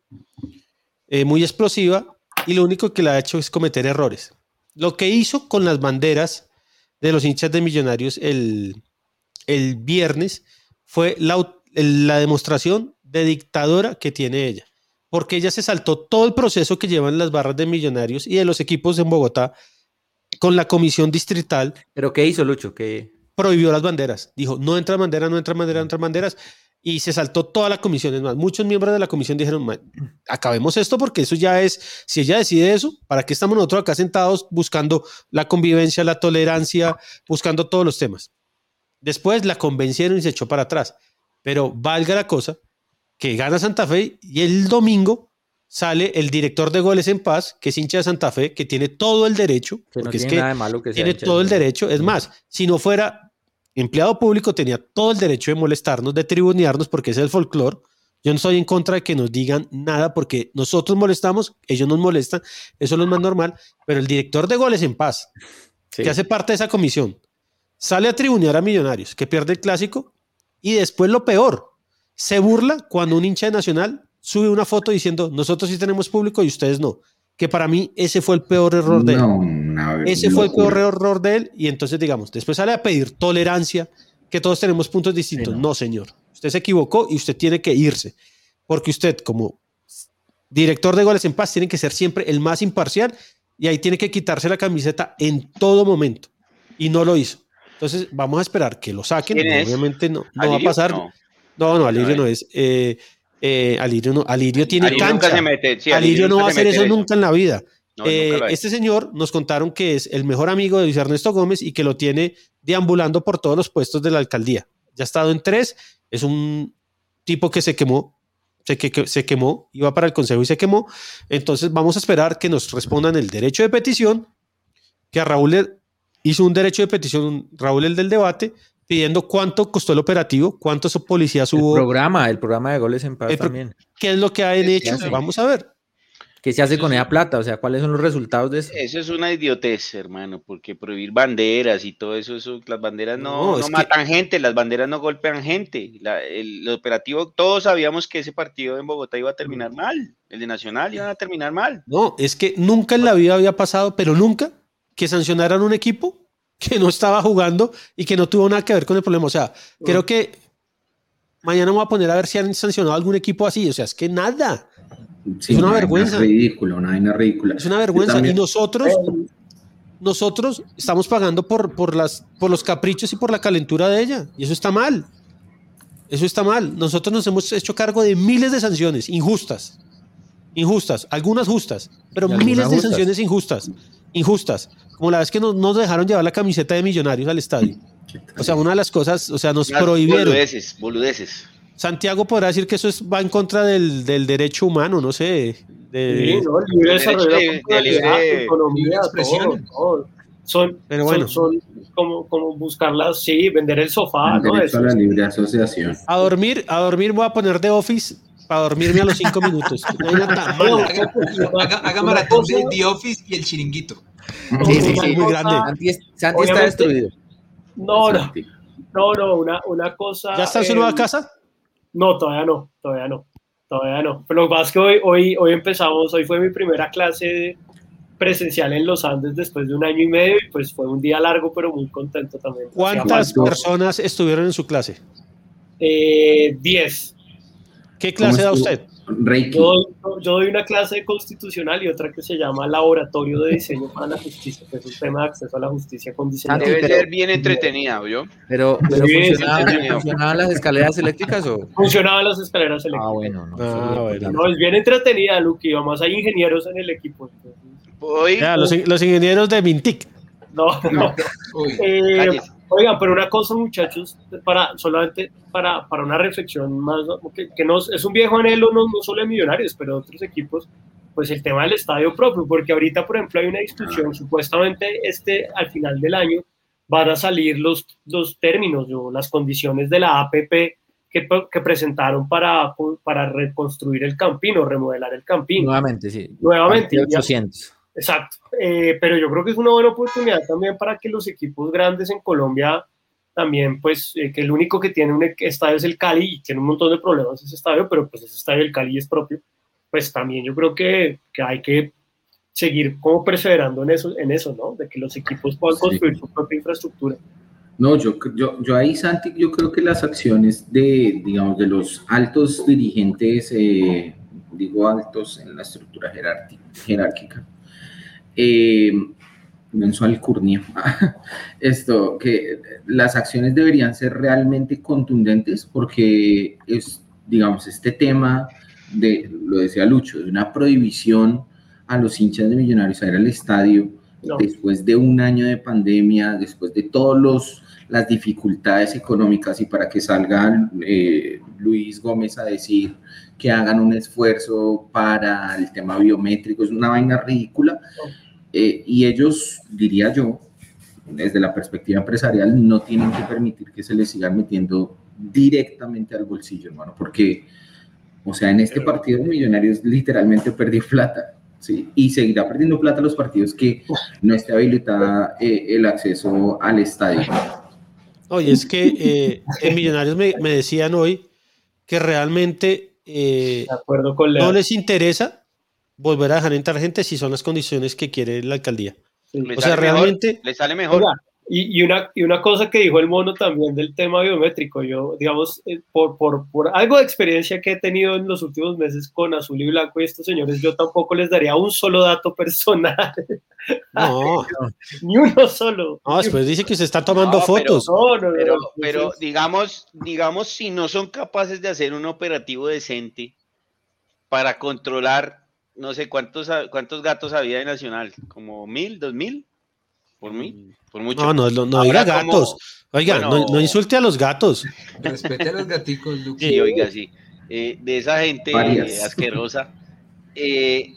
eh, muy explosiva y lo único que le ha hecho es cometer errores. Lo que hizo con las banderas de los hinchas de Millonarios el, el viernes fue la, la demostración de dictadora que tiene ella. Porque ella se saltó todo el proceso que llevan las barras de Millonarios y de los equipos en Bogotá con la comisión distrital ¿Pero qué hizo Lucho? ¿Qué... prohibió las banderas. Dijo, no entra bandera, no entra bandera, no entra banderas. Y se saltó toda la comisión. Es más, muchos miembros de la comisión dijeron, "Ma, acabemos esto porque eso ya es, si ella decide eso, ¿para qué estamos nosotros acá sentados buscando la convivencia, la tolerancia, buscando todos los temas? Después la convencieron y se echó para atrás. Pero valga la cosa que gana Santa Fe y el domingo sale el director de goles en paz, que es hincha de Santa Fe, que tiene todo el derecho, Que no porque es tiene que nada de malo que tiene hincha todo el derecho. Es más, si no fuera empleado público, tenía todo el derecho de molestarnos, de tribunearnos, porque es el folclore. Yo no estoy en contra de que nos digan nada, porque nosotros molestamos, ellos nos molestan, eso es lo más normal. Pero el director de goles en paz, Sí. que hace parte de esa comisión, sale a tribunear a Millonarios, que pierde el clásico, y después lo peor, se burla cuando un hincha de Nacional sube una foto diciendo, nosotros sí tenemos público y ustedes no. Que para mí ese fue el peor error de él. No, Ese fue el peor error de él y entonces digamos, después sale a pedir tolerancia, que todos tenemos puntos distintos. Sí, no. no. señor, usted se equivocó y usted tiene que irse, porque usted como director de goles en paz tiene que ser siempre el más imparcial y ahí tiene que quitarse la camiseta en todo momento y no lo hizo. Entonces vamos a esperar que lo saquen, obviamente no, no va a pasar. No. No, no, Alirio No, no es. eh, eh, Alirio no, Alirio tiene Alirio nunca cancha. se mete, sí, Alirio no nunca va a hacer eso nunca en la vida. No, nunca Eh, este señor nos contaron que es el mejor amigo de Luis Ernesto Gómez y que lo tiene deambulando por todos los puestos de la alcaldía. Ya ha estado en tres, es un tipo que se quemó, se, que, que- se quemó, iba para el consejo y se quemó. Entonces vamos a esperar que nos respondan el derecho de petición, que a Raúl le hizo un derecho de petición, Raúl el del debate, pidiendo cuánto costó el operativo, cuántos policías El hubo, programa, el programa de goles en paz El pro- también. qué es lo que han hecho. Vamos a ver. ¿Qué se hace con esa plata? O sea, ¿cuáles son los resultados de eso? Eso es una idiotez, hermano, porque prohibir banderas y todo eso, eso las banderas No, no, no, es que- matan gente, las banderas no golpean gente. La- el, el operativo, todos sabíamos que ese partido en Bogotá iba a terminar mal, el de Nacional iba a terminar mal. No, es que nunca en la vida había pasado, pero nunca, que sancionaran un equipo que no estaba jugando y que no tuvo nada que ver con el problema. O sea, creo que mañana me voy a poner a ver si han sancionado algún equipo así. O sea, es que nada. Sí, Es una vergüenza. ridícula, una vaina ridícula. Es una vergüenza. Y nosotros, nosotros estamos pagando por, por, las, por los caprichos y por la calentura de ella. Y eso está mal. Eso está mal. Nosotros nos hemos hecho cargo de miles de sanciones injustas. Injustas, algunas justas, pero algunas miles de justas. sanciones injustas, injustas, como la vez que nos, nos dejaron llevar la camiseta de millonarios al estadio. O sea, una de las cosas, o sea, nos prohibieron. Boludeces, boludeces. Santiago podrá decir que eso es, va en contra del, del derecho humano, no sé. de- economía, expresión. todo, todo. Son, Pero bueno. son, son como, como buscarlas, sí, vender el sofá, ¿no? derecho a Eso, la libre asociación. A dormir, a dormir voy a poner de Office para dormirme a los cinco minutos. No hay nada tan malo. Haga, haga- haga Una maratón de The Office y el chiringuito. Sí, sí, una sí. Muy grande. Santi, es- Santi está destruido. No, no, no, no, una, una cosa. ¿Ya está en su nueva casa? No, todavía no, todavía no, todavía no. Pero lo que pasa es que hoy, hoy, hoy empezamos, hoy fue mi primera clase presencial en los Andes después de un año y medio y pues fue un día largo pero muy contento también. ¿Cuántas personas estuvieron en su clase? Eh, diez. ¿Qué clase da usted? Reiki. Yo doy, yo doy una clase constitucional y otra que se llama Laboratorio de Diseño para la Justicia, que es un tema de acceso a la justicia con diseño. Santi, Debe pero- ser bien entretenida, ¿yo? Pero, pero Sí, ¿funcionaban, sí, sí. ¿funcionaban las escaleras eléctricas o? Funcionaban las escaleras eléctricas. Ah, bueno, no. Ah, bueno. No, es bien entretenida, Luqui. Además hay ingenieros en el equipo. entonces- Ya, los, los ingenieros de Mintic. No, no. Uy, Eh. Oigan, pero una cosa, muchachos, para solamente para, para una reflexión más, que, que nos, es un viejo anhelo no, no solo de Millonarios, pero de otros equipos, pues el tema del estadio propio, porque ahorita, por ejemplo, hay una discusión, supuestamente este al final del año van a salir los, los términos o las condiciones de la APP que, que presentaron para, para reconstruir el Campino, remodelar el Campino. Nuevamente, sí. Nuevamente, ya- 800. Exacto, Eh, pero yo creo que es una buena oportunidad también para que los equipos grandes en Colombia también, pues, eh, que el único que tiene un e- estadio es el Cali y tiene un montón de problemas ese estadio, pero pues ese estadio del Cali es propio, pues también yo creo que, que hay que seguir como perseverando en eso, en eso, ¿no? De que los equipos puedan Sí. construir su propia infraestructura. No, yo, yo, yo ahí, Santi, yo creo que las acciones de, digamos, de los altos dirigentes, eh, digo altos en la estructura jerárquica eh, mensual Curnio, esto, que las acciones deberían ser realmente contundentes porque es, digamos, este tema de, lo decía Lucho, de una prohibición a los hinchas de millonarios a ir al estadio, No. después de un año de pandemia, después de todas las dificultades económicas y para que salgan eh, Luis Gómez a decir que hagan un esfuerzo para el tema biométrico, es una vaina ridícula. Eh, y ellos, diría yo, desde la perspectiva empresarial, no tienen que permitir que se les sigan metiendo directamente al bolsillo, hermano, porque, o sea, en este partido Millonarios literalmente perdió plata. ¿sí? Y seguirá perdiendo plata los partidos que no esté habilitada eh, el acceso al estadio. Oye, es que eh, en Millonarios me, me decían hoy que realmente eh, De acuerdo con no les interesa volver a dejar entrar gente si son las condiciones que quiere la alcaldía. le O sea, mejor, realmente- le sale mejor. Oiga, y, y una, y una cosa que dijo el mono también del tema biométrico, yo, digamos, eh, por, por, por algo de experiencia que he tenido en los últimos meses con Azul y Blanco y estos señores, yo tampoco les daría un solo dato personal, No, ni uno solo. no, después dice que se está tomando No, pero- fotos. No, no, no, Pero, no, pero entonces, digamos, digamos, si no son capaces de hacer un operativo decente para controlar, no sé cuántos, cuántos gatos había de Nacional, como mil, dos mil, por mí, por mucho. No, no, no, no como- gatos. Oiga, bueno, no, no insulte a los gatos. respete a los gaticos, Luke. Sí, oiga, sí. Eh, de esa gente eh, asquerosa. eh,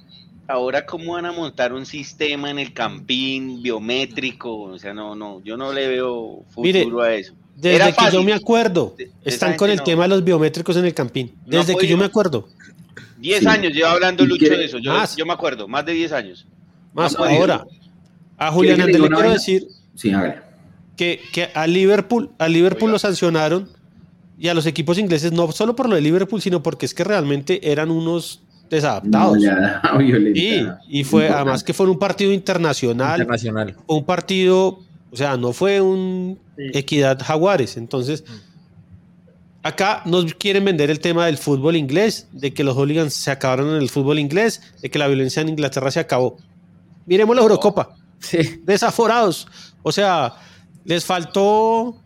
ahora, ¿cómo van a montar un sistema en el campín biométrico? O sea, no, no, yo no le veo futuro Mire, a eso. Desde Era que yo me acuerdo, De- de están con el no. tema de los biométricos en el campín. Desde que yo me acuerdo. Diez Sí. años lleva hablando ¿Y Lucho quiere- de eso. Yo, más? yo me acuerdo, más de 10 años. Más ahora, a Julián Andrés le quiero decir Sí, que, que a Liverpool, a Liverpool Oiga. lo sancionaron y a los equipos ingleses no solo por lo de Liverpool, sino porque es que realmente eran unos desadaptados. No, y, y fue Importante. además que fue un partido internacional, Internacional. un partido, o sea, no fue un Sí. Equidad Jaguares. Entonces, acá nos quieren vender el tema del fútbol inglés, de que los hooligans se acabaron en el fútbol inglés, de que la violencia en Inglaterra se acabó. Miremos la Eurocopa, Sí. desaforados. O sea, les faltó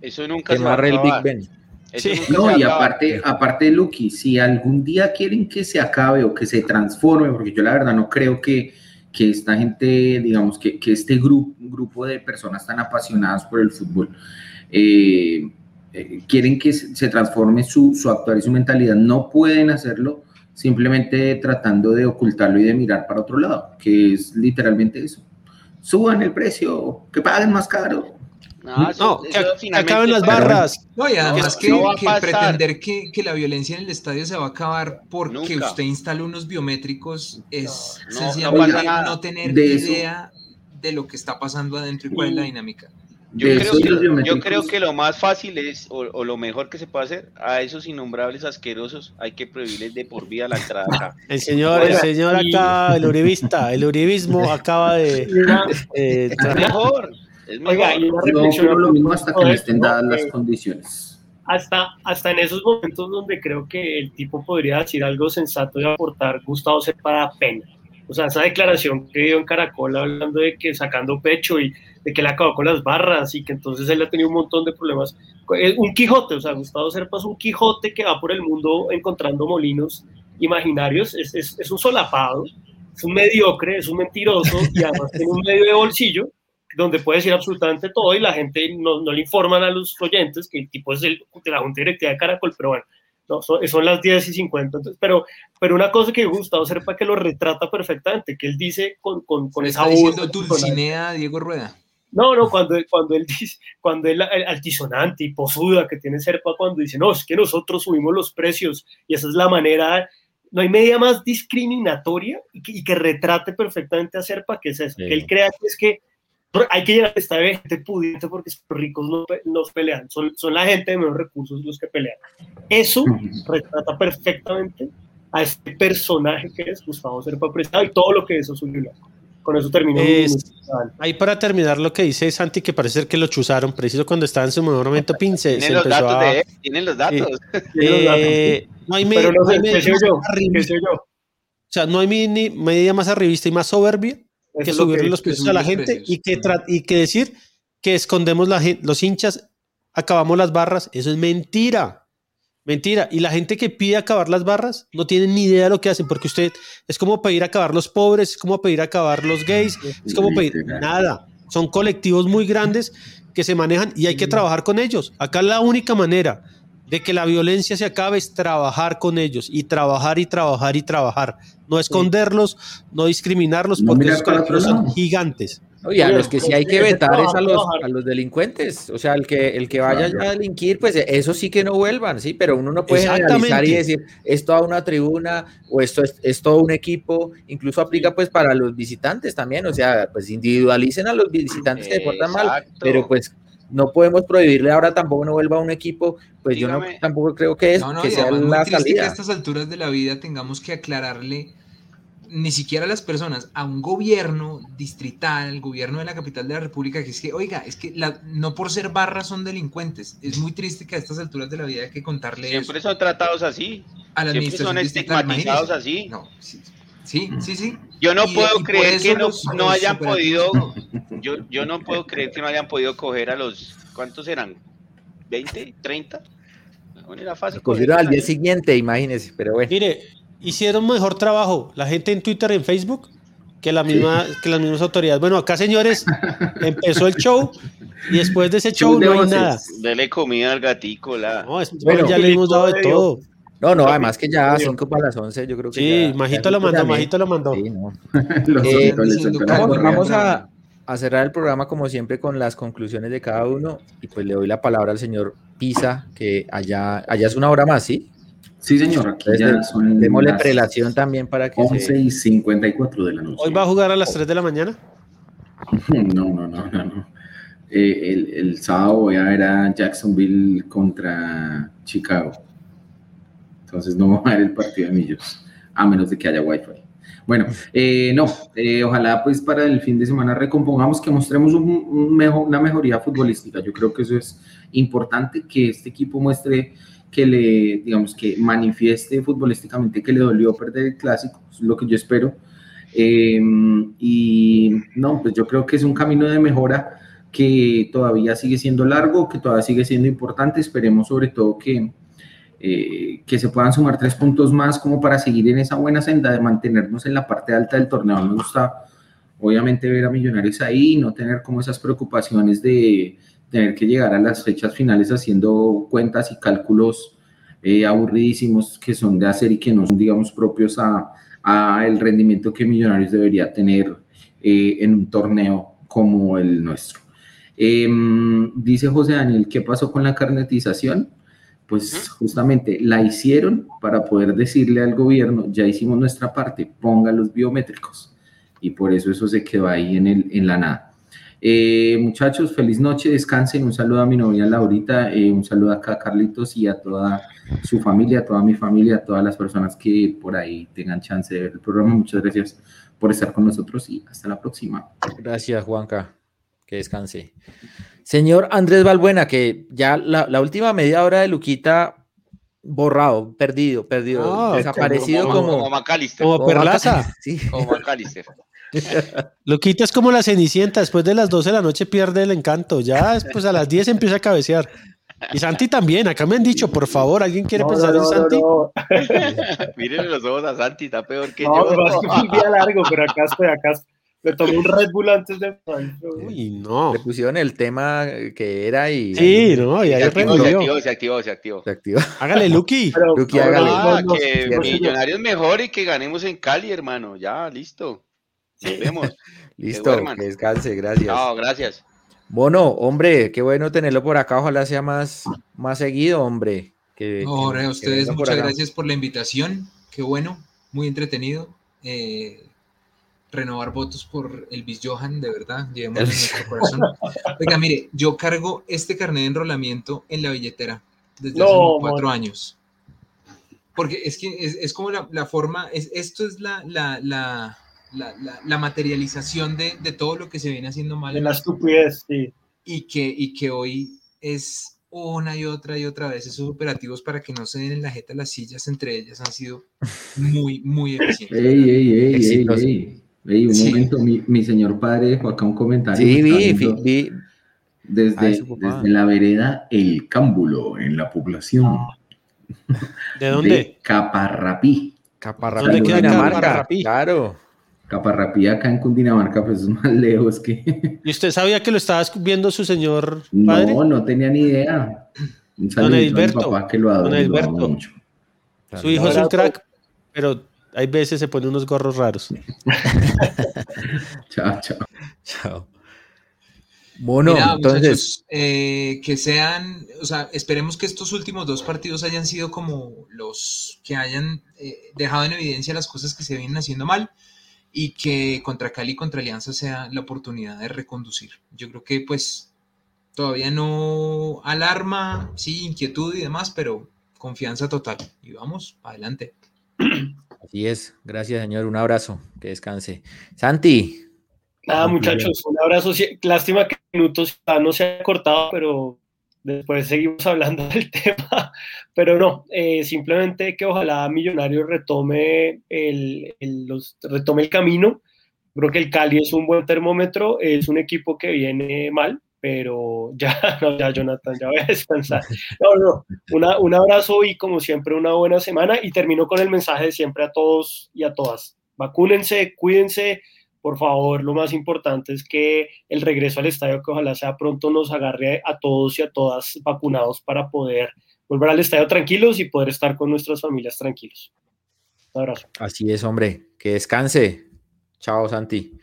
Eso nunca se va el Big. Ben. Sí. No, y aparte, aparte, Lucky, si algún día quieren que se acabe o que se transforme, porque yo la verdad no creo que, que esta gente, digamos, que, que este grupo, grupo de personas tan apasionadas por el fútbol, eh, eh, quieren que se, transforme su, su actuar y su mentalidad, no pueden hacerlo simplemente tratando de ocultarlo y de mirar para otro lado, que es literalmente eso. Suban el precio, que paguen más caro. No, eso- No, que, eso que finalmente acaben las barras. No, y además no, que, no pretender que, que la violencia en el estadio se va a acabar porque Nunca. usted instala unos biométricos es sencillamente no, tener De eso- idea de lo que está pasando adentro y cuál es la dinámica. Yo creo, que, yo biométricos. creo que lo más fácil es, o, o lo mejor que se puede hacer, a esos innombrables asquerosos hay que prohibirles de por vida la entrada acá. El señor, el señor y- acá, el uribista, el uribismo acaba de... Eh, Es mejor, es mejor. Oiga, y No lo mismo hasta que no estén dadas las eh, condiciones. hasta, hasta en esos momentos donde creo que el tipo podría decir algo sensato y aportar, Gustavo Serpa da pena. O sea, esa declaración que dio en Caracol hablando de que sacando pecho y de que él acabó con las barras y que entonces él ha tenido un montón de problemas. Es un Quijote, o sea, Gustavo Serpa es un Quijote que va por el mundo encontrando molinos imaginarios, es, es, es un solapado, es un mediocre, es un mentiroso y además tiene un medio de bolsillo donde puede decir absolutamente todo y la gente no, no le informan a los oyentes que el tipo es el, de la Junta Directiva de Caracol, pero bueno, no, son, son las 10 y 50. Entonces, pero, pero una cosa que Gustavo Serpa que lo retrata perfectamente, que él dice con, con, esa voz. Dulcinea Diego Rueda. No, no, cuando, cuando él dice, cuando él el altisonante y posuda que tiene Serpa, cuando dice, no, es que nosotros subimos los precios y esa es la manera, no hay media más discriminatoria y que, y que retrate perfectamente a Serpa, que es eso, que él crea que es que hay que llegar a esta gente pudiente porque los ricos no, no pelean, son, son la gente de menos recursos los que pelean. Eso retrata perfectamente a este personaje que es Gustavo Serpa Prestado y todo lo que es Azul y Blanco. Con eso termino. mi Es-. Ahí para terminar lo que dice Santi, que parece ser que lo chuzaron, preciso cuando estaba en su mejor momento, Pince. Tienen los datos a- de él, tienen los datos. Eh, no hay me- Pero no no hay sé, me- ¿qué sé más yo? arribista. ¿Qué sé yo? O sea, no hay media más arribista y más soberbia Eso que es lo subirle que- los precios a la gente precios. y que, tra- y que decir que escondemos la los hinchas, acabamos las barras. Eso es mentira. Mentira. Y la gente que pide acabar las barras no tiene ni idea de lo que hacen, porque usted es como pedir acabar los pobres, es como pedir acabar los gays, es como pedir nada. Son colectivos muy grandes que se manejan y hay que trabajar con ellos. Acá la única manera de que la violencia se acabe es trabajar con ellos y trabajar y trabajar y trabajar. No esconderlos, no discriminarlos, No porque esos colectivos son gigantes. Oye, a los que sí hay que vetar es a los, a los delincuentes. O sea, el que, el que vaya a delinquir, pues eso sí que no vuelvan, sí, pero uno no puede generalizar y decir esto a una tribuna o esto es, es todo un equipo. Incluso aplica pues para los visitantes también. O sea, pues individualicen a los visitantes que se portan mal, pero pues no podemos prohibirle ahora tampoco no vuelva a un equipo. Pues yo Dígame. no tampoco creo que, es, No, no, que y sea además muy la triste que a salida. estas alturas de la vida tengamos que aclararle ni siquiera a las personas, a un gobierno distrital, el gobierno de la capital de la República, que es que, oiga, es que la- no por ser barras son delincuentes. Es muy triste que a estas alturas de la vida hay que contarle Siempre eso son tratados así. a la Siempre administración son distrital. estigmatizados así. No, sí, sí, sí. sí. Yo no Y- puedo y creer que no, los- no los hayan podido, yo, yo no puedo creer que no hayan podido coger a los, ¿cuántos eran? ¿20? ¿30? No, era fácil. Cogieron al día siguiente, imagínense, pero bueno. Mire, hicieron mejor trabajo la gente en Twitter y en Facebook que, la misma, que las mismas autoridades. Bueno, acá, señores, empezó el show y después de ese show Show de no hay voces. nada. Dele comida al gatico, la. No, Bueno, ya le hemos dado de todo. No, no, además que ya Dios. 5 para las 11, yo creo que Sí, ya- Majito ya lo mandó, también. Majito lo mandó. Sí, no. Eh, Vamos, a, a cerrar el programa como siempre con las conclusiones de cada uno y pues le doy la palabra al señor Pisa, que allá, allá es una hora más, ¿sí? Sí, señor, aquí ya Entonces, son Démosle prelación también para que 11 se... y 54 de la noche. Hoy va a jugar a las 3 de la mañana. No, no, no, no. no. Eh, el, el sábado voy a ver a Jacksonville contra Chicago. Entonces no voy a ver el partido de Millos, a menos de que haya Wi-Fi. Bueno, eh, no, eh, ojalá pues para el fin de semana recompongamos que mostremos una mejoría futbolística. Yo creo que eso es importante, que este equipo muestre que le, digamos, que manifieste futbolísticamente que le dolió perder el clásico, es lo que yo espero. Eh, y no, pues yo creo que es un camino de mejora que todavía sigue siendo largo, que todavía sigue siendo importante. Esperemos sobre todo que, eh, que se puedan sumar tres puntos más como para seguir en esa buena senda de mantenernos en la parte alta del torneo. Me gusta obviamente ver a Millonarios ahí y no tener como esas preocupaciones de tener que llegar a las fechas finales haciendo cuentas y cálculos eh, aburridísimos que son de hacer y que no son, digamos, propios a, el rendimiento que Millonarios debería tener eh, en un torneo como el nuestro. Em, dice José Daniel, ¿qué pasó con la carnetización? Pues justamente la hicieron para poder decirle al gobierno, ya hicimos nuestra parte, ponga los biométricos. Y por eso eso se quedó ahí en, el, en la nada. Eh, muchachos, feliz noche, descansen. Un saludo a mi novia Laurita, eh, un saludo acá a Carlitos y a toda su familia, a toda mi familia, a todas las personas que por ahí tengan chance de ver el programa. Muchas gracias por estar con nosotros y hasta la próxima. Gracias, Juanca. Que descanse. Señor Andrés Balbuena, que ya la, última media hora de Luquita borrado, perdido, perdido, desaparecido como, como, Macalister. Como Perlaza. Sí. Como Macalister. Lo quitas como la cenicienta, después de las 12 de la noche pierde el encanto, ya después a las 10 empieza a cabecear. Y Santi también, acá me han dicho, por favor, ¿alguien quiere No, pensar no, en no, Santi? no. Miren los ojos a Santi, está peor que No, yo. pero es que fue un día largo, pero acá estoy, acá estoy. Me tomé un Red Bull antes de. Uy, no. Le pusieron el tema que era y Sí, no, y ahí Se activó, se activó, se activó, se activó. se activó. Hágale, Lucky. Pero, pero hágale. Ah, no, que no, Millonarios mejor y que ganemos en Cali, hermano. Ya, listo. Nos vemos. Listo, hermano. que descanse, gracias. No, gracias. Bueno, hombre, qué bueno tenerlo por acá, ojalá sea más, más seguido, hombre. Que, No, hombre, que- a ustedes muchas gracias por la invitación. Qué bueno, muy entretenido. Eh, renovar votos por Elvis Johan, de verdad, llevémoslo en nuestro corazón. Oiga, mire, yo cargo este carnet de enrolamiento en la billetera desde No, hace cuatro man. años. Porque es que es, es como la, la forma, es, esto es la, la, la, la, la- la materialización de, de todo lo que se viene haciendo mal De la estupidez, sí. y que, y que hoy es una y otra y otra vez esos operativos para que no se den en la jeta las sillas entre ellas han sido muy, muy eficientes. Ey, ey, ey, un Sí. momento, mi, mi señor padre dejó acá un comentario. Sí, vi, vi, vi. Desde, papá. desde la vereda El Cámbulo, en la población ¿De dónde? de Caparrapí. Caparrapí, ¿Dónde queda Caparrapí? Claro. Caparrapí acá en Cundinamarca, pues es más lejos que... ¿Y usted sabía que lo estaba viendo su señor padre? No, no tenía ni idea. Un saludo a mi Edilberto, papá que lo adoro, don Edilberto. mucho. Su hijo es un crack, pero hay veces se pone unos gorros raros. Chao, chao. Chao. Bueno, Mira, entonces, muchachos, eh, que sean, o sea, esperemos que estos últimos dos partidos hayan sido como los que hayan eh, dejado en evidencia las cosas que se vienen haciendo mal y que contra Cali y contra Alianza sea la oportunidad de reconducir. Yo creo que pues todavía no alarma, sí, inquietud y demás, pero confianza total. Y vamos, adelante. así es. Gracias, señor. Un abrazo. Que descanse. Santi. Nada, muchachos, un abrazo. Lástima que minutos no se ha cortado, pero después seguimos hablando del tema. Pero no, eh, simplemente que ojalá Millonarios retome el, el- los, retome el camino. Creo que el Cali es un buen termómetro, es un equipo que viene mal, pero ya, no, ya Jonathan, ya voy a descansar. No, no, una- un abrazo y como siempre una buena semana y termino con el mensaje de siempre a todos y a todas. Vacúnense, cuídense, por favor, lo más importante es que el regreso al estadio, que ojalá sea pronto, nos agarre a todos y a todas vacunados para poder volver al estadio tranquilos y poder estar con nuestras familias tranquilos. Un abrazo. Así es, hombre. Que descanse. Chao, Santi.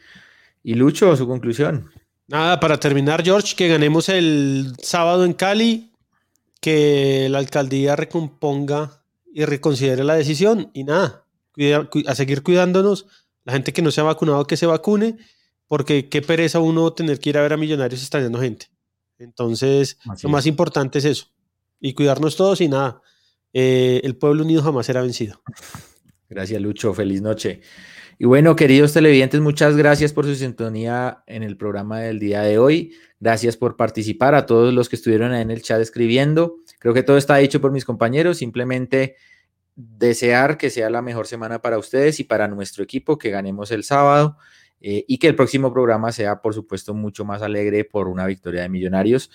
Y Lucho, su conclusión. Nada, para terminar, George, que ganemos el sábado en Cali, que la alcaldía recomponga y reconsidere la decisión y nada, cuida- cu- a seguir cuidándonos, la gente que no se ha vacunado que se vacune, porque qué pereza uno tener que ir a ver a millonarios extrañando gente. Entonces, Así lo es. más importante es eso, y cuidarnos todos y nada, eh, el pueblo unido jamás será vencido. Gracias, Lucho. Feliz noche. Y bueno, queridos televidentes, muchas gracias por su sintonía en el programa del día de hoy. Gracias por participar a todos los que estuvieron ahí en el chat escribiendo. Creo que todo está dicho por mis compañeros. Simplemente desear que sea la mejor semana para ustedes y para nuestro equipo, que ganemos el sábado. eh, y que el próximo programa sea, por supuesto, mucho más alegre por una victoria de Millonarios.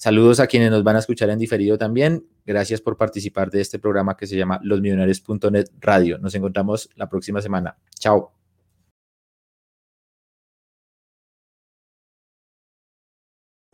Saludos a quienes nos van a escuchar en diferido también. Gracias por participar de este programa que se llama losmillonarios.net Radio. Nos encontramos la próxima semana. Chao.